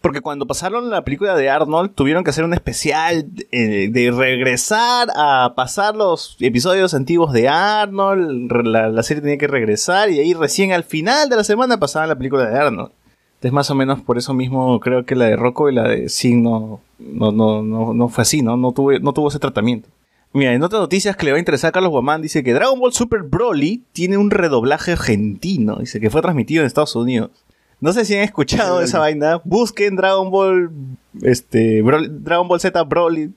Porque cuando pasaron la película de Arnold, tuvieron que hacer un especial eh, de regresar a pasar los episodios antiguos de Arnold. La, la serie tenía que regresar y ahí recién al final de la semana pasaban la película de Arnold. Entonces, más o menos por eso mismo creo que la de Rocco y la de Sing no, no, no, no, no fue así, ¿no? No, tuve, no tuvo ese tratamiento. Mira, en otras noticias que le va a interesar a Carlos Guamán, dice que Dragon Ball Super Broly tiene un redoblaje argentino. Dice que fue transmitido en Estados Unidos. No sé si han escuchado esa vaina. Busquen Dragon Ball, este, Broly- Dragon Ball Z Broly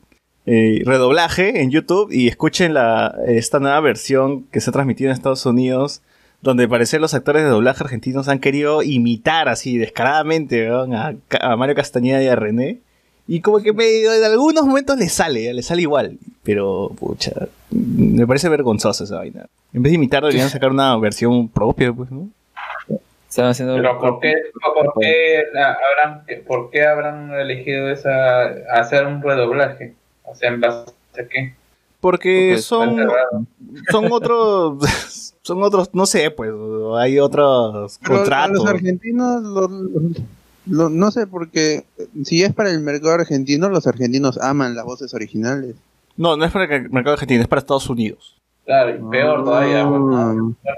eh, redoblaje en YouTube y escuchen la, esta nueva versión que se ha transmitido en Estados Unidos, donde parece los actores de doblaje argentinos han querido imitar así descaradamente a, Mario Castañeda y a René. Y como que medio, en algunos momentos le sale, le sale igual. Pero, pucha, me parece vergonzoso esa vaina. En vez de imitar, deberían sacar una versión propia, pues, ¿no? Haciendo. Pero ¿por qué, por qué habrán, por qué habrán elegido esa hacer un redoblaje? O sea, en base a qué. Porque Porque son, son otros, (laughs) son otros, no sé, pues, hay otros Pero a contratos. los argentinos, lo- lo- lo- no sé, porque si es para el mercado argentino, los argentinos aman las voces originales. No, no es para el mercado argentino, es para Estados Unidos. Claro, y peor todavía, pues, ¿no? Ah.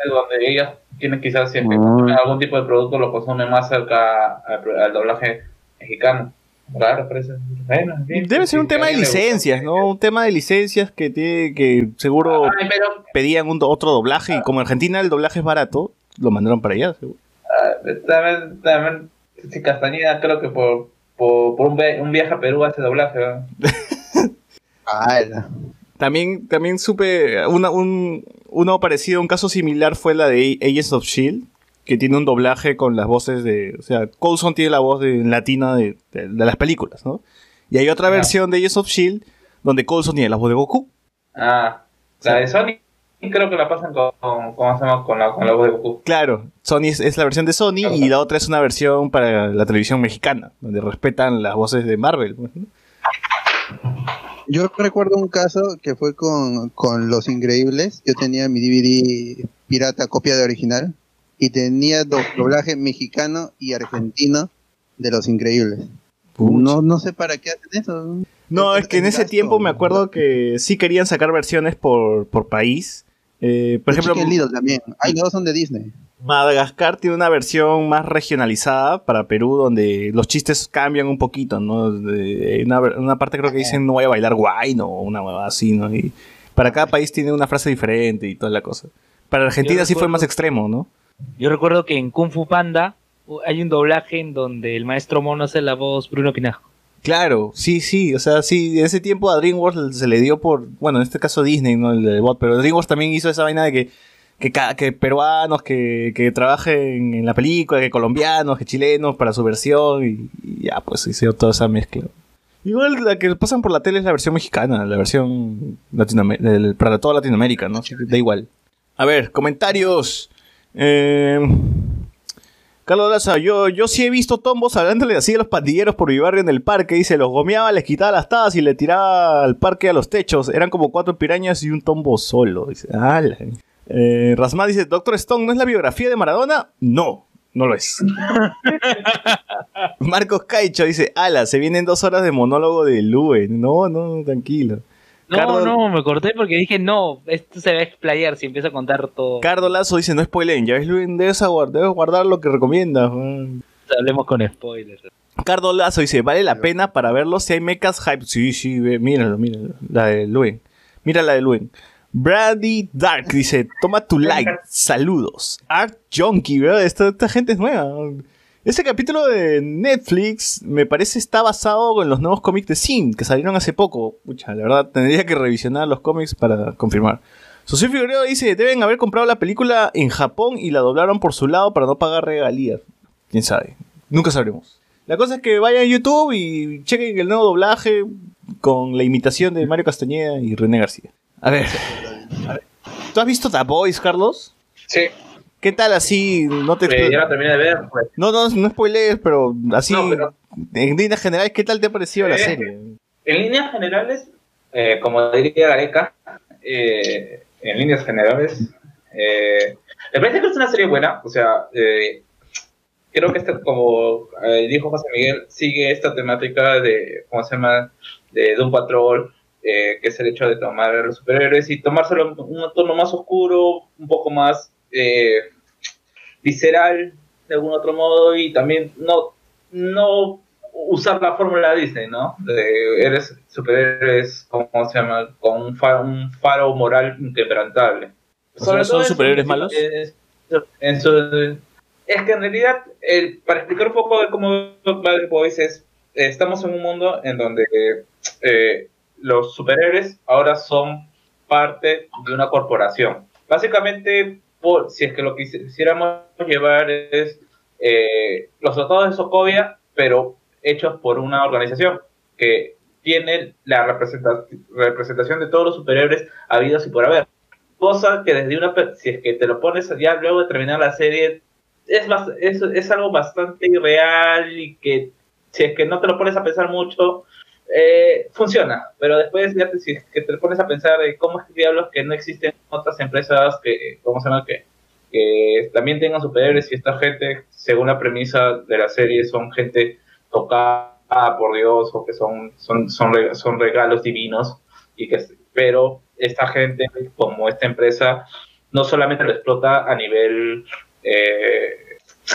donde ellos tienen quizás si Ah. algún tipo de producto lo consumen más cerca al, al doblaje mexicano. Raro, parece. Bueno, Debe ser un tema de licencias, ¿no? Un tema de licencias que tiene que seguro Ay, pero pedían un, otro doblaje y como en Argentina el doblaje es barato, lo mandaron para allá. seguro. ah, también, también, si Castañeda creo que por, por, por un, vi- un viaje a Perú hace doblaje. ¿no? (laughs) Ala. También, también supe, una, un, uno parecido, un caso similar fue la de Agents of Shield, que tiene un doblaje con las voces de, o sea, Coulson tiene la voz de, en latina de, de- de las películas, ¿no? Y hay otra versión de Agents of Shield donde Coulson tiene la voz de Goku. Ah, la de Sony creo que la pasan con, con, la, con la voz de Goku. Claro, Sony es, es la versión de Sony y la otra es una versión para la televisión mexicana, donde respetan las voces de Marvel. pues, ¿no? Yo recuerdo un caso que fue con, con Los Increíbles. Yo tenía mi DVD pirata, copia de original, y tenía do- doblaje mexicano y argentino de Los Increíbles. No, no sé para qué hacen eso. No, Es es que en ese gasto. tiempo me acuerdo que sí querían sacar versiones por, por país. Eh, por ejemplo, también. Ay, los dos son de Disney. Madagascar tiene una versión más regionalizada para Perú donde los chistes cambian un poquito, ¿no? De- una, una parte creo que dicen no voy a bailar guay, ¿no? Una huevada así, ¿no? Y para cada país tiene una frase diferente y toda la cosa. Para Argentina sí fue más extremo, ¿no? Yo recuerdo que en Kung Fu Panda hay un doblaje en donde el maestro mono hace la voz Bruno Pinasco. Claro, sí, sí, o sea, sí, en ese tiempo a DreamWorks se le dio por, bueno, en este caso Disney, ¿no? El bot, pero DreamWorks también hizo esa vaina de que, que, que peruanos que, que trabajen en la película, que colombianos, que chilenos para su versión y, y ya, pues hizo toda esa mezcla. Igual la que pasan por la tele es la versión mexicana, la versión latinoamer- para toda Latinoamérica, ¿no? Da igual. A ver, comentarios. Eh, Carlos Laza, yo, yo sí he visto tombos hablándole así a los pandilleros por mi barrio en el parque. Dice, los gomeaba, les quitaba las tabas y le tiraba al parque a los techos. Eran como cuatro pirañas y un tombo solo. Dice, ala. Eh, Rasmán dice, Doctor Stone, ¿no es la biografía de Maradona? No, no lo es. (laughs) Marcos Caicho dice, ala, se vienen dos horas de monólogo de Lue. No, no, tranquilo. No, Cardo- no, me corté porque dije, no, esto se va a explayar si empiezo a contar todo. Cardo Lazo dice, no spoilen, ya ves, Luen, debes, debes guardar lo que recomiendas. weón". Hablemos con spoilers. Cardo Lazo dice, ¿vale la pena para verlo si hay mechas hype? Sí, sí, ve, míralo, míralo. La de Luen. Mira la de Luen. Brady Dark dice, toma tu like, saludos. Art Junkie, ¿verdad? Esta, gente es nueva. Ese capítulo de Netflix me parece está basado en los nuevos cómics de Sin que salieron hace poco. Pucha, la verdad, tendría que revisionar los cómics para confirmar. José Figueroa dice, deben haber comprado la película en Japón y la doblaron por su lado para no pagar regalías. Quién sabe. Nunca sabremos. La cosa es que vayan a YouTube y chequen el nuevo doblaje con la imitación de Mario Castañeda y René García. A ver. a ver. ¿Tú has visto The Boys, Carlos? Sí, ¿Qué tal así? No te eh, ya la terminé de ver. Pues. no, no, no spoilees, pero así No, pero- en líneas generales, ¿qué tal te ha parecido la serie? En líneas generales, eh, como diría Gareca, eh, en líneas generales, eh, me parece que es una serie buena. O sea, eh, creo que esta, como eh, dijo José Miguel, sigue esta temática de, ¿cómo se llama? De Doom Patrol, eh, que es el hecho de tomar a los superhéroes y tomárselo en un tono más oscuro, un poco más eh, visceral, de algún otro modo, y también no, no usar la fórmula Disney, ¿no? De eres superhéroes, ¿cómo se llama? Con un faro, un faro moral inquebrantable. ¿son superhéroes malos? en su- en su- es que en realidad, el- para explicar un poco de cómo The Boys es, eh, estamos en un mundo en donde eh, los superhéroes ahora son parte de una corporación. Básicamente, por, si es que lo que quisiéramos llevar es eh, los tratados de Sokovia, pero hechos por una organización que tiene la representa- representación de todos los superhéroes habidos y por haber. Cosa que desde una, si es que te lo pones ya luego de terminar la serie, es, es algo bastante irreal y que si es que no te lo pones a pensar mucho, eh, funciona, pero después ya te, si- que te pones a pensar de cómo es que diablos que no existen otras empresas que, ¿cómo se llama? Que, que también tengan superhéroes y esta gente, según la premisa de la serie, son gente tocada por Dios o que son, son, son, son regalos divinos, y que, pero esta gente, como esta empresa, no solamente lo explota a nivel... eh,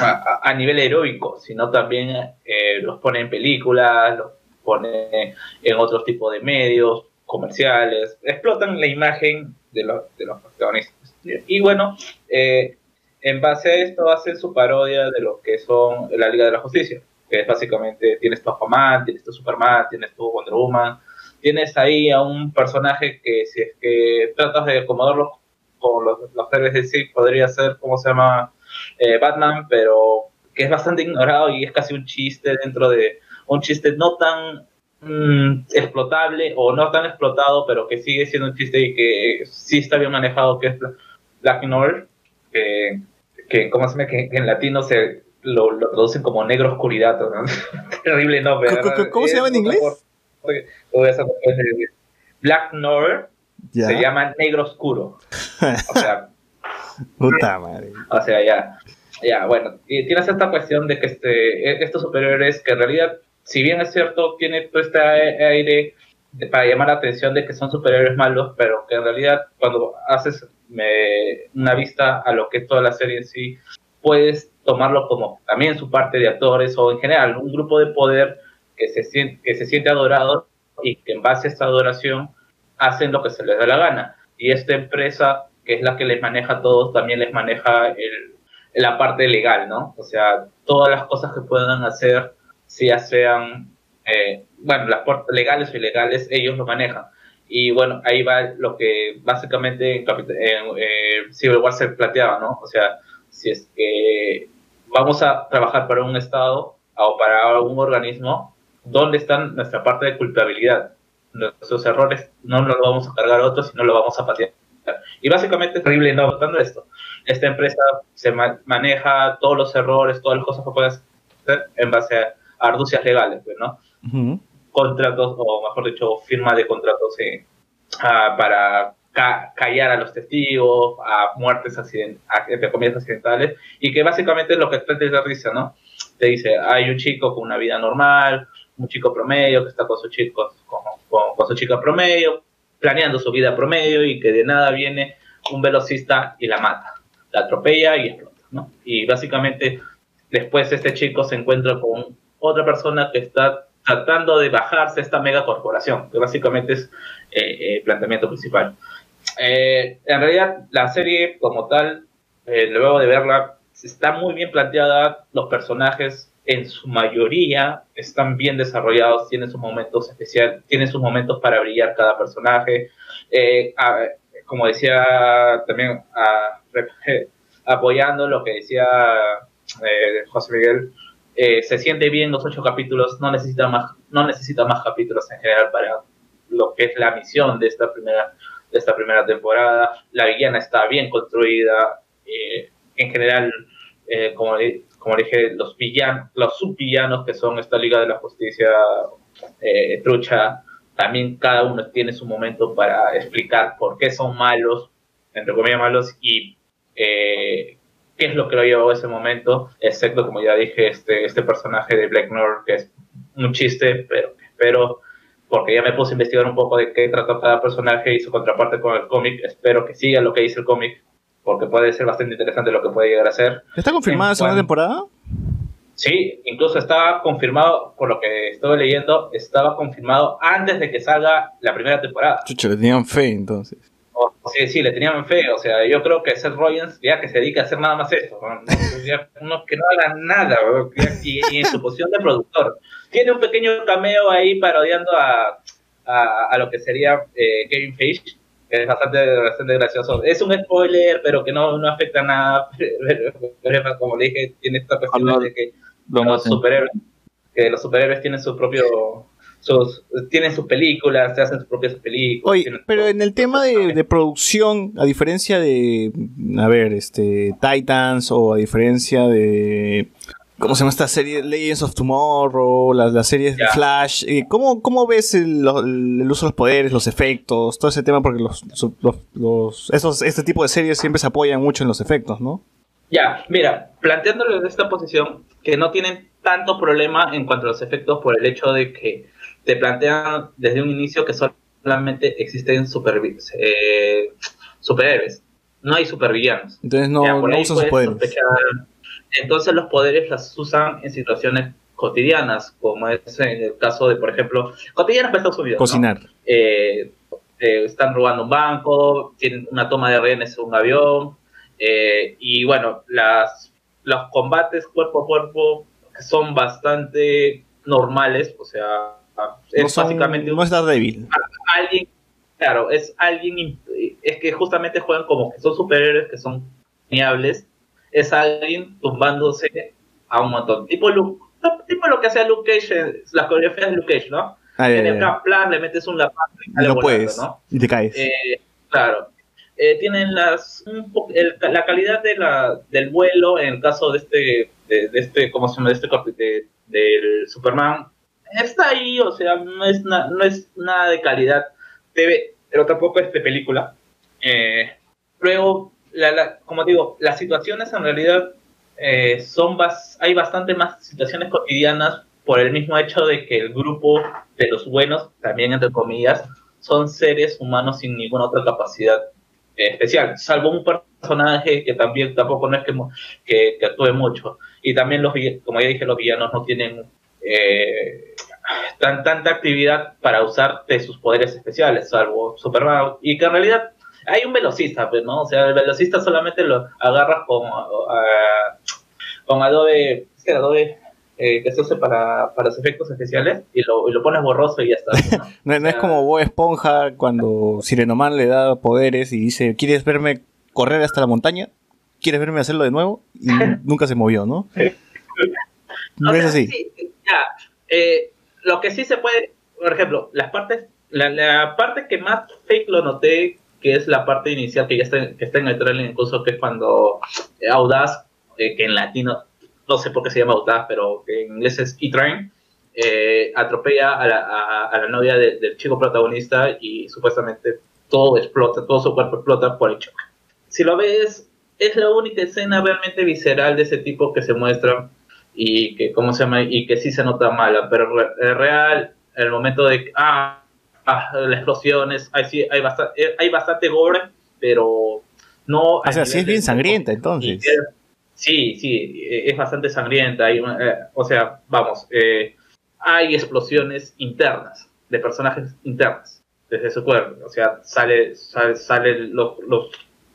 a- a nivel heroico, sino también eh, los pone en películas, los pone en otros tipos de medios comerciales, explotan la imagen de, los de los protagonistas. Y bueno, eh, en base a esto hacen su parodia de lo que son la Liga de la Justicia, que es básicamente tienes tu Aquaman, tienes tu Superman, tienes tu Wonder Woman, tienes ahí a un personaje que si es que tratas de acomodarlo con los, los héroes de sí, podría ser, ¿cómo se llama? Eh, Batman, pero que es bastante ignorado y es casi un chiste dentro de un chiste no tan mm, explotable o no tan explotado, pero que sigue siendo un chiste y que sí está bien manejado, que es Bla- Black Noir, que, que ¿cómo se llama? Que, que en latino se lo, lo traducen como negro oscuridad, ¿no? (laughs) terrible nombre. ¿Cómo- se llama en inglés? Black Noir Ya. se llama negro oscuro. O sea, (laughs) Puta madre. o sea, ya, ya, bueno, y tienes esta cuestión de que este, e- estos superiores, que en realidad, si bien es cierto, tiene todo este aire para llamar la atención de que son superiores malos, pero que en realidad cuando haces una vista a lo que es toda la serie en sí, puedes tomarlo como también su parte de actores o en general un grupo de poder que se siente, que se siente adorado y que en base a esta adoración hacen lo que se les da la gana. Y esta empresa, que es la que les maneja a todos, también les maneja el, la parte legal, ¿no? O sea, todas las cosas que puedan hacer, si ya sean, eh, bueno, las puertas legales o ilegales, ellos lo manejan. Y bueno, ahí va lo que básicamente en, eh, Civil War se planteaba, ¿no? O sea, si es que vamos a trabajar para un Estado o para algún organismo, ¿dónde está nuestra parte de culpabilidad? Nuestros errores no nos los vamos a cargar a otros, sino lo vamos a patear. Y básicamente es terrible no votando esto. Esta empresa se ma- maneja todos los errores, todas las cosas que puedes hacer en base a arducias legales, pues, ¿no? Ujú. contratos, o mejor dicho, firma de contratos eh, ah, para ca- callar a los testigos, a muertes accident a- entre comillas accidentales, y que básicamente es lo que trata de risa, ¿no? Te dice, hay un chico con una vida normal, un chico promedio que está con su chico, con, con- con su chica promedio, planeando su vida promedio y que de nada viene un velocista y la mata, la atropella y explota, ¿no? Y básicamente después este chico se encuentra con otra persona que está tratando de bajarse esta mega corporación, que básicamente es eh, el planteamiento principal. Eh, en realidad, la serie como tal, eh, luego de verla, está muy bien planteada, los personajes en su mayoría están bien desarrollados, tienen sus momentos especiales, tienen sus momentos para brillar cada personaje. Eh, a- como decía también, a- (laughs) apoyando lo que decía eh, José Miguel, eh, se siente bien los ocho capítulos, no necesita más, no necesita más capítulos en general para lo que es la misión de esta primera, de esta primera temporada. La villana está bien construida, eh, en general, eh, como, como dije, los villanos, los subvillanos que son esta Liga de la Justicia trucha, también cada uno tiene su momento para explicar por qué son malos, entre comillas malos, y eh, qué es lo que lo llevó a ese momento, excepto, como ya dije, este, este personaje de Black North, que es un chiste, pero espero, porque ya me puse a investigar un poco de qué trató cada personaje y su contraparte con el cómic, espero que siga lo que dice el cómic, porque puede ser bastante interesante lo que puede llegar a ser. ¿Está confirmada la segunda temporada? Sí, incluso estaba confirmado, por lo que estuve leyendo, estaba confirmado antes de que salga la primera temporada. Chucha, le tenían fe entonces. O- sí, sí, le tenían fe. O sea, yo creo que Seth Rollins, ya que se dedica a hacer nada más esto, ¿no? Uno que no haga nada, y, y en su posición de productor. Tiene un pequeño cameo ahí parodiando a, a, a lo que sería eh, Kevin Feige, que es bastante, bastante gracioso. Es un spoiler, pero que no, no afecta nada. (laughs) Pero, como le dije, tiene esta cuestión de que Lo los superhéroes, que los superhéroes tienen su propio, sus, tienen sus películas, se hacen sus propias películas. Oye, pero en el tema de, de producción, a diferencia de, a ver, este, Titans o a diferencia de ¿Cómo se llama esta serie? Legends of Tomorrow, las, las series de. Flash. Eh, ¿cómo, ¿Cómo ves el, uso de los poderes, los efectos, todo ese tema? Porque los, su- los, los- esos, este tipo de series siempre se apoyan mucho en los efectos, ¿no? Ya, mira, planteándolo en esta posición, que no tienen tanto problema en cuanto a los efectos por el hecho de que te plantean desde un inicio que solamente existen supervi- eh, superhéroes, no hay supervillanos. Entonces no, Ya, usan sus poderes. sospechar. Entonces los poderes las usan en situaciones cotidianas, como es en el caso de, por ejemplo, cotidianas para Estados Unidos. ¿no? Cocinar. eh, eh, están robando un banco, tienen una toma de rehenes en un avión, eh, y bueno, las, los combates cuerpo a cuerpo son bastante normales, o sea, es no, son- básicamente un- no es Daredevil. alguien, claro, es alguien, es que justamente juegan como que son superhéroes que son geniables, es alguien tumbándose a un montón, tipo, Luke- tipo lo que hacía Luke Cage, las coreografías de Luke Cage, ¿no? Ah, ya. cap, plan, le metes un lapazo y no volando, puedes. ¿no? Y te caes. Eh, claro. Eh, tienen las un po- el- la calidad de la, del vuelo en el caso de este de, de este cómo se llama de este de- del Superman está ahí o sea no es na- no es nada de calidad TV pero tampoco es de película Eh, luego como digo las situaciones en realidad eh, son bas- hay bastante más situaciones cotidianas por el mismo hecho de que el grupo de los buenos también entre comillas son seres humanos sin ninguna otra capacidad eh, especial, salvo un personaje que también tampoco no es que, que, que actúe mucho. Y también, los como ya dije, los villanos no tienen eh, tan, tanta actividad para usar de sus poderes especiales, salvo Superman. Y que en realidad hay un velocista, pues, ¿no? O sea, el velocista solamente lo agarras con, ah, con Adobe, es que Adobe eh, que se usa para, para los efectos especiales y lo, y lo pones borroso y ya está. ¿no? (laughs) No, no es sea- como Bob Esponja cuando Sirenoman le da poderes y dice, ¿quieres verme correr hasta la montaña? ¿Quieres verme hacerlo de nuevo? Y (laughs) nunca se movió, ¿no? No O es así. sí, Eh, lo que sí se puede, por ejemplo, las partes, la, la parte que más fake lo noté, que es la parte inicial que ya está, que está en el trailer incluso, que es cuando eh, Audaz, eh, que en latino, no sé por qué se llama Audaz, pero que en inglés es E-Train, eh, atropella a la, a, a la novia de- del chico protagonista y supuestamente todo explota, todo su cuerpo explota por el choque. Si lo ves, es la única escena realmente visceral de ese tipo que se muestra y que cómo se llama y que sí se nota mala pero es real el momento de que, ah, ah, las explosiones hay sí hay bastante hay bastante gore pero no O sea, sí es bien sangrienta, entonces. sí sí eh, es bastante sangrienta hay una- eh, o sea vamos eh, hay explosiones internas de personajes internas desde su cuerpo o sea sale sale, sale los, los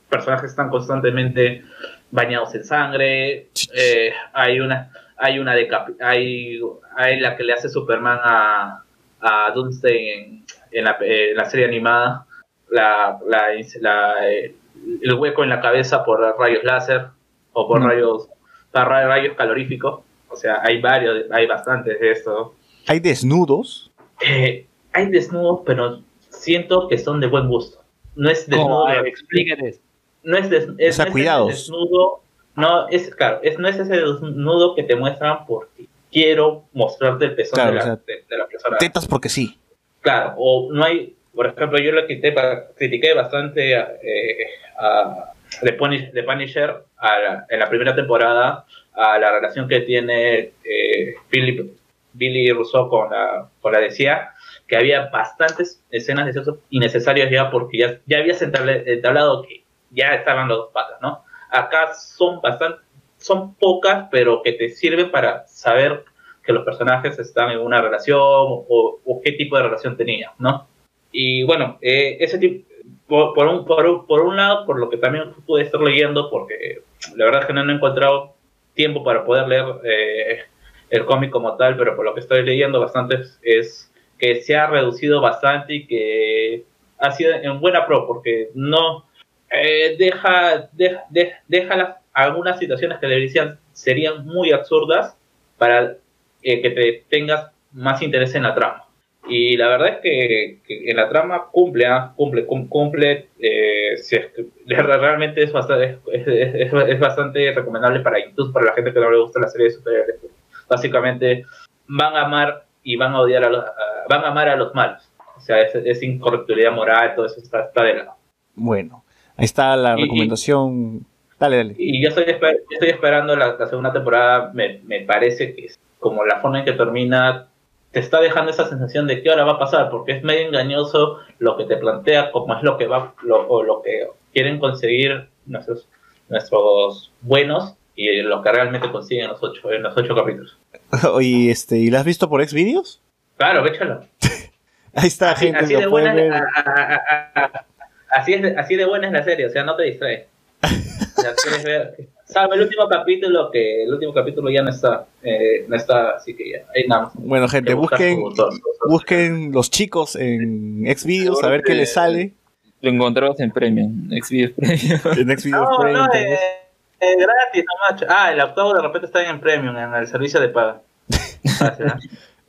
personajes están constantemente bañados en sangre eh, hay una hay una de hay, hay la que le hace Superman a, a Doomsday en, en la, en la serie animada la, la, la- eh, el hueco en la cabeza por rayos láser o por Mm. rayos para rayos caloríficos o sea hay varios hay bastantes de esto Hay desnudos. Eh, hay desnudos pero siento que son de buen gusto no es desnudo explícate. no es, des- es- sea, no es cuidados. ese desnudo, no es claro, es, no es ese desnudo que te muestran porque quiero mostrarte el pezón Claro, de, la, o sea, de- de la persona. Tetas porque sí. Claro, o no hay, por ejemplo, yo le quité, critiqué bastante a, eh, a The, Punish- The Punisher a la- en la primera temporada a la relación que tiene eh, Billy, Billy Rousseau con la, con la decía que había bastantes escenas de sexo innecesarias ya porque ya, ya habías entablado que ya estaban los dos patas, ¿no? Acá son bastante, son pocas, pero que te sirven para saber que los personajes están en una relación o, o qué tipo de relación tenían, ¿no? Y bueno, eh, ese tipo, por, por un, por, un- por un lado, por lo que también pude estar leyendo, porque la verdad es que no he encontrado tiempo para poder leer eh, el cómic como tal, pero por lo que estoy leyendo bastante es que se ha reducido bastante y que ha sido en buena pro, porque no eh, deja, de- de- deja las- algunas situaciones que deberían, serían muy absurdas para eh, que te tengas más interés en la trama. Y la verdad es que, en la trama cumple, ah, cumple, cum- cumple, eh, realmente es bastante, es, bastante recomendable para incluso para la gente que no le gusta la serie de superhéroes. Básicamente van a amar y van a odiar a los, van a amar a los malos. O sea, es, es moral, todo eso está, está de lado. Bueno, ahí está la Y- y- recomendación. Dale, dale. Y yo estoy, esper- yo estoy esperando la, la segunda temporada, me, me parece que es como la forma en que termina, te está dejando esa sensación de qué ahora va a pasar, porque es medio engañoso lo que te plantea, como es lo que va, lo, o lo que quieren conseguir nuestros, nuestros buenos y lo que realmente consiguen en los ocho, en los ocho capítulos. (laughs) Oye, este, ¿y la has visto por Xvideos? Claro, échalo. (laughs) Ahí está, Así, gente, así lo de buena, ver. a- a- a- a- así, es, de- así de buena es la serie, o sea, no te distrae. O sea, quieres ver, sabe el último capítulo que el último capítulo ya no está, eh, no está, así que ya, ahí nada más. Bueno, gente, busquen, busquen los chicos en Xvideos a ver qué les sale. Lo encontramos en Premium, Xvideos Premium. (laughs) En Xvideos No, Premium, no, eh, eh, gratis, no macho. Ah, el octavo de repente está en Premium, en el servicio de paga. Gracias, ¿ah?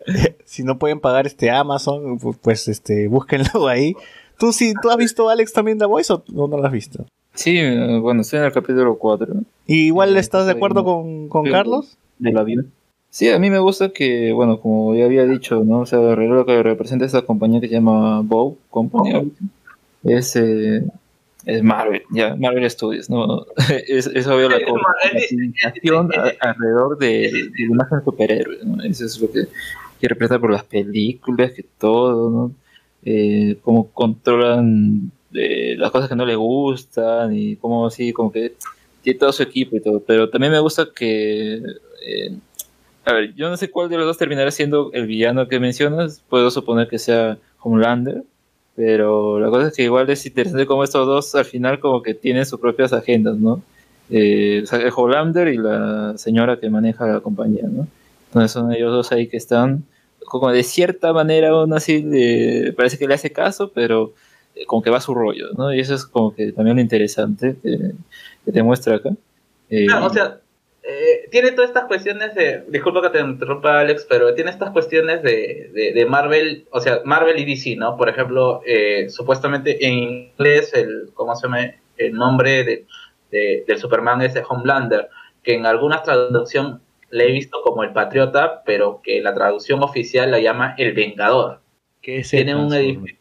(laughs) si no pueden pagar este Amazon, pu- pues este, búsquenlo ahí. ¿Tú sí, tú has visto Alex también The Voice o no lo has visto? Sí, eh, bueno, estoy en el capítulo 4 ¿Y igual Sí, estás de acuerdo con, con. Carlos? del avión. Sí, a mí me gusta que, bueno, como ya había dicho, ¿no? O sea, lo que representa esta compañía que se llama Bow Company ahorita, es, eh, es Marvel, ya, Marvel Studios, ¿no? (laughs) es, es obvio la es- alrededor de, de la imagen de superhéroes, ¿no? Eso es lo que, que representa por las películas, que todo, ¿no? Eh, cómo controlan eh, las cosas que no le gustan y cómo así, como que tiene todo su equipo y todo, pero también me gusta que... eh, a ver, yo no sé cuál de los dos terminará siendo el villano que mencionas, puedo suponer que sea Homelander, pero la cosa es que igual es interesante cómo estos dos al final como que tienen sus propias agendas, ¿no? Eh, o sea, el Homelander y la señora que maneja la compañía, ¿no? Entonces son ellos dos ahí que están como de cierta manera aún así parece que le hace caso, pero eh, como que va a su rollo, ¿no? Y eso es como que también lo interesante que, que te muestra acá. Eh, No, o sea, eh, tiene todas estas cuestiones de. Disculpa que te interrumpa, Alex, pero tiene estas cuestiones de, de, de Marvel, o sea, Marvel y DC, ¿no? Por ejemplo, eh, supuestamente en inglés, el, ¿cómo se llama? El nombre de, de- del Superman es de Homelander, que en alguna traducción le he visto como el Patriota, pero que la traducción oficial la llama el Vengador. Que es Tiene un edificio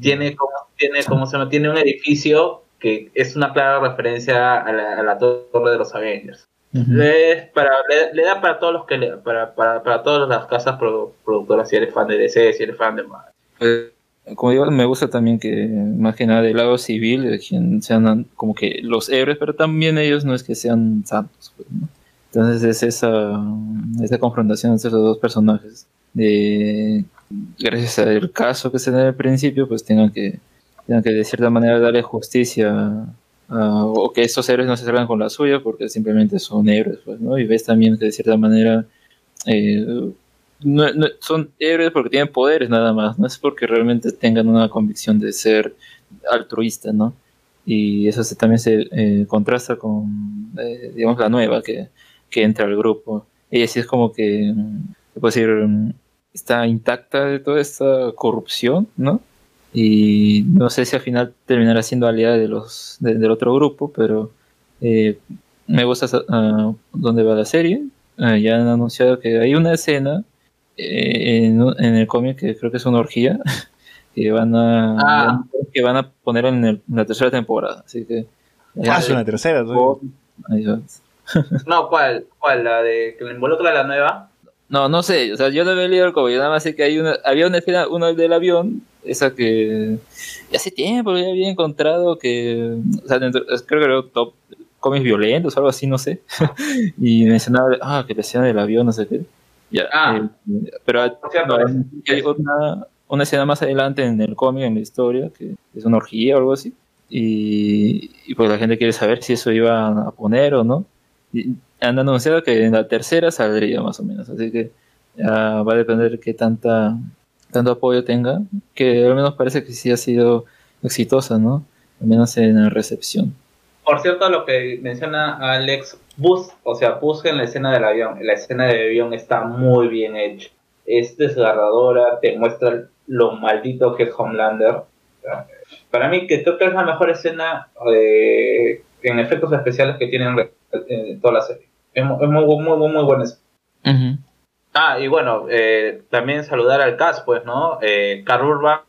tiene como, tiene como se llama, tiene un edificio que es una clara referencia a la, a la torre de los Avengers. Le, para, le, le da para todos los que le- para, para, para todas las casas produ- productoras si eres fan de DC, si eres fan de Marvel. Eh, como digo, me gusta también que más que nada del lado civil, de quien sean como que los héroes, pero también ellos no es que sean santos. pues, ¿no? Entonces es esa, esa confrontación entre los dos personajes. De, gracias al caso que se da al principio, pues tengan que, tengan que de cierta manera darle justicia a- o que estos héroes no se salgan con la suya porque simplemente son héroes. Pues, ¿no? Y ves también que de cierta manera eh, no- no- son héroes porque tienen poderes nada más, no es porque realmente tengan una convicción de ser altruista, ¿no? Y eso se- también se eh, contrasta con, eh, digamos, la nueva que, que entra al grupo. Ella sí es como que, se puede decir, está intacta de toda esta corrupción, ¿no? Y no sé si al final terminará siendo aliada de los, de- del otro grupo, pero eh, me gusta ah, dónde va la serie. Ah, ya han anunciado que hay una escena eh, en, en el cómic que creo que es una orgía (laughs) que van a Ah. que van a poner en, el- en la tercera temporada así que Ah, es una tercera. ¿no? Ahí va. (laughs) No, ¿cuál? ¿Cuál? ¿La de que le involucra a la nueva? no no sé o sea yo no me he leído el cómic yo nada más sé que hay una había una escena una del avión esa que hace tiempo ya había encontrado que o sea, dentro- creo que era top cómics violentos o algo así no sé (laughs) y mencionaba ah que la escena del avión no sé qué ya Ah. eh, pero cierto, no, hay una, una escena más adelante en el cómic, en la historia, que es una orgía o algo así. Y, y pues la gente quiere saber si eso iba a poner o no. Han anunciado que en la tercera saldría más o menos. Así que ya va a depender qué tanta, tanto apoyo tenga. Que al menos parece que sí ha sido exitosa, ¿no? Al menos en la recepción. Por cierto, lo que menciona Alex, bus, o sea, busquen la escena del avión. La escena del avión está muy bien hecha. Es desgarradora, te muestra lo maldito que es Homelander. Para mí, que creo que es la mejor escena eh, en efectos especiales que tienen eh, toda la serie. Es, mu- es muy, muy, muy, muy. Ujú. Ah, y bueno, eh, también saludar al cast, pues, ¿no? Eh, Carl Urban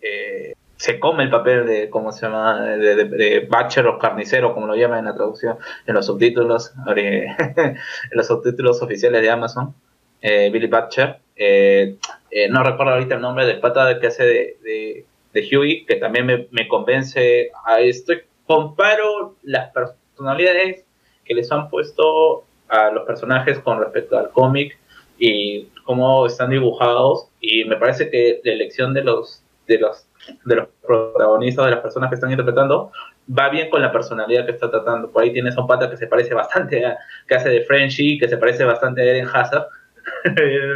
eh, se come el papel de, ¿cómo se llama? De, de, de Butcher o carnicero, como lo llaman en la traducción, en los subtítulos, (laughs) en los subtítulos oficiales de Amazon. Eh, Billy Butcher. Eh, eh, no recuerdo ahorita el nombre del pata que hace de, de, de Huey, que también me, me convence a esto. Comparo las personalidades que les han puesto a los personajes con respecto al cómic y cómo están dibujados. Y me parece que la elección de los de los de los protagonistas de las personas que están interpretando va bien con la personalidad que está tratando. Por ahí tienes a un pata que se parece bastante a que hace de Frenchy que se parece bastante a Eren Hazard. (laughs)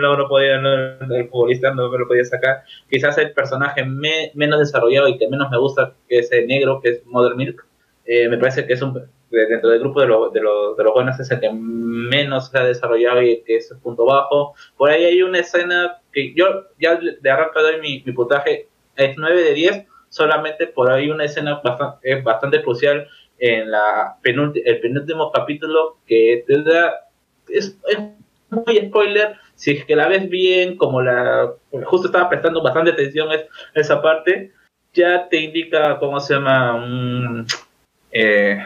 No, no podía no, el futbolista no me lo podía sacar. Quizás el personaje me- menos desarrollado y que menos me gusta que es el negro que es Mother Milk. Eh, me parece que es un dentro del grupo de, lo- de, los- de los buenos es el que menos se ha desarrollado y que es el punto bajo. Por ahí hay una escena que yo ya de arranque doy mi, mi puntaje, es 9 de 10, solamente por ahí una escena bastante, es bastante crucial en la penúlti- el penúltimo capítulo que te da, es, es muy spoiler, si es que la ves bien, como la, justo estaba prestando bastante atención a es- a esa parte, ya te indica cómo se llama un, eh,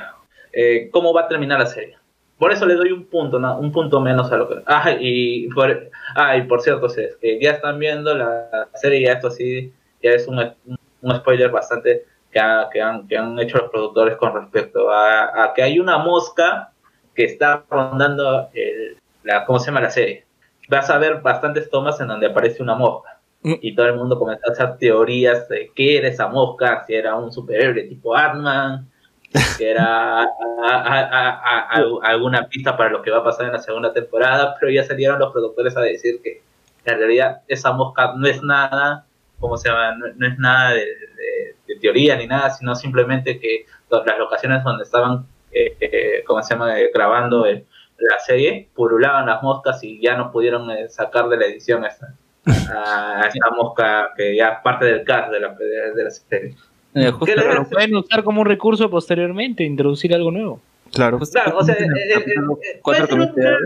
eh, cómo va a terminar la serie. Por eso le doy un punto, ¿no? un punto menos a lo que. Ah, y por, ah, y por cierto, si es que ya están viendo la serie, ya esto sí, ya es un, un spoiler bastante que, ha- que, han, que han hecho los productores con respecto a, a que hay una mosca que está rondando el- la, ¿cómo se llama la serie? Vas a ver bastantes tomas en donde aparece una mosca. Mm. Y todo el mundo comenzó a hacer teorías de qué era esa mosca, si era un superhéroe tipo Ant-Man, que era alguna pista para lo que va a pasar en la segunda temporada, pero ya salieron los productores a decir que en realidad esa mosca no es nada, ¿cómo se llama? No, es nada de, teoría ni nada, sino simplemente que las locaciones donde estaban, eh, eh, ¿cómo se llama?, Eh, grabando la serie, purulaban las moscas y ya no pudieron eh, sacar de la edición a, esa mosca que ya parte del cast de la, de la serie. Eh, justo ¿Qué le lo pueden usar como un recurso posteriormente, introducir algo nuevo. Claro. Claro, o sea, eh, el eh, puede, ser un gran, queda,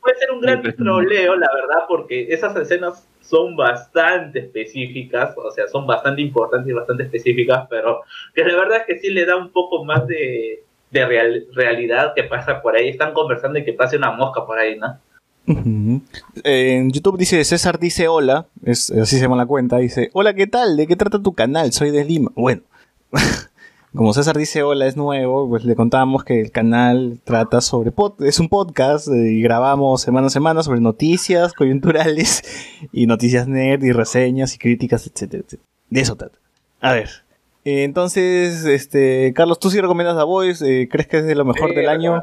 puede ser un gran Ahí, pues, troleo, la verdad, porque esas escenas son bastante específicas, o sea, son bastante importantes y bastante específicas, pero que la verdad es que sí le da un poco más de, de real- realidad que pasa por ahí. Están conversando y que pase una mosca por ahí, ¿no? Ujú. Eh, En YouTube dice César dice hola, es, así se llama la cuenta, dice hola, ¿qué tal? ¿De qué trata tu canal? Soy de Lima. Bueno, (laughs) como César dice hola, es nuevo, pues le contamos que el canal trata sobre, pod- es un podcast eh, y grabamos semana a semana sobre noticias coyunturales (laughs) y noticias nerd y reseñas y críticas, etcétera, etcétera. De eso trata. A ver. eh, Entonces, este, Carlos, ¿tú sí recomiendas The Voice? Eh, ¿Crees que es de lo mejor del año?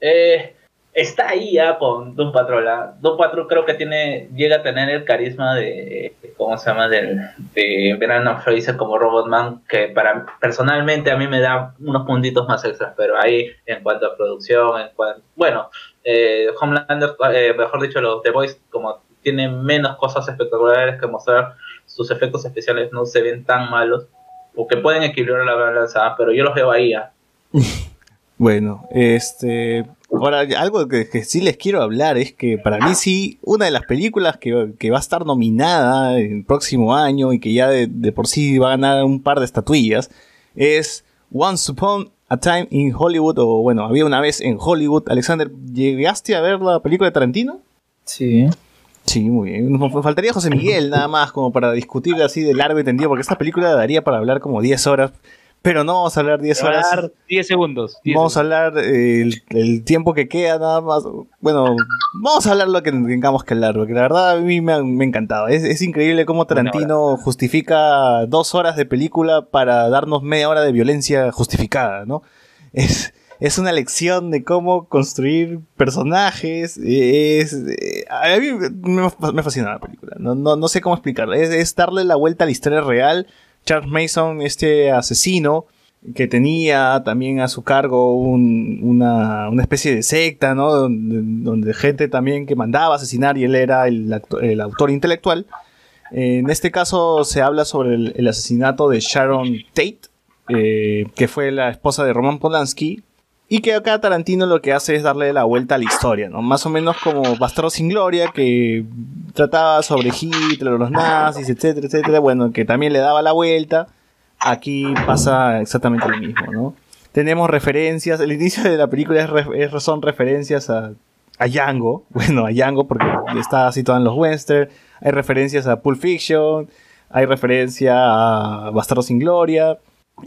Eh, está ahí ya con Doom Patrol. Doom Patrol creo que tiene, llega a tener el carisma de, ¿cómo se llama? Del, de Brendan Fraser como Robotman, que para personalmente a mí me da unos puntitos más extras, pero ahí en cuanto a producción, en cuanto, bueno, eh, Homelander, eh, mejor dicho, los The Boys, como tienen menos cosas espectaculares que mostrar, sus efectos especiales no se ven tan malos, o que pueden equilibrar la balanza, pero yo los veo ahí ya. (laughs) Bueno, este. Ahora, algo que, que sí les quiero hablar es que para mí sí, una de las películas que, que va a estar nominada el próximo año y que ya de, de por sí va a ganar un par de estatuillas es Once Upon a Time in Hollywood, o bueno, había una vez en Hollywood. Alexander, ¿llegaste a ver la película de Tarantino? Sí. Sí, muy bien. Nos nos faltaría José Miguel nada más como para discutir así de largo y tendido, porque esta película daría para hablar como 10 horas, pero no vamos a hablar 10 Te va a horas. dar 10 segundos. 10 Vamos a hablar eh, el, el tiempo que queda nada más. Bueno, vamos a hablar lo que tengamos que hablar, porque la verdad a mí me ha, me ha encantado. Es, es increíble cómo Tarantino justifica dos horas de película para darnos media hora de violencia justificada, ¿no? Es, es una lección de cómo construir personajes. Es, a mí me, me fascina la película. No, no, no sé cómo explicarla. Es, es darle la vuelta a la historia real. Charles Mason, este asesino, que tenía también a su cargo un- una, especie de secta, ¿no? Donde, gente también que mandaba asesinar y él era el, el autor intelectual. En este caso se habla sobre el, el asesinato de Sharon Tate, eh, que fue la esposa de Roman Polanski, y que acá Tarantino lo que hace es darle la vuelta a la historia, ¿no? Más o menos como Bastardo sin Gloria, que trataba sobre Hitler, los nazis, etcétera, etcétera. Bueno, que también le daba la vuelta. Aquí pasa exactamente lo mismo, ¿no? Tenemos referencias, el inicio de la película es son referencias a, a Django, (laughs) bueno, a Django porque está situado en los western, hay referencias a Pulp Fiction, hay referencia a Bastardo sin Gloria,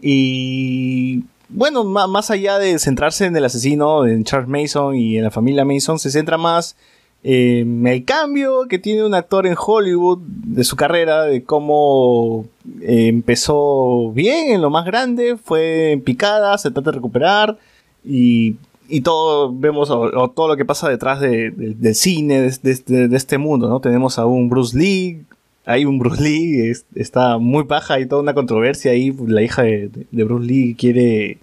y bueno, más allá de centrarse en el asesino, en Charles Mason y en la familia Mason, se centra más en el cambio que tiene un actor en Hollywood de su carrera, de cómo empezó bien en lo más grande, fue en picada, se trata de recuperar y, y todo vemos o, todo lo que pasa detrás de- de- del cine, de- de este mundo, ¿no? Tenemos a un Bruce Lee, hay un Bruce Lee, es- está muy baja, hay toda una controversia ahí, la hija de, Bruce Lee quiere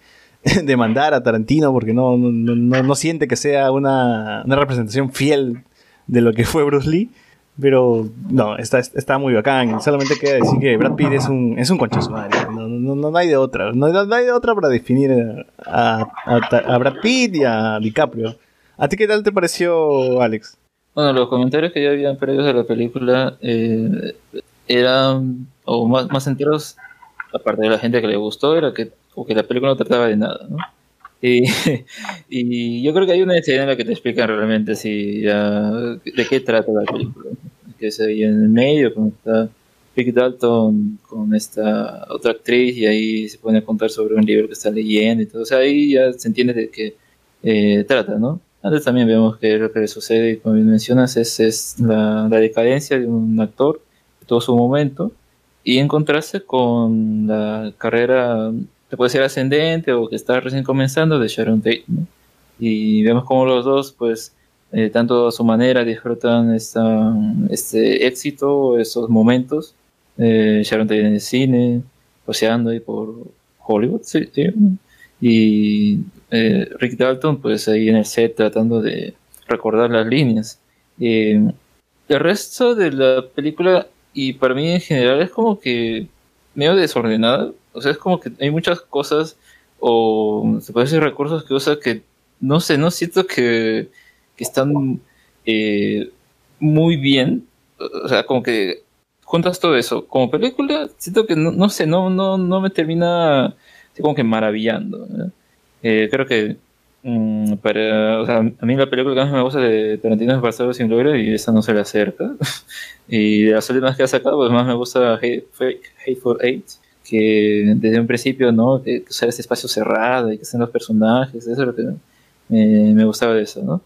(laughs) demandar a Tarantino porque no, no, no- no siente que sea una, una representación fiel de lo que fue Bruce Lee. Pero no, está, está muy bacán. Solamente queda decir que Brad Pitt es un, es un su madre. No, no, hay de otra. No, hay de otra para definir a- a Brad Pitt y a DiCaprio. ¿A ti qué tal te pareció, Alex? Bueno, los comentarios que ya habían previos de la película eh, eran, o más, más enteros, aparte de la gente que le gustó, era que, o que la película no trataba de nada, ¿no? Y, (laughs) y yo creo que hay una escena en la que te explican realmente si de qué trata la película. Que se veía en el medio, con está Rick Dalton con esta otra actriz, y ahí se pone a contar sobre un libro que está leyendo y todo. O sea, ahí ya se entiende de qué eh, trata, ¿no? También vemos que lo que le sucede, como bien mencionas, es, es la, la decadencia de un actor, de todo su momento, y encontrarse con la carrera, te puede ser ascendente o que está recién comenzando, de Sharon Tate, ¿no? Y vemos como los dos, pues, eh, tanto a su manera disfrutan esta, este éxito, esos momentos. Eh, Sharon Tate en el cine, paseando ahí por Hollywood, sí, sí, y eh, Rick Dalton pues ahí en el set tratando de recordar las líneas. Eh, el resto de la película y para mí en general es como que medio desordenada, o sea, es como que hay muchas cosas o se puede decir recursos que usa que no sé, no siento que, que están eh, muy bien, o sea, como que juntas todo eso. Como película, siento que no, no sé, no, no, no me termina como que maravillando. Eh, creo que mm, para, o sea, a mí la película que más me gusta de Tarantino es Bastardo sin Gloria y esa no se le acerca. (laughs) y de las últimas que ha sacado, pues más me gusta Hate, Hateful Eight, que desde un principio, ¿no? Que usar este espacio cerrado y que estén los personajes, eso es lo que eh, me gustaba de eso, ¿no?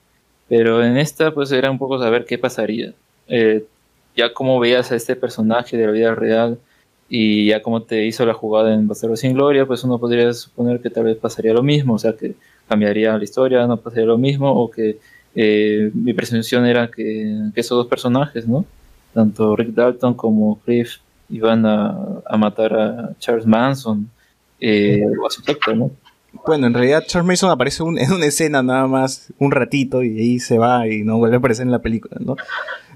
Pero en esta, pues era un poco saber qué pasaría. Eh, ya como veías a este personaje de la vida real y ya como te hizo la jugada en Bastardo sin Gloria, pues uno podría suponer que tal vez pasaría lo mismo, o sea, que cambiaría la historia, no pasaría lo mismo, o que eh, mi presunción era que, esos dos personajes, ¿no? Tanto Rick Dalton como Cliff iban a, a matar a Charles Manson eh, o a su secta, ¿no? Bueno, en realidad Charles Mason aparece un- (laughs) en una escena nada más, un ratito, y ahí se va y no vuelve a aparecer en la película, ¿no?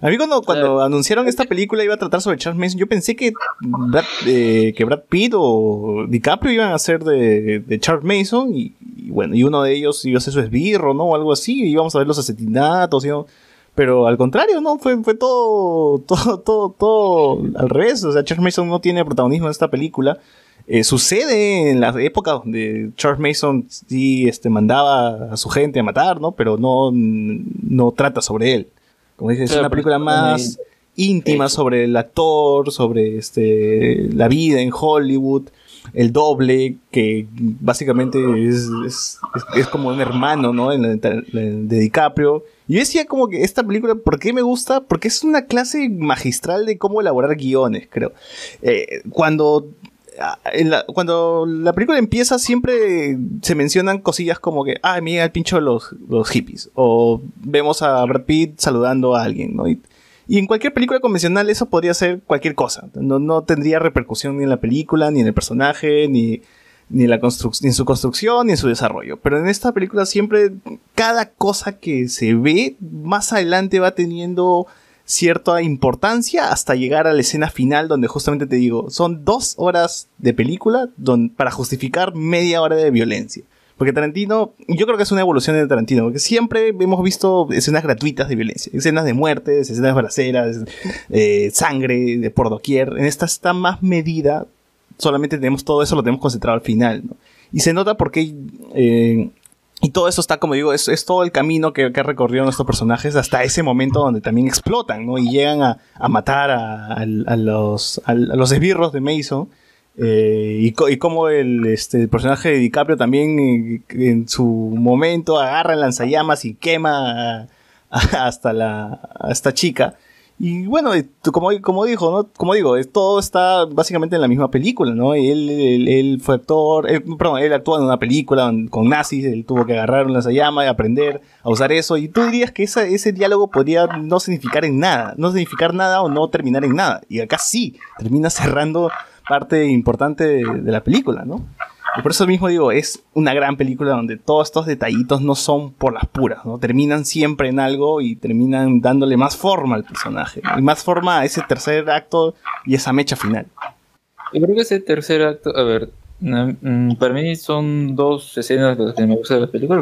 A mí cuando, cuando anunciaron esta película iba a tratar sobre Charles Mason, yo pensé que Brad, eh, que Brad Pitt o DiCaprio iban a ser de, de Charles Mason, y, y bueno, y uno de ellos iba a ser su esbirro, ¿no? O algo así, y íbamos a ver los asesinatos, ¿no? Pero al contrario, ¿no? Fue, fue todo, (laughs) todo, todo, todo al revés. O sea, Charles Mason no tiene protagonismo en esta película. Eh, sucede en la época donde Charles Mason sí este, mandaba a su gente a matar, ¿no? Pero no, no trata sobre él. Como dije, es una película más íntima sobre el actor, sobre este, la vida en Hollywood, el doble, que básicamente es, es, es- es como un hermano, ¿no? En la- de DiCaprio. Y yo decía como que esta película, ¿por qué me gusta? Porque es una clase magistral de cómo elaborar guiones, creo. Eh, cuando la- cuando la película empieza siempre se mencionan cosillas como que, ah, mira el pincho de los, los hippies. O vemos a Brad Pitt saludando a alguien, ¿no? Y, en cualquier película convencional eso podría ser cualquier cosa. No, no tendría repercusión ni en la película, ni en el personaje, ni, ni, la ni en su construcción, ni en su desarrollo. Pero en esta película siempre cada cosa que se ve más adelante va teniendo cierta importancia hasta llegar a la escena final donde justamente te digo, son dos horas de película para justificar media hora de violencia. Porque Tarantino, yo creo que es una evolución de Tarantino, porque siempre hemos visto escenas gratuitas de violencia, escenas de muertes, escenas balaceras, eh, sangre de por doquier. En esta está más medida, solamente tenemos todo eso, lo tenemos concentrado al final. Y se nota porque eh, y todo eso está, como digo, es, es todo el camino que, que recorrido nuestros personajes hasta ese momento donde también explotan, ¿no? Y llegan a, a matar a, los, a, los esbirros de Mason. eh, y, co- como el, este, personaje de DiCaprio también eh, en su momento agarra el lanzallamas y quema hasta la a esta chica. Y bueno, tú- como, como dijo. Como digo, todo está básicamente en la misma película, ¿no? Él, él, fue actor, él- perdón, él actuó en una película con nazis, él tuvo que agarrar un lanzallamas y aprender a usar eso. Y tú dirías que esa- ese diálogo podría no significar en nada, no significar nada o no terminar en nada. Y acá sí, termina cerrando parte importante de la película, ¿no? Y por eso mismo digo, es una gran película donde todos estos detallitos no son por las puras, ¿no? Terminan siempre en algo y terminan dándole más forma al personaje. Y más forma a ese tercer acto y esa mecha final. Yo creo que ese tercer acto, a ver, mm, para mí son dos escenas las que me gustan de la película,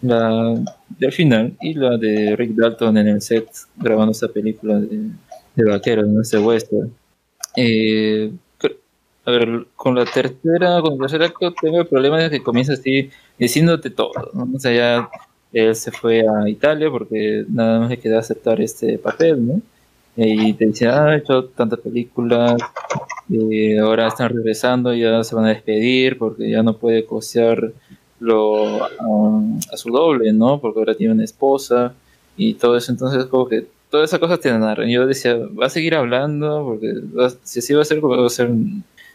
la del final y la de Rick Dalton en el set grabando esta película de, de vaqueros, ¿no? Este western. Eh, a ver, con la tercera, con el tercer acto tengo el problema de que comienza así diciéndote todo, ¿no? O sea, ya él se fue a Italia porque nada más le queda aceptar este papel, ¿no? Y te dice, ah, he hecho tantas películas, eh, ahora están regresando, ya se van a despedir porque ya no puede costear lo, um, a su doble, ¿no? Porque ahora tiene una esposa y todo eso. Entonces, como que todas esas cosas te narran. Yo decía, va a seguir hablando porque si así va a ser, va a ser,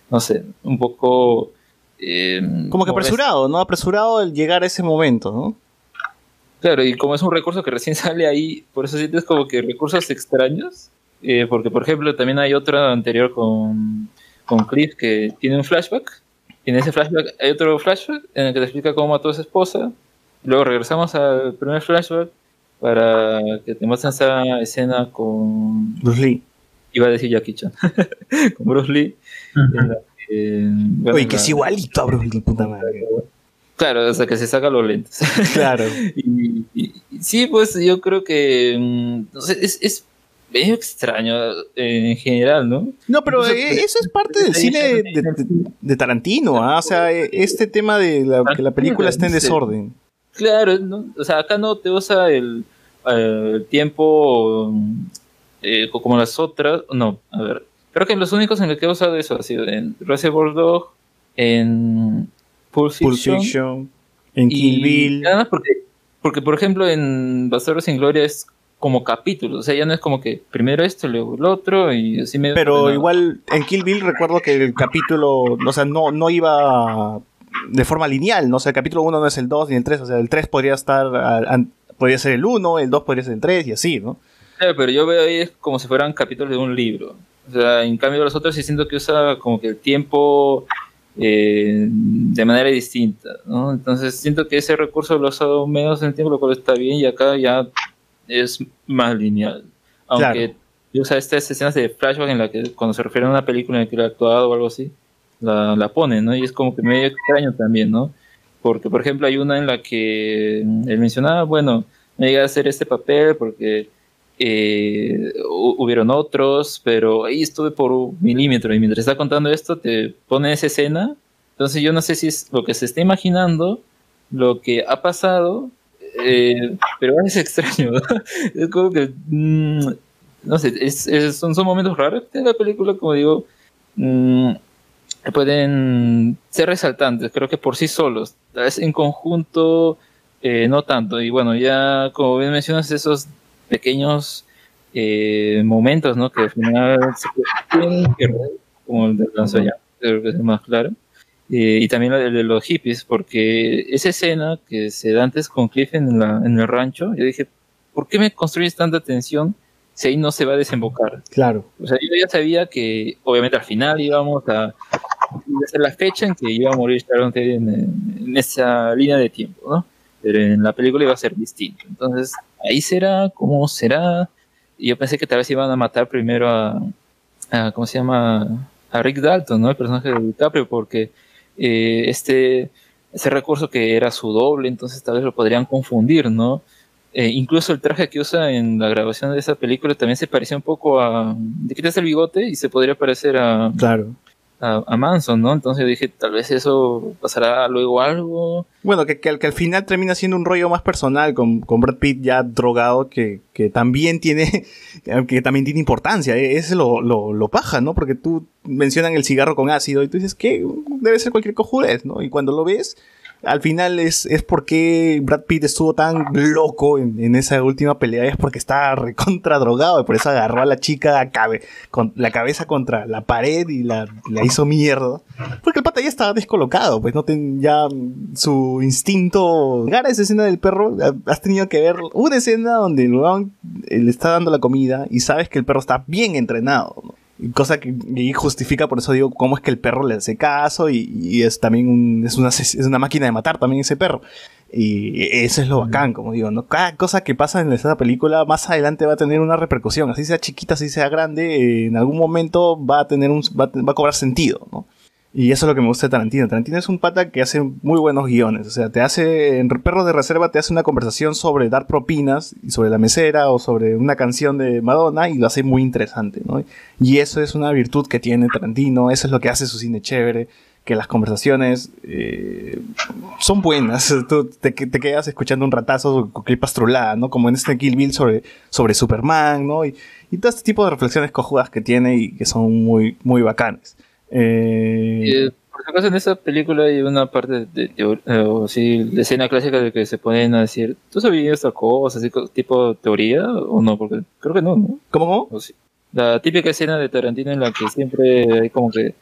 no sé, un poco. eh, Como que apresurado, ¿no? Apresurado el llegar a ese momento, ¿no? Claro, y como es un recurso que recién (laughs) sale ahí, por eso sientes como que recursos extraños. eh, porque, por ejemplo, también hay otra anterior con, con Cliff que tiene un flashback. Y en ese flashback hay otro flashback en el que te explica cómo mató a su esposa. Luego regresamos al primer flashback para que te muestren esa escena con. Bruce Lee. Iba a decir Jackie Chan. (laughs) con Bruce Lee. Bueno, Oye, que es igualito a Bruce Lee, puta madre. Claro, o sea, que se saca los lentes. (laughs) Claro. Y, sí, pues yo creo que mm, no sé, es, es medio extraño eh, en general, ¿no? No, pero eh, eso es parte del cine de, de- de Tarantino, ¿ah? O sea, eh, este tema de la- que la película esté en desorden. Claro, ¿no? o sea, acá no te usa el, el tiempo mm, eh, co- como las otras, no, a ver, creo que los únicos en los que he usado eso ha sido en Reservoir Dog, en Pulp Fiction, en Kill Bill. nada más porque, porque, por ejemplo, en Bastardos sin Gloria es como capítulos, o sea, ya no es como que primero esto, luego el otro, y así medio Pero igual en Kill Bill recuerdo que el capítulo, o sea, no, no iba de forma lineal, ¿no? O sea, el capítulo 1 no es el 2 ni el 3, o sea, el 3 podría estar, al- an- podría ser el 1, el 2 podría ser el 3 y así, ¿no? Claro, pero yo veo ahí como si fueran capítulos de un libro. O sea, en cambio los otros sí siento que usa como que el tiempo eh, de manera distinta, ¿no? Entonces siento que ese recurso lo ha usado menos en el tiempo, lo cual está bien, y acá ya es más lineal. Aunque usa estas escenas de flashback en la que cuando se refiere a una película en la que él ha actuado o algo así, la, la pone, ¿no? Y es como que medio extraño también, ¿no? Porque, por ejemplo, hay una en la que él mencionaba, bueno, me llegué a hacer este papel porque eh, hu- hubieron otros, pero ahí estuve por un milímetro y mientras está contando esto te pone esa escena. Entonces yo no sé si es lo que se está imaginando, lo que ha pasado, eh, pero es extraño. ¿no? (laughs) Es como que, mm, no sé, es- es- son, son momentos raros de la película, como digo, mm, pueden ser resaltantes, creo que por sí solos, tal vez en conjunto eh, no tanto. Y bueno, ya como bien mencionas, esos pequeños eh, momentos, ¿no? Que al final se ver, como el del lanzallamas, creo que es más claro. Eh, y también el de los hippies, porque esa escena que se da antes con Cliff en, la- en el rancho, yo dije, ¿por qué me construyes tanta tensión si ahí no se va a desembocar? Claro. O sea, yo ya sabía que obviamente al final íbamos a, ser la fecha en que iba a morir Sharon Tate en, en esa línea de tiempo, ¿no? Pero en la película iba a ser distinto. Entonces, ahí será, cómo será. Y yo pensé que tal vez iban a matar primero a, ¿cómo se llama? A Rick Dalton, ¿no? El personaje de DiCaprio, porque eh, este, ese recurso que era su doble, entonces tal vez lo podrían confundir, ¿no? Eh, incluso el traje que usa en la grabación de esa película también se parecía un poco a... Le quitas el bigote y se podría parecer a, Claro. A, Manson, ¿no? Entonces dije, tal vez eso pasará luego algo. Bueno, que, que, al- final termina siendo un rollo más personal con, con Brad Pitt ya drogado que, que también tiene (laughs) que también tiene importancia. Ese es lo, lo, lo paja, ¿no? Porque tú mencionan el cigarro con ácido y tú dices que debe ser cualquier cojudez, ¿no? Y cuando lo ves, al final es, es porque Brad Pitt estuvo tan loco en, en esa última pelea, es porque estaba (laughs) recontra drogado y por eso agarró a la chica a cabe- con la cabeza contra la pared y la, la hizo mierda. Porque el pata ya estaba descolocado, pues no ten, ya su instinto. Llegar a esa escena del perro, ha- has tenido que ver una escena donde el eh, le está dando la comida y sabes que el perro está bien entrenado, ¿no? Cosa que justifica, por eso digo, cómo es que el perro le hace caso y, y es también un- es, una, es una máquina de matar también ese perro. Y eso es lo bacán, como digo, ¿no? Cada cosa que pasa en esa película más adelante va a tener una repercusión, así sea chiquita, así sea grande, en algún momento va a tener un, va, va a cobrar sentido, ¿no? Y eso es lo que me gusta de Tarantino. Tarantino es un pata que hace muy buenos guiones. O sea, te hace, en Perros de Reserva te hace una conversación sobre dar propinas y sobre la mesera o sobre una canción de Madonna y lo hace muy interesante, ¿no? Y eso es una virtud que tiene Tarantino, eso es lo que hace su cine chévere, que las conversaciones eh, son buenas. (laughs) Tú te, quedas escuchando un ratazo con clip pastrulada, ¿no? Como en este Kill Bill sobre, sobre Superman, ¿no? Y, y todo este tipo de reflexiones cojudas que tiene y que son muy, muy bacanes. Eh, Eh, por si acaso en esa película hay una parte de, teo- eh, o sí, la escena clásica de que se ponen a decir, ¿tú sabías esta cosa? Así, tipo teoría o no, porque creo que no, ¿no? ¿Cómo, cómo? O sí. La típica escena de Tarantino en la que siempre hay como que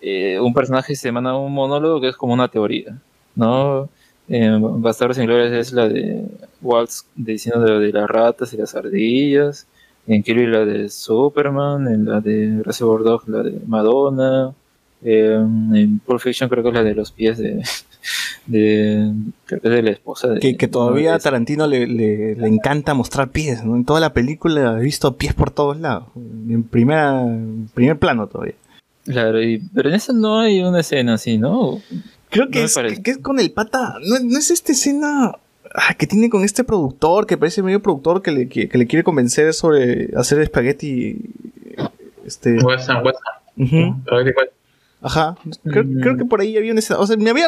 eh, un personaje se manda un monólogo que es como una teoría, ¿no? En Bastardos sin Gloria es la de Waltz diciendo de, de las ratas y las ardillas, en Bill la de Superman, en la de Reservoir Dogs la de Madonna, eh, en Pulp Fiction creo que es la de los pies de, (laughs) de creo que es de la esposa de, Que, que todavía a Tarantino le, le- le encanta mostrar pies, ¿no? En toda la película he visto pies por todos lados. En primera, en primer plano todavía. Claro, y, pero en esa no hay una escena así, ¿no? Creo que, No es, que es con el pata. No, no es esta escena ah, que tiene con este productor, que parece medio productor, que le, que, que le quiere convencer sobre hacer espagueti. Este. Western, Western. es igual. Ajá. Creo, Mm. creo que por ahí había una escena. O sea, me había,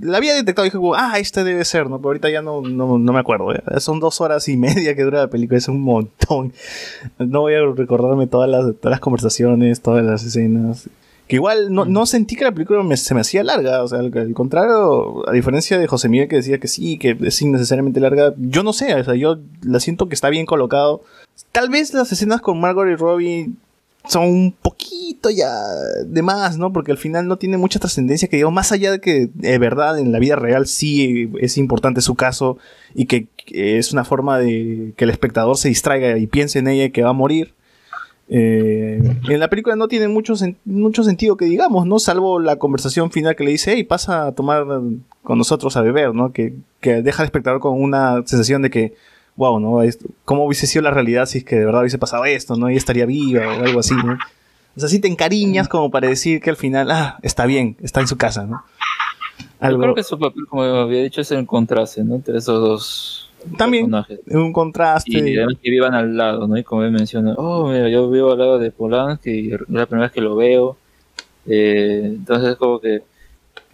la había detectado y dije, ah, este debe ser, ¿no? Pero ahorita ya no, no, no me acuerdo. ya. Son dos horas y media que dura la película, es un montón. No voy a recordarme todas las, todas las conversaciones, todas las escenas. Que igual no, no sentí que la película me- se me hacía larga. O sea, al, al contrario, a diferencia de José Miguel que decía que sí, que es innecesariamente larga, yo no sé. O sea, yo la siento que está bien colocado. Tal vez las escenas con Margot y Robbie son un poquito ya de más, ¿no? Porque al final no tiene mucha trascendencia que digo, más allá de que de verdad en la vida real sí es importante su caso y que, que es una forma de que el espectador se distraiga y piense en ella y que va a morir. Eh, en la película no tiene mucho, mucho sentido que digamos, ¿no? Salvo la conversación final que le dice, hey, pasa a tomar con nosotros a beber, ¿no? Que, que deja al espectador con una sensación de que, wow, ¿no? ¿Cómo hubiese sido la realidad si es que de verdad hubiese pasado esto, ¿no? Ella estaría viva o algo así, ¿no? O sea, sí te encariñas como para decir que al final, ah, está bien, está en su casa, ¿no? Yo Algo, creo que su papel, como había dicho, es el contraste, ¿no? Entre esos dos También. un contraste. Y además que vivan al lado, ¿no? Y como él menciona, oh, mira, yo vivo al lado de Polanski y es la primera vez que lo veo. Eh, entonces, como que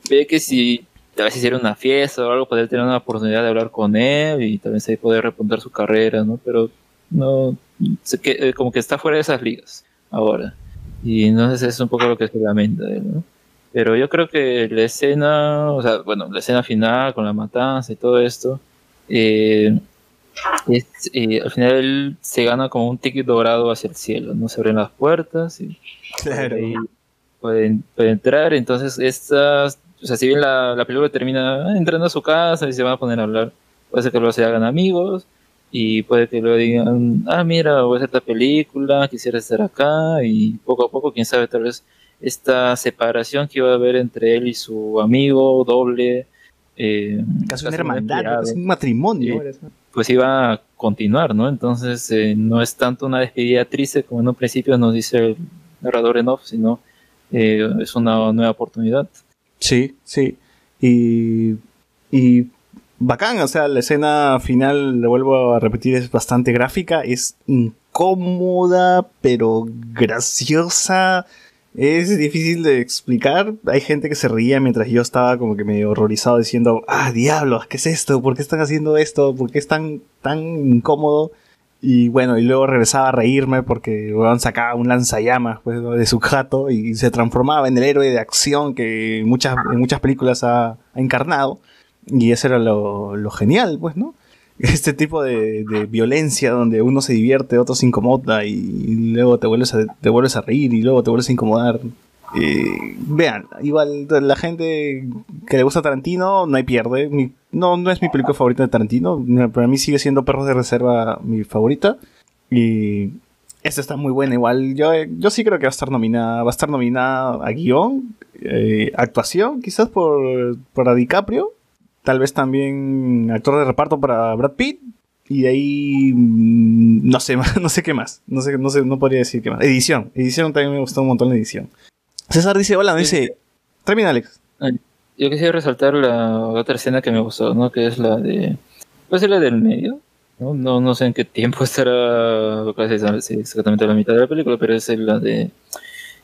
ve que si tal vez hiciera una fiesta o algo, poder tener una oportunidad de hablar con él y tal vez ahí poder repuntar su carrera, ¿no? Pero no, sé que, eh, como que está fuera de esas ligas ahora. Y entonces es un poco lo que se lamenta él, ¿no? Pero yo creo que la escena, o sea, bueno, la escena final con la matanza y todo esto, eh, es, eh, al final él se gana como un ticket dorado hacia el cielo, ¿no? Se abren las puertas y Claro. ahí puede, puede entrar. Entonces, estas, o sea, si bien la, la película termina ah, entrando a su casa y se van a poner a hablar, puede ser que luego se hagan amigos y puede que luego digan, ah, mira, voy a hacer esta película, quisiera estar acá y poco a poco, quién sabe, tal vez esta separación que iba a haber entre él y su amigo doble. Eh, Casi una hermandad, un matrimonio. Pues iba a continuar, ¿no? Entonces eh, no es tanto una despedida triste como en un principio nos dice el narrador en off, sino eh, es una nueva oportunidad. Sí, sí. Y, y bacán, o sea, la escena final, le vuelvo a repetir, es bastante gráfica, es incómoda, pero graciosa. Es difícil de explicar. Hay gente que se reía mientras yo estaba como que medio horrorizado diciendo, ah, diablos, ¿qué es esto? ¿Por qué están haciendo esto? ¿Por qué es tan, tan incómodo? Y bueno, y luego regresaba a reírme porque weón sacaba un lanzallamas pues, de su jato y se transformaba en el héroe de acción que muchas, en muchas películas ha, ha encarnado. Y eso era lo, lo genial, pues, ¿no? Este tipo de, de violencia donde uno se divierte, otro se incomoda y luego te vuelves a, te vuelves a reír y luego te vuelves a incomodar. Eh, vean, igual la gente que le gusta Tarantino no hay pierde. Mi- no, no es mi película favorita de Tarantino. Para mí sigue siendo Perros de Reserva mi favorita. Y esta está muy buena igual. Yo, yo sí creo que va a estar nominada. Va a estar nominada a guion, eh, actuación, quizás por, para DiCaprio. Tal vez también actor de reparto para Brad Pitt. Y de ahí mm, no sé, (laughs) no sé qué más. No sé, no sé, no podría decir qué más. Edición. Edición también me gustó un montón la edición. César dice, hola, me dice. Termina, Alex. Yo quisiera resaltar la otra escena que me gustó, ¿no? Que es la de. Pues es la del medio. No, no, no sé en qué tiempo (laughs) estará casi exactamente la mitad de la película, pero es la de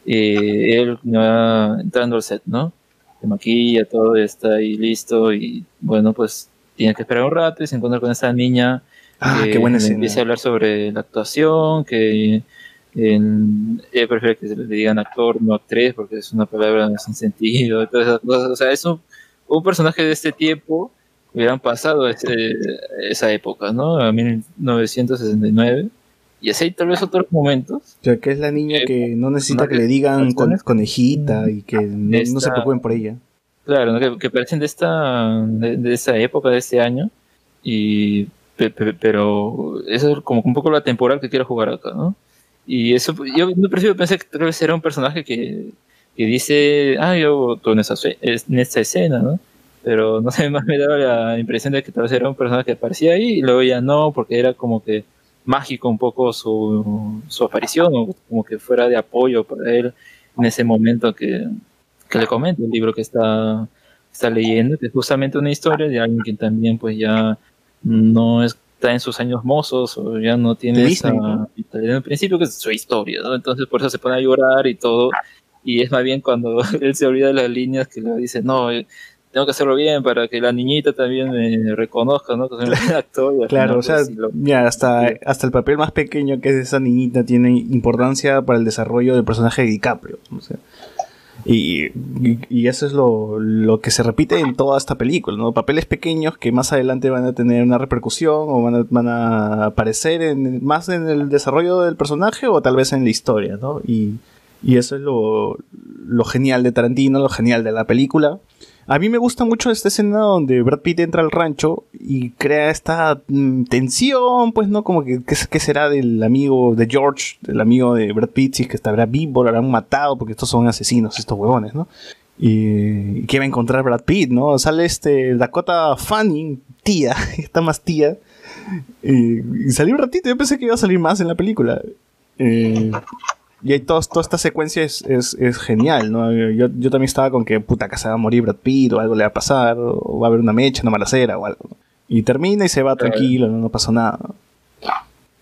eh, él va entrando al set, ¿no? Se maquilla, todo está ahí listo y bueno, pues tiene que esperar un rato y se encuentra con esta niña Ah, que qué buena le empieza a hablar sobre la actuación, que en, ella prefiere que se le digan actor, no actriz, porque es una palabra sin sentido, y todas esas cosas. O sea, es un, un personaje de este tiempo hubieran pasado ese- esa época, ¿no? A 1969. Y así hay tal vez otros momentos. O sea, que es la niña Eh, que no necesita no, que le digan con- conejita y que no, no se Esta- preocupen por ella. Claro, ¿no? que, que parecen de esta de, de esa época, de este año, y pe- pe- pero eso es como un poco la temporal que quiero jugar acá, ¿no? Y eso, yo no principio pensé que tal vez era un personaje que, que dice, ah, yo estuve en esa, en esta escena, ¿no? Pero no sé, (laughs) más me daba la impresión de que tal vez era un personaje que aparecía ahí y luego ya no, porque era como que mágico un poco su, su aparición, o como que fuera de apoyo para él en ese momento que, que le comento el libro que está, está leyendo, que es justamente una historia de alguien que también pues ya no está en sus años mozos o ya no tiene esa vitalidad en principio que es su historia, ¿no? Entonces por eso se pone a llorar y todo. Y es más bien cuando (laughs) él se olvida de las líneas que le dice, no, tengo que hacerlo bien para que la niñita también me reconozca, ¿no? Que soy un buen actor y Claro, o sea, pues, lo- mira, hasta, hasta el papel más pequeño que es esa niñita tiene importancia para el desarrollo del personaje de DiCaprio. o sea. y, y- y eso es lo, lo que se repite en toda esta película, ¿no? Papeles pequeños que más adelante van a tener una repercusión o van a, van a aparecer en, más en el desarrollo del personaje o tal vez en la historia, ¿no? Y, y eso es lo, lo genial de Tarantino, lo genial de la película. A mí me gusta mucho esta escena donde Brad Pitt entra al rancho y crea esta mm, tensión, pues, ¿no? Como que, ¿qué, será del amigo de George, del amigo de Brad Pitt? Si es que estará vivo, lo habrán matado, porque estos son asesinos, estos huevones, ¿no? Y que va a encontrar Brad Pitt, ¿no? Sale este Dakota Fanning, tía, (laughs) está más tía. Y, y salió un ratito, yo pensé que iba a salir más en la película. Eh, y ahí toda esta secuencia es, es, es genial, ¿no? Yo, yo también estaba con que, puta, que se va a morir Brad Pitt o algo le va a pasar, o va a haber una mecha, una balacera o algo. Y termina y se va tranquilo, no, no pasó nada.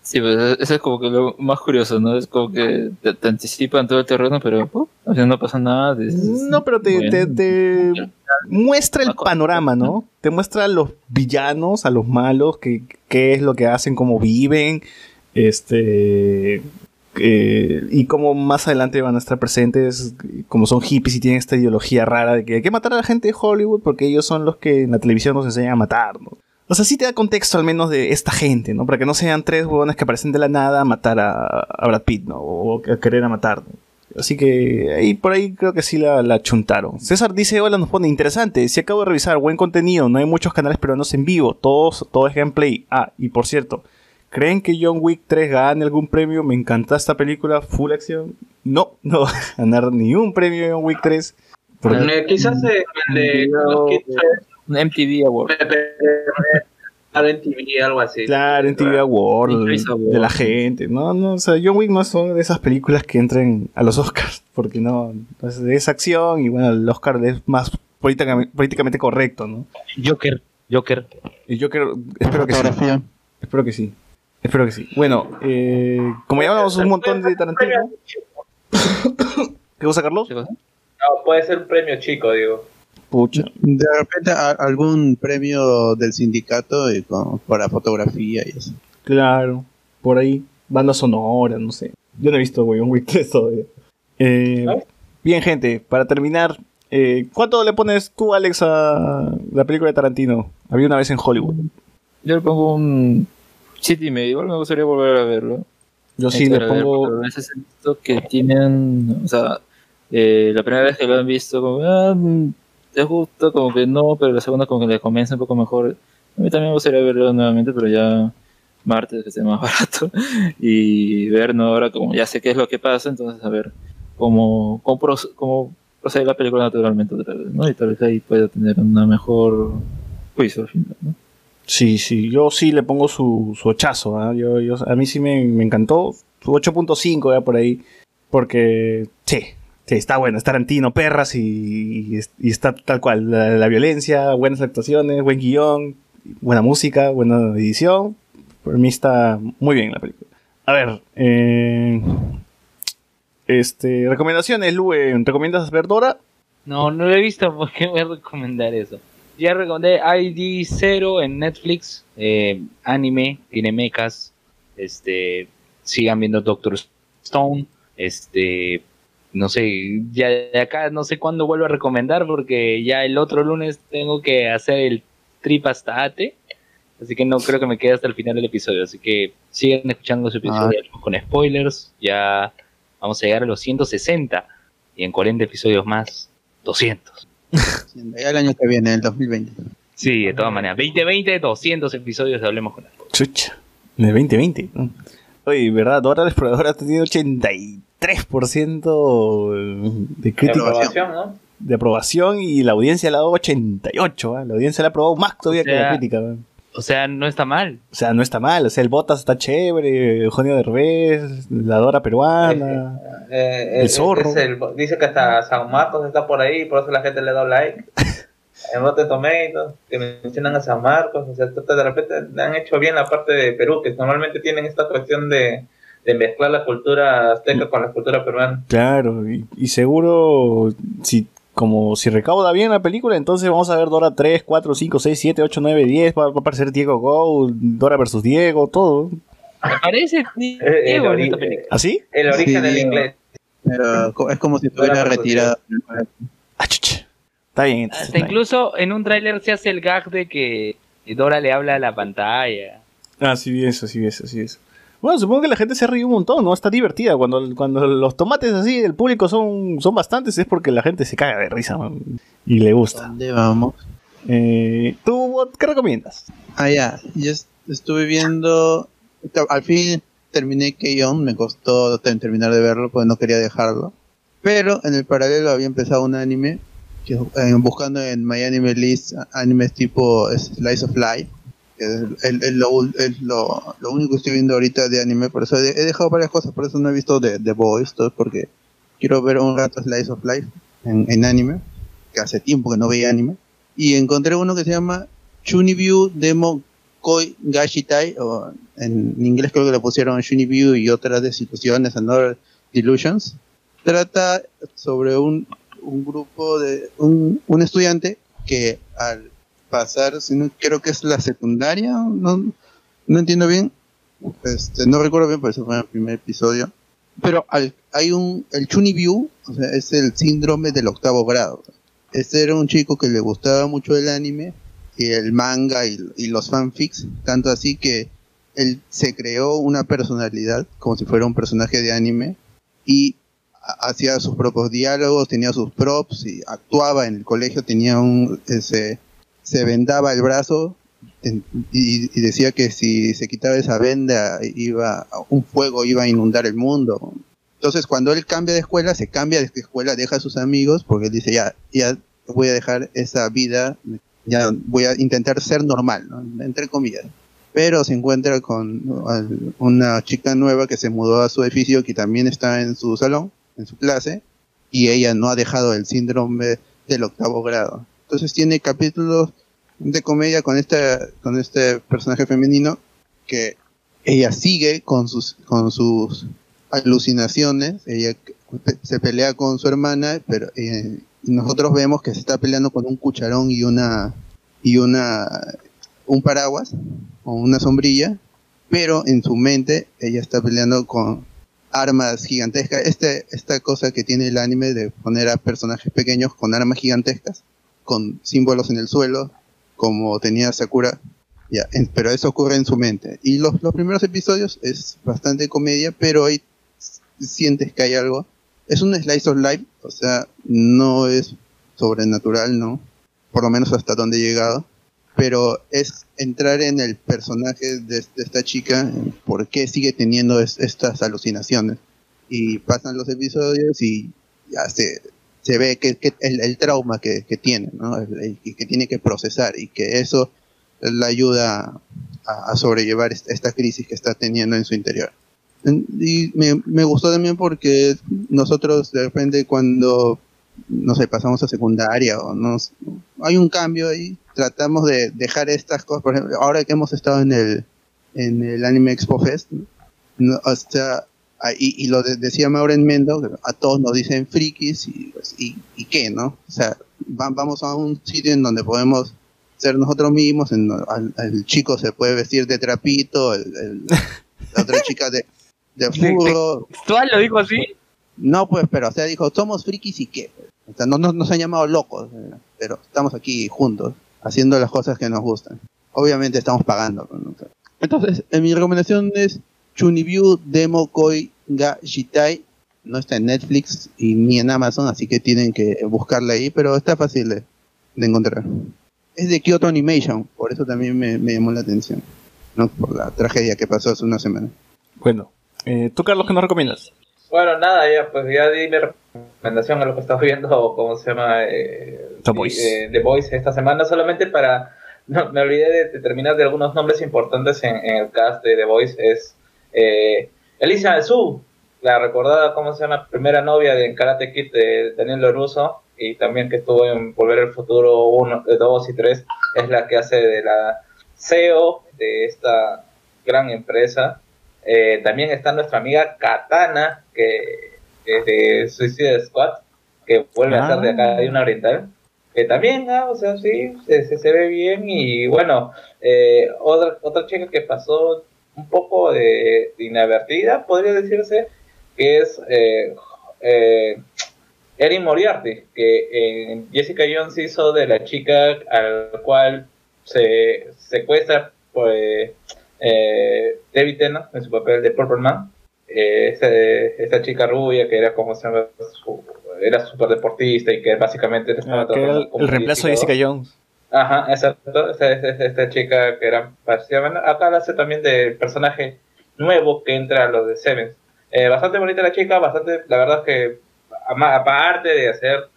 Sí, pues eso es como que lo más curioso, ¿no? Es como que te, te anticipan todo el terreno, pero no pasa nada. No, pero te, te, te muestra el panorama, ¿no? Te muestra a los villanos, a los malos, qué, qué es lo que hacen, cómo viven, este... eh, y cómo más adelante van a estar presentes, como son hippies y tienen esta ideología rara de que hay que matar a la gente de Hollywood porque ellos son los que en la televisión nos enseñan a matar, ¿no? O sea, sí te da contexto al menos de esta gente, ¿no? Para que no sean tres huevones que aparecen de la nada a matar a, Brad Pitt, ¿no? O a querer a matar. Así que ahí por ahí creo que sí la, la chuntaron. César dice, hola, nos pone interesante. Si acabo de revisar, buen contenido, no hay muchos canales peruanos en vivo, todos, todo es gameplay. Ah, y por cierto, ¿creen que John Wick 3 gane algún premio? Me encanta esta película, full acción. No, no va a ganar ni un premio John Wick 3. Porque- Eh, quizás el de Kitchen, Un MTV Award. me- me- Claro, en TV, algo así. Claro, en TV Award, de la gente. No, no, o sea, John Wick no son de esas películas que entren a los Oscars, porque no, es, es acción y bueno, el Oscar es más políticamente, políticamente correcto, ¿no? Joker, Joker. Y creo, espero que sí. Espero que sí. Espero que sí. Bueno, eh, como ya hablamos un montón de Tarantino. ¿Qué cosa, Carlos? ¿Qué cosa? No, puede ser un premio chico, digo. Pucha. De repente a- algún premio del sindicato y para fotografía y eso. Claro, por ahí. Banda sonora, no sé. Yo no he visto John Wick 3 todavía. Eh, ¿No? bien, gente, para terminar, eh, ¿cuánto le pones tú, Alex, a la película de Tarantino? Había una vez en Hollywood. Yo le pongo un y medio. Igual me gustaría volver a verlo. Yo sí le ver, pongo. A veces he visto que tienen, o sea, eh, la primera vez que lo han visto, como, ah, mm, te gusta, como que no, pero la segunda como que le convence un poco mejor. A mí también me gustaría verlo nuevamente, pero ya martes que esté más (laughs) barato y ver, ¿no? Ahora como ya sé qué es lo que pasa, entonces a ver cómo, cómo, proce- cómo procede la película naturalmente otra vez, ¿no? Y tal vez ahí pueda tener una mejor juicio al final, ¿no? Sí, sí, yo sí le pongo su, su ochazo. ¿ah? Yo, yo- a mí sí me, me encantó. Su 8.5 ya por ahí. Porque, sí, sí, está bueno. Es Tarantino, perras y, y es- y está tal cual. La, la violencia, buenas actuaciones, buen guion, buena música, buena edición. Por mí está muy bien la película. A ver, eh, este, recomendaciones, Lue. ¿Recomiendas ver Dora? No, no lo he visto, (laughs) ¿por qué voy a recomendar eso? Ya recomendé ID0 en Netflix, eh, anime, tiene mechas, este, sigan viendo Doctor Stone, este, no sé, ya de acá no sé cuándo vuelvo a recomendar porque ya el otro lunes tengo que hacer el trip hasta Ate, así que no creo que me quede hasta el final del episodio, así que sigan escuchando los episodios con spoilers, ya vamos a llegar a los 160 y en 40 episodios más 200. Ya el año que viene, el 2020. Sí, de todas maneras. 2020, 200 episodios de Hablemos con Spoilers. Chucha. De 2020. ¿no? Oye, ¿verdad? Dora la exploradora ha tenido 83% de De crítica aprobación, ¿no? de aprobación y la audiencia le ha dado 88. ¿ah? La audiencia le ha aprobado más todavía O sea, que la crítica. ¿ah? O sea, no está mal. O sea, no está mal. O sea, el Botas está chévere, Eugenio Derbez, la Dora peruana. Eh, El eh, zorro. es el- dice que hasta San Marcos está por ahí, por eso la gente le da like. (laughs) En Rotten Tomatoes, que mencionan a San Marcos, o sea, de repente han hecho bien la parte de Perú, que normalmente tienen esta cuestión de, de mezclar la cultura azteca con la cultura peruana. Claro, y, y seguro, si como si recauda bien la película, entonces vamos a ver Dora 3, 4, 5, 6, 7, 8, 9, 10. Va, va a aparecer Diego Go, Dora versus Diego, todo. Me parece Eh, Diego el, en esta ori- película. ¿Así? el origen Sí, del Diego. inglés. Pero es como si estuviera retirado. Ah, chucha. Está bien. entonces, Hasta está bien. incluso en un tráiler se hace el gag de que Dora le habla a la pantalla. Ah, sí, vi eso, sí, vi Bueno, supongo que la gente se ríe un montón, ¿no? Está divertida. Cuando, cuando los tomates así del público son, son bastantes, es porque la gente se caga de risa man, y le gusta. ¿Dónde vamos? Eh, ¿Tú qué recomiendas? Ah, ya. Yo est- estuve viendo. Al fin terminé Keyon. Me costó ter- terminar de verlo porque no quería dejarlo. Pero en el paralelo había empezado un anime. Que, eh, buscando en My Anime List animes tipo Slice of Life. Es, lo, es lo, lo único que estoy viendo ahorita de anime. Por eso he, he dejado varias cosas. Por eso no he visto The, The Boys. Todo porque quiero ver un rato Slice of Life en, en anime. Que hace tiempo que no veía anime. Y encontré uno que se llama Chunibyu Demo Koi Gashitai, o en inglés creo que le pusieron Shunibyu y otras desilusiones, Another Delusions. Trata sobre un, un grupo de un, un estudiante que al pasar, si no- creo que es la secundaria, no, no entiendo bien, este, no recuerdo bien, pero ese fue el primer episodio. Pero al- hay un, el Chunibyu, o sea, es el síndrome del octavo grado. Este era un chico que le gustaba mucho el anime y el manga y, y los fanfics, tanto así que él se creó una personalidad como si fuera un personaje de anime y ha- hacía sus propios diálogos, tenía sus props y actuaba en el colegio, tenía un ese se vendaba el brazo y, decía que si se quitaba esa venda iba un fuego iba a inundar el mundo. Entonces cuando él cambia de escuela, se cambia de escuela, deja a sus amigos porque él dice ya ya voy a dejar esa vida ya voy a intentar ser normal, ¿no? entre comillas. Pero se encuentra con una chica nueva que se mudó a su edificio, que también está en su salón, en su clase, y ella no ha dejado el síndrome del octavo grado. Entonces tiene capítulos de comedia con esta, con este personaje femenino que ella sigue con sus, con sus alucinaciones, ella se pelea con su hermana, pero eh, nosotros vemos que se está peleando con un cucharón y una y una un paraguas o una sombrilla, pero en su mente ella está peleando con armas gigantescas. Este, esta cosa que tiene el anime de poner a personajes pequeños con armas gigantescas, con símbolos en el suelo, como tenía Sakura. Ya, pero eso ocurre en su mente. Y los, los primeros episodios es bastante comedia, pero ahí sientes que hay algo. Es un slice of life, o sea, no es sobrenatural, ¿no? Por lo menos hasta donde he llegado. Pero es entrar en el personaje de, esta chica, por qué sigue teniendo es- estas alucinaciones. Y pasan los episodios y ya se, se ve que, que el, el trauma que, que tiene, ¿no? El- el- que, tiene que procesar y que eso le ayuda a, a sobrellevar est- esta crisis que está teniendo en su interior. Y me, me gustó también porque nosotros de repente cuando, no sé, pasamos a secundaria o nos, hay un cambio ahí, tratamos de dejar estas cosas, por ejemplo, ahora que hemos estado en el, en el Anime Expo Fest, no, o sea, y, y lo de- decía Maureen Mendo, a todos nos dicen frikis y, pues, y, y qué, ¿no? O sea, va- vamos a un sitio en donde podemos ser nosotros mismos, en, al- el chico se puede vestir de trapito, el, el- la otra (laughs) chica de, de furro. ¿Textual lo dijo así? No, pues, pero, o sea, dijo, somos frikis y qué. O sea, no nos, nos han llamado locos, eh, pero estamos aquí juntos, haciendo las cosas que nos gustan. Obviamente estamos pagando. no. Entonces, en mi recomendación es Chunibyu Demo Koi ga Shitai. No está en Netflix y ni en Amazon, así que tienen que buscarla ahí, pero está fácil de, de encontrar. Es de Kyoto Animation, por eso también me, me llamó la atención. ¿no? Por la tragedia que pasó hace una semana. Bueno, eh, ¿tú, Carlos, qué nos recomiendas? Bueno, nada, ya, pues ya di mi recomendación a lo que estás viendo, ¿cómo se llama? Eh, The Voice. eh, The Voice esta semana, solamente para. No, me olvidé de, de terminar de algunos nombres importantes en, en el cast de The Voice. Es eh, Elisa Su, la recordada, ¿cómo se llama? Primera novia de Karate Kid de Daniel LaRusso, y también que estuvo en Volver al Futuro 1, 2 y 3, es la que hace de la CEO de esta gran empresa. Eh, también está nuestra amiga Katana, que es de Suicide Squad, que vuelve a ser de acá de una oriental. Que también, ah, o sea, sí, se, se, se ve bien. Y bueno, eh, otra, otra chica que pasó un poco de, de inadvertida, podría decirse, que es eh, eh, Erin Moriarty, que en Jessica Jones hizo de la chica al cual se secuestra por eh, eh, David Tennant en su papel de Purple Man. Eh, esa chica rubia que era como se llama, su- era súper deportista y que básicamente estaba Ah, que el, reemplazo de. Jessica Jones. Ajá, exacto. Esta, esta- chica que era parecida. bueno, Acá hace también del personaje nuevo que entra a los de Seven. Eh, bastante bonita la chica, bastante, la verdad es que aparte de hacer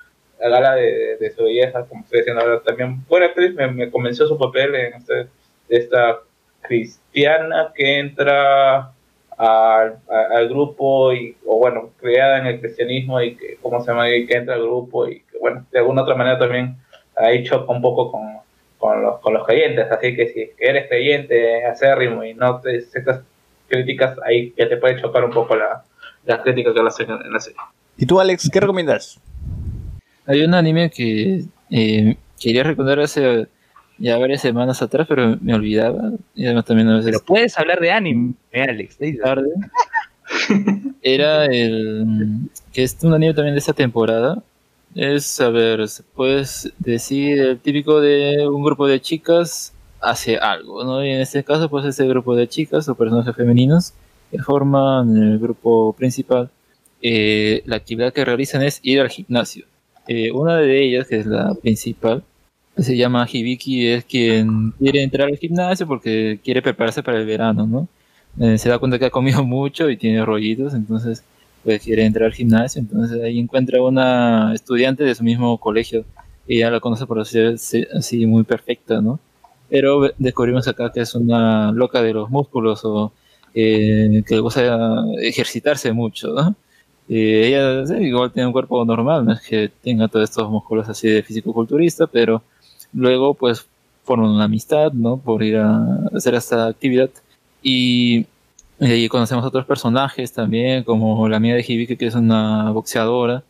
la gala de, de- su belleza, como estoy diciendo ahora, también buena actriz, me, me convenció su papel en este, esta cristiana que entra al, al grupo y o bueno creada en el cristianismo y que cómo se llama y que entra al grupo y que bueno de alguna otra manera también ahí choca un poco con, con los con los creyentes así que si eres creyente acérrimo y no te aceptas críticas ahí que te puede chocar un poco la las críticas que le hacen en la serie ¿Y tú, Alex, qué recomiendas? Hay un anime que eh, quería recordar hace ya varias semanas atrás, pero me olvidaba. Y además también a veces Pero puedes hablar de anime, Alex. tarde. (laughs) Era el. que es un anime también de esta temporada. Es, a ver, decir el típico de un grupo de chicas hace algo, ¿no? Y en este caso, pues ese grupo de chicas o personajes femeninos que forman el grupo principal. eh, la actividad que realizan es ir al gimnasio. Eh, una de ellas, que es la principal, se llama Hibiki, es quien quiere entrar al gimnasio porque quiere prepararse para el verano, ¿no? Eh, se da cuenta que ha comido (laughs) mucho y tiene rollitos, entonces pues quiere entrar al gimnasio, entonces ahí encuentra una estudiante de su mismo colegio y ya la conoce por así, así muy perfecta, ¿no? Pero descubrimos acá que es una loca de los músculos o eh, que le gusta ejercitarse mucho, ¿no? Eh, ella sí, igual tiene un cuerpo normal, no es que tenga todos estos músculos así de físico-culturista, pero luego pues forman una amistad, ¿no? Por ir a hacer esta actividad. Y y conocemos otros personajes también, como la amiga de Hibiki, que es una boxeadora.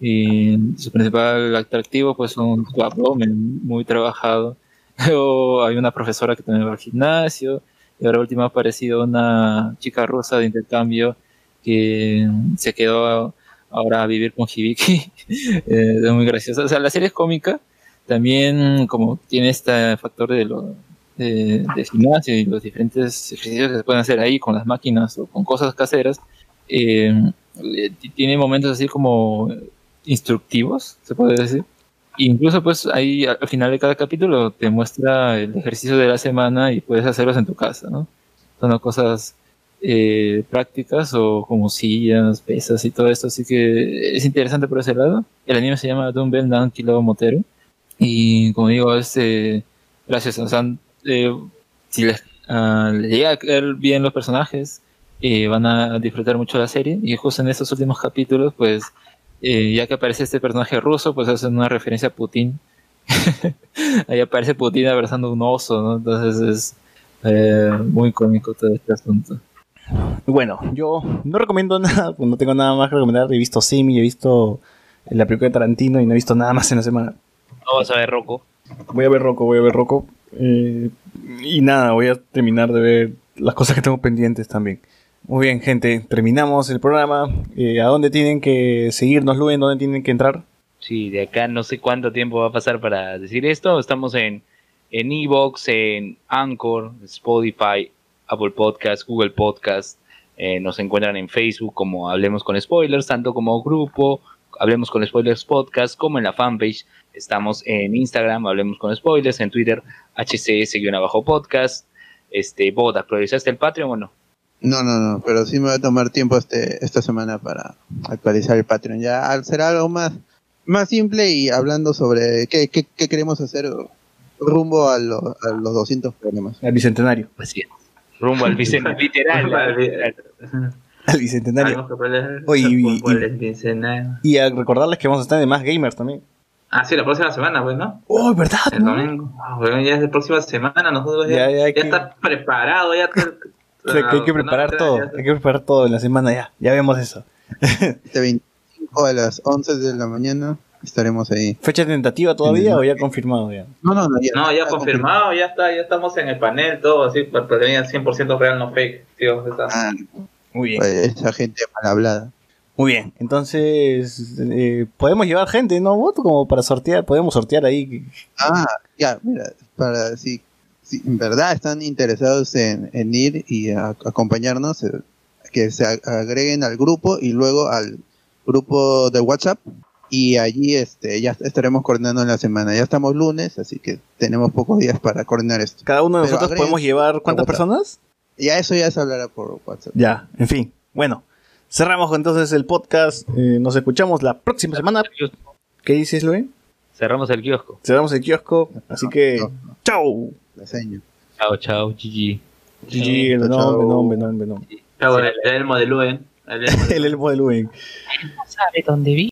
Y su principal atractivo, pues, un su abdomen muy trabajado. (laughs) Luego hay una profesora que también va al gimnasio. Y ahora último ha aparecido una chica rusa de intercambio que se quedó ahora a vivir con Hibiki. (laughs) Eh, es muy graciosa. O sea, la serie es cómica. También, como tiene este factor de lo, de, gimnasio y los diferentes ejercicios que se pueden hacer ahí con las máquinas o con cosas caseras, eh, tiene momentos así como instructivos, se puede decir. Incluso pues ahí al al final de cada capítulo te muestra el ejercicio de la semana y puedes hacerlos en tu casa, ¿no? Son cosas eh, prácticas o como sillas, pesas y todo esto, así que es interesante por ese lado. El anime se llama Dumbbell Dan Kilo Motero y como digo, es eh, gracias, o sea, eh, si les, ah, les llega a caer bien los personajes, eh, van a disfrutar mucho la serie. Y justo en estos últimos capítulos, pues, eh, ya que aparece este personaje ruso, pues hacen una referencia a Putin. (laughs) Ahí aparece Putin abrazando un oso, ¿no? Entonces es eh, muy cómico todo este asunto. Bueno, yo no recomiendo (laughs) nada, pues no tengo nada más que recomendar. He visto Simi, he visto la película de Tarantino y no he visto nada más en la semana. No vas a ver Rocco. Voy a ver Rocco, voy a ver Rocco. Eh, y nada, voy a terminar de ver las cosas que tengo pendientes también. Muy bien, gente, terminamos el programa. Eh, ¿A dónde tienen que seguirnos, Luen? ¿Dónde tienen que entrar? Sí, de acá no sé cuánto tiempo va a pasar para decir esto. Estamos en en Evox, en Anchor, Spotify, Apple Podcast, Google Podcast. Eh, nos encuentran en Facebook como Hablemos con Spoilers, tanto como grupo Hablemos con Spoilers Podcast, como en la fanpage. Estamos en Instagram, Hablemos con Spoilers, en Twitter, HCS-podcast. Este, Bot, ¿actualizaste el Patreon o no? No, no, no, pero sí me va a tomar tiempo este esta semana para actualizar el Patreon. Ya al- será algo más más simple y hablando sobre qué, qué, qué queremos hacer rumbo a, lo- a los 200 programas. Al bicentenario. Así es. Rumbo al Vicente, literal. (laughs) Al bicentenario. Poner- Oye, y- y-. Y a recordarles que vamos a estar de más gamers también. Ah, sí, la próxima semana, pues, ¿no? Oh, ¿verdad? El no? domingo. Ah, bueno, ya es la próxima semana, nosotros ya, Ya, ya que- está preparado, ya. está- (laughs) O sea, que hay que Ah, preparar no, todo. Hay que preparar todo en la semana ya. Ya vemos eso. (laughs) Este 25 a las 11 de la mañana estaremos ahí. ¿Fecha tentativa todavía o ya confirmado ya? No, no, no, ya, No, ya confirmado, ya está, ya estamos en el panel, todo así, para para tener 100% real, no fake, tío. está. Ah, Muy bien. pues, esa gente mal hablada. Muy bien. Entonces, eh, podemos llevar gente, ¿no? Voto como para sortear. Podemos sortear ahí. Ah, ya, mira, para si, si en verdad están interesados en, en ir y a- acompañarnos, eh, que se ag- agreguen al grupo y luego al grupo de WhatsApp y allí este ya estaremos coordinando en la semana. Ya estamos lunes, así que tenemos pocos días para coordinar esto. Cada uno de Pero nosotros podemos llevar cuántas personas? Ya eso ya se hablará por WhatsApp. Ya, en fin. Bueno, cerramos entonces el podcast. Eh, nos escuchamos la próxima semana. ¿Qué dices, Luis? Cerramos el kiosco. Cerramos el kiosco. Así que, No, chao. la seño. Chao, chao, GG. GG, el. Venom, Venom, Venom. Chavo, el elmo de Luen. El elmo de (laughs) Luen. ¿Sabe dónde vi?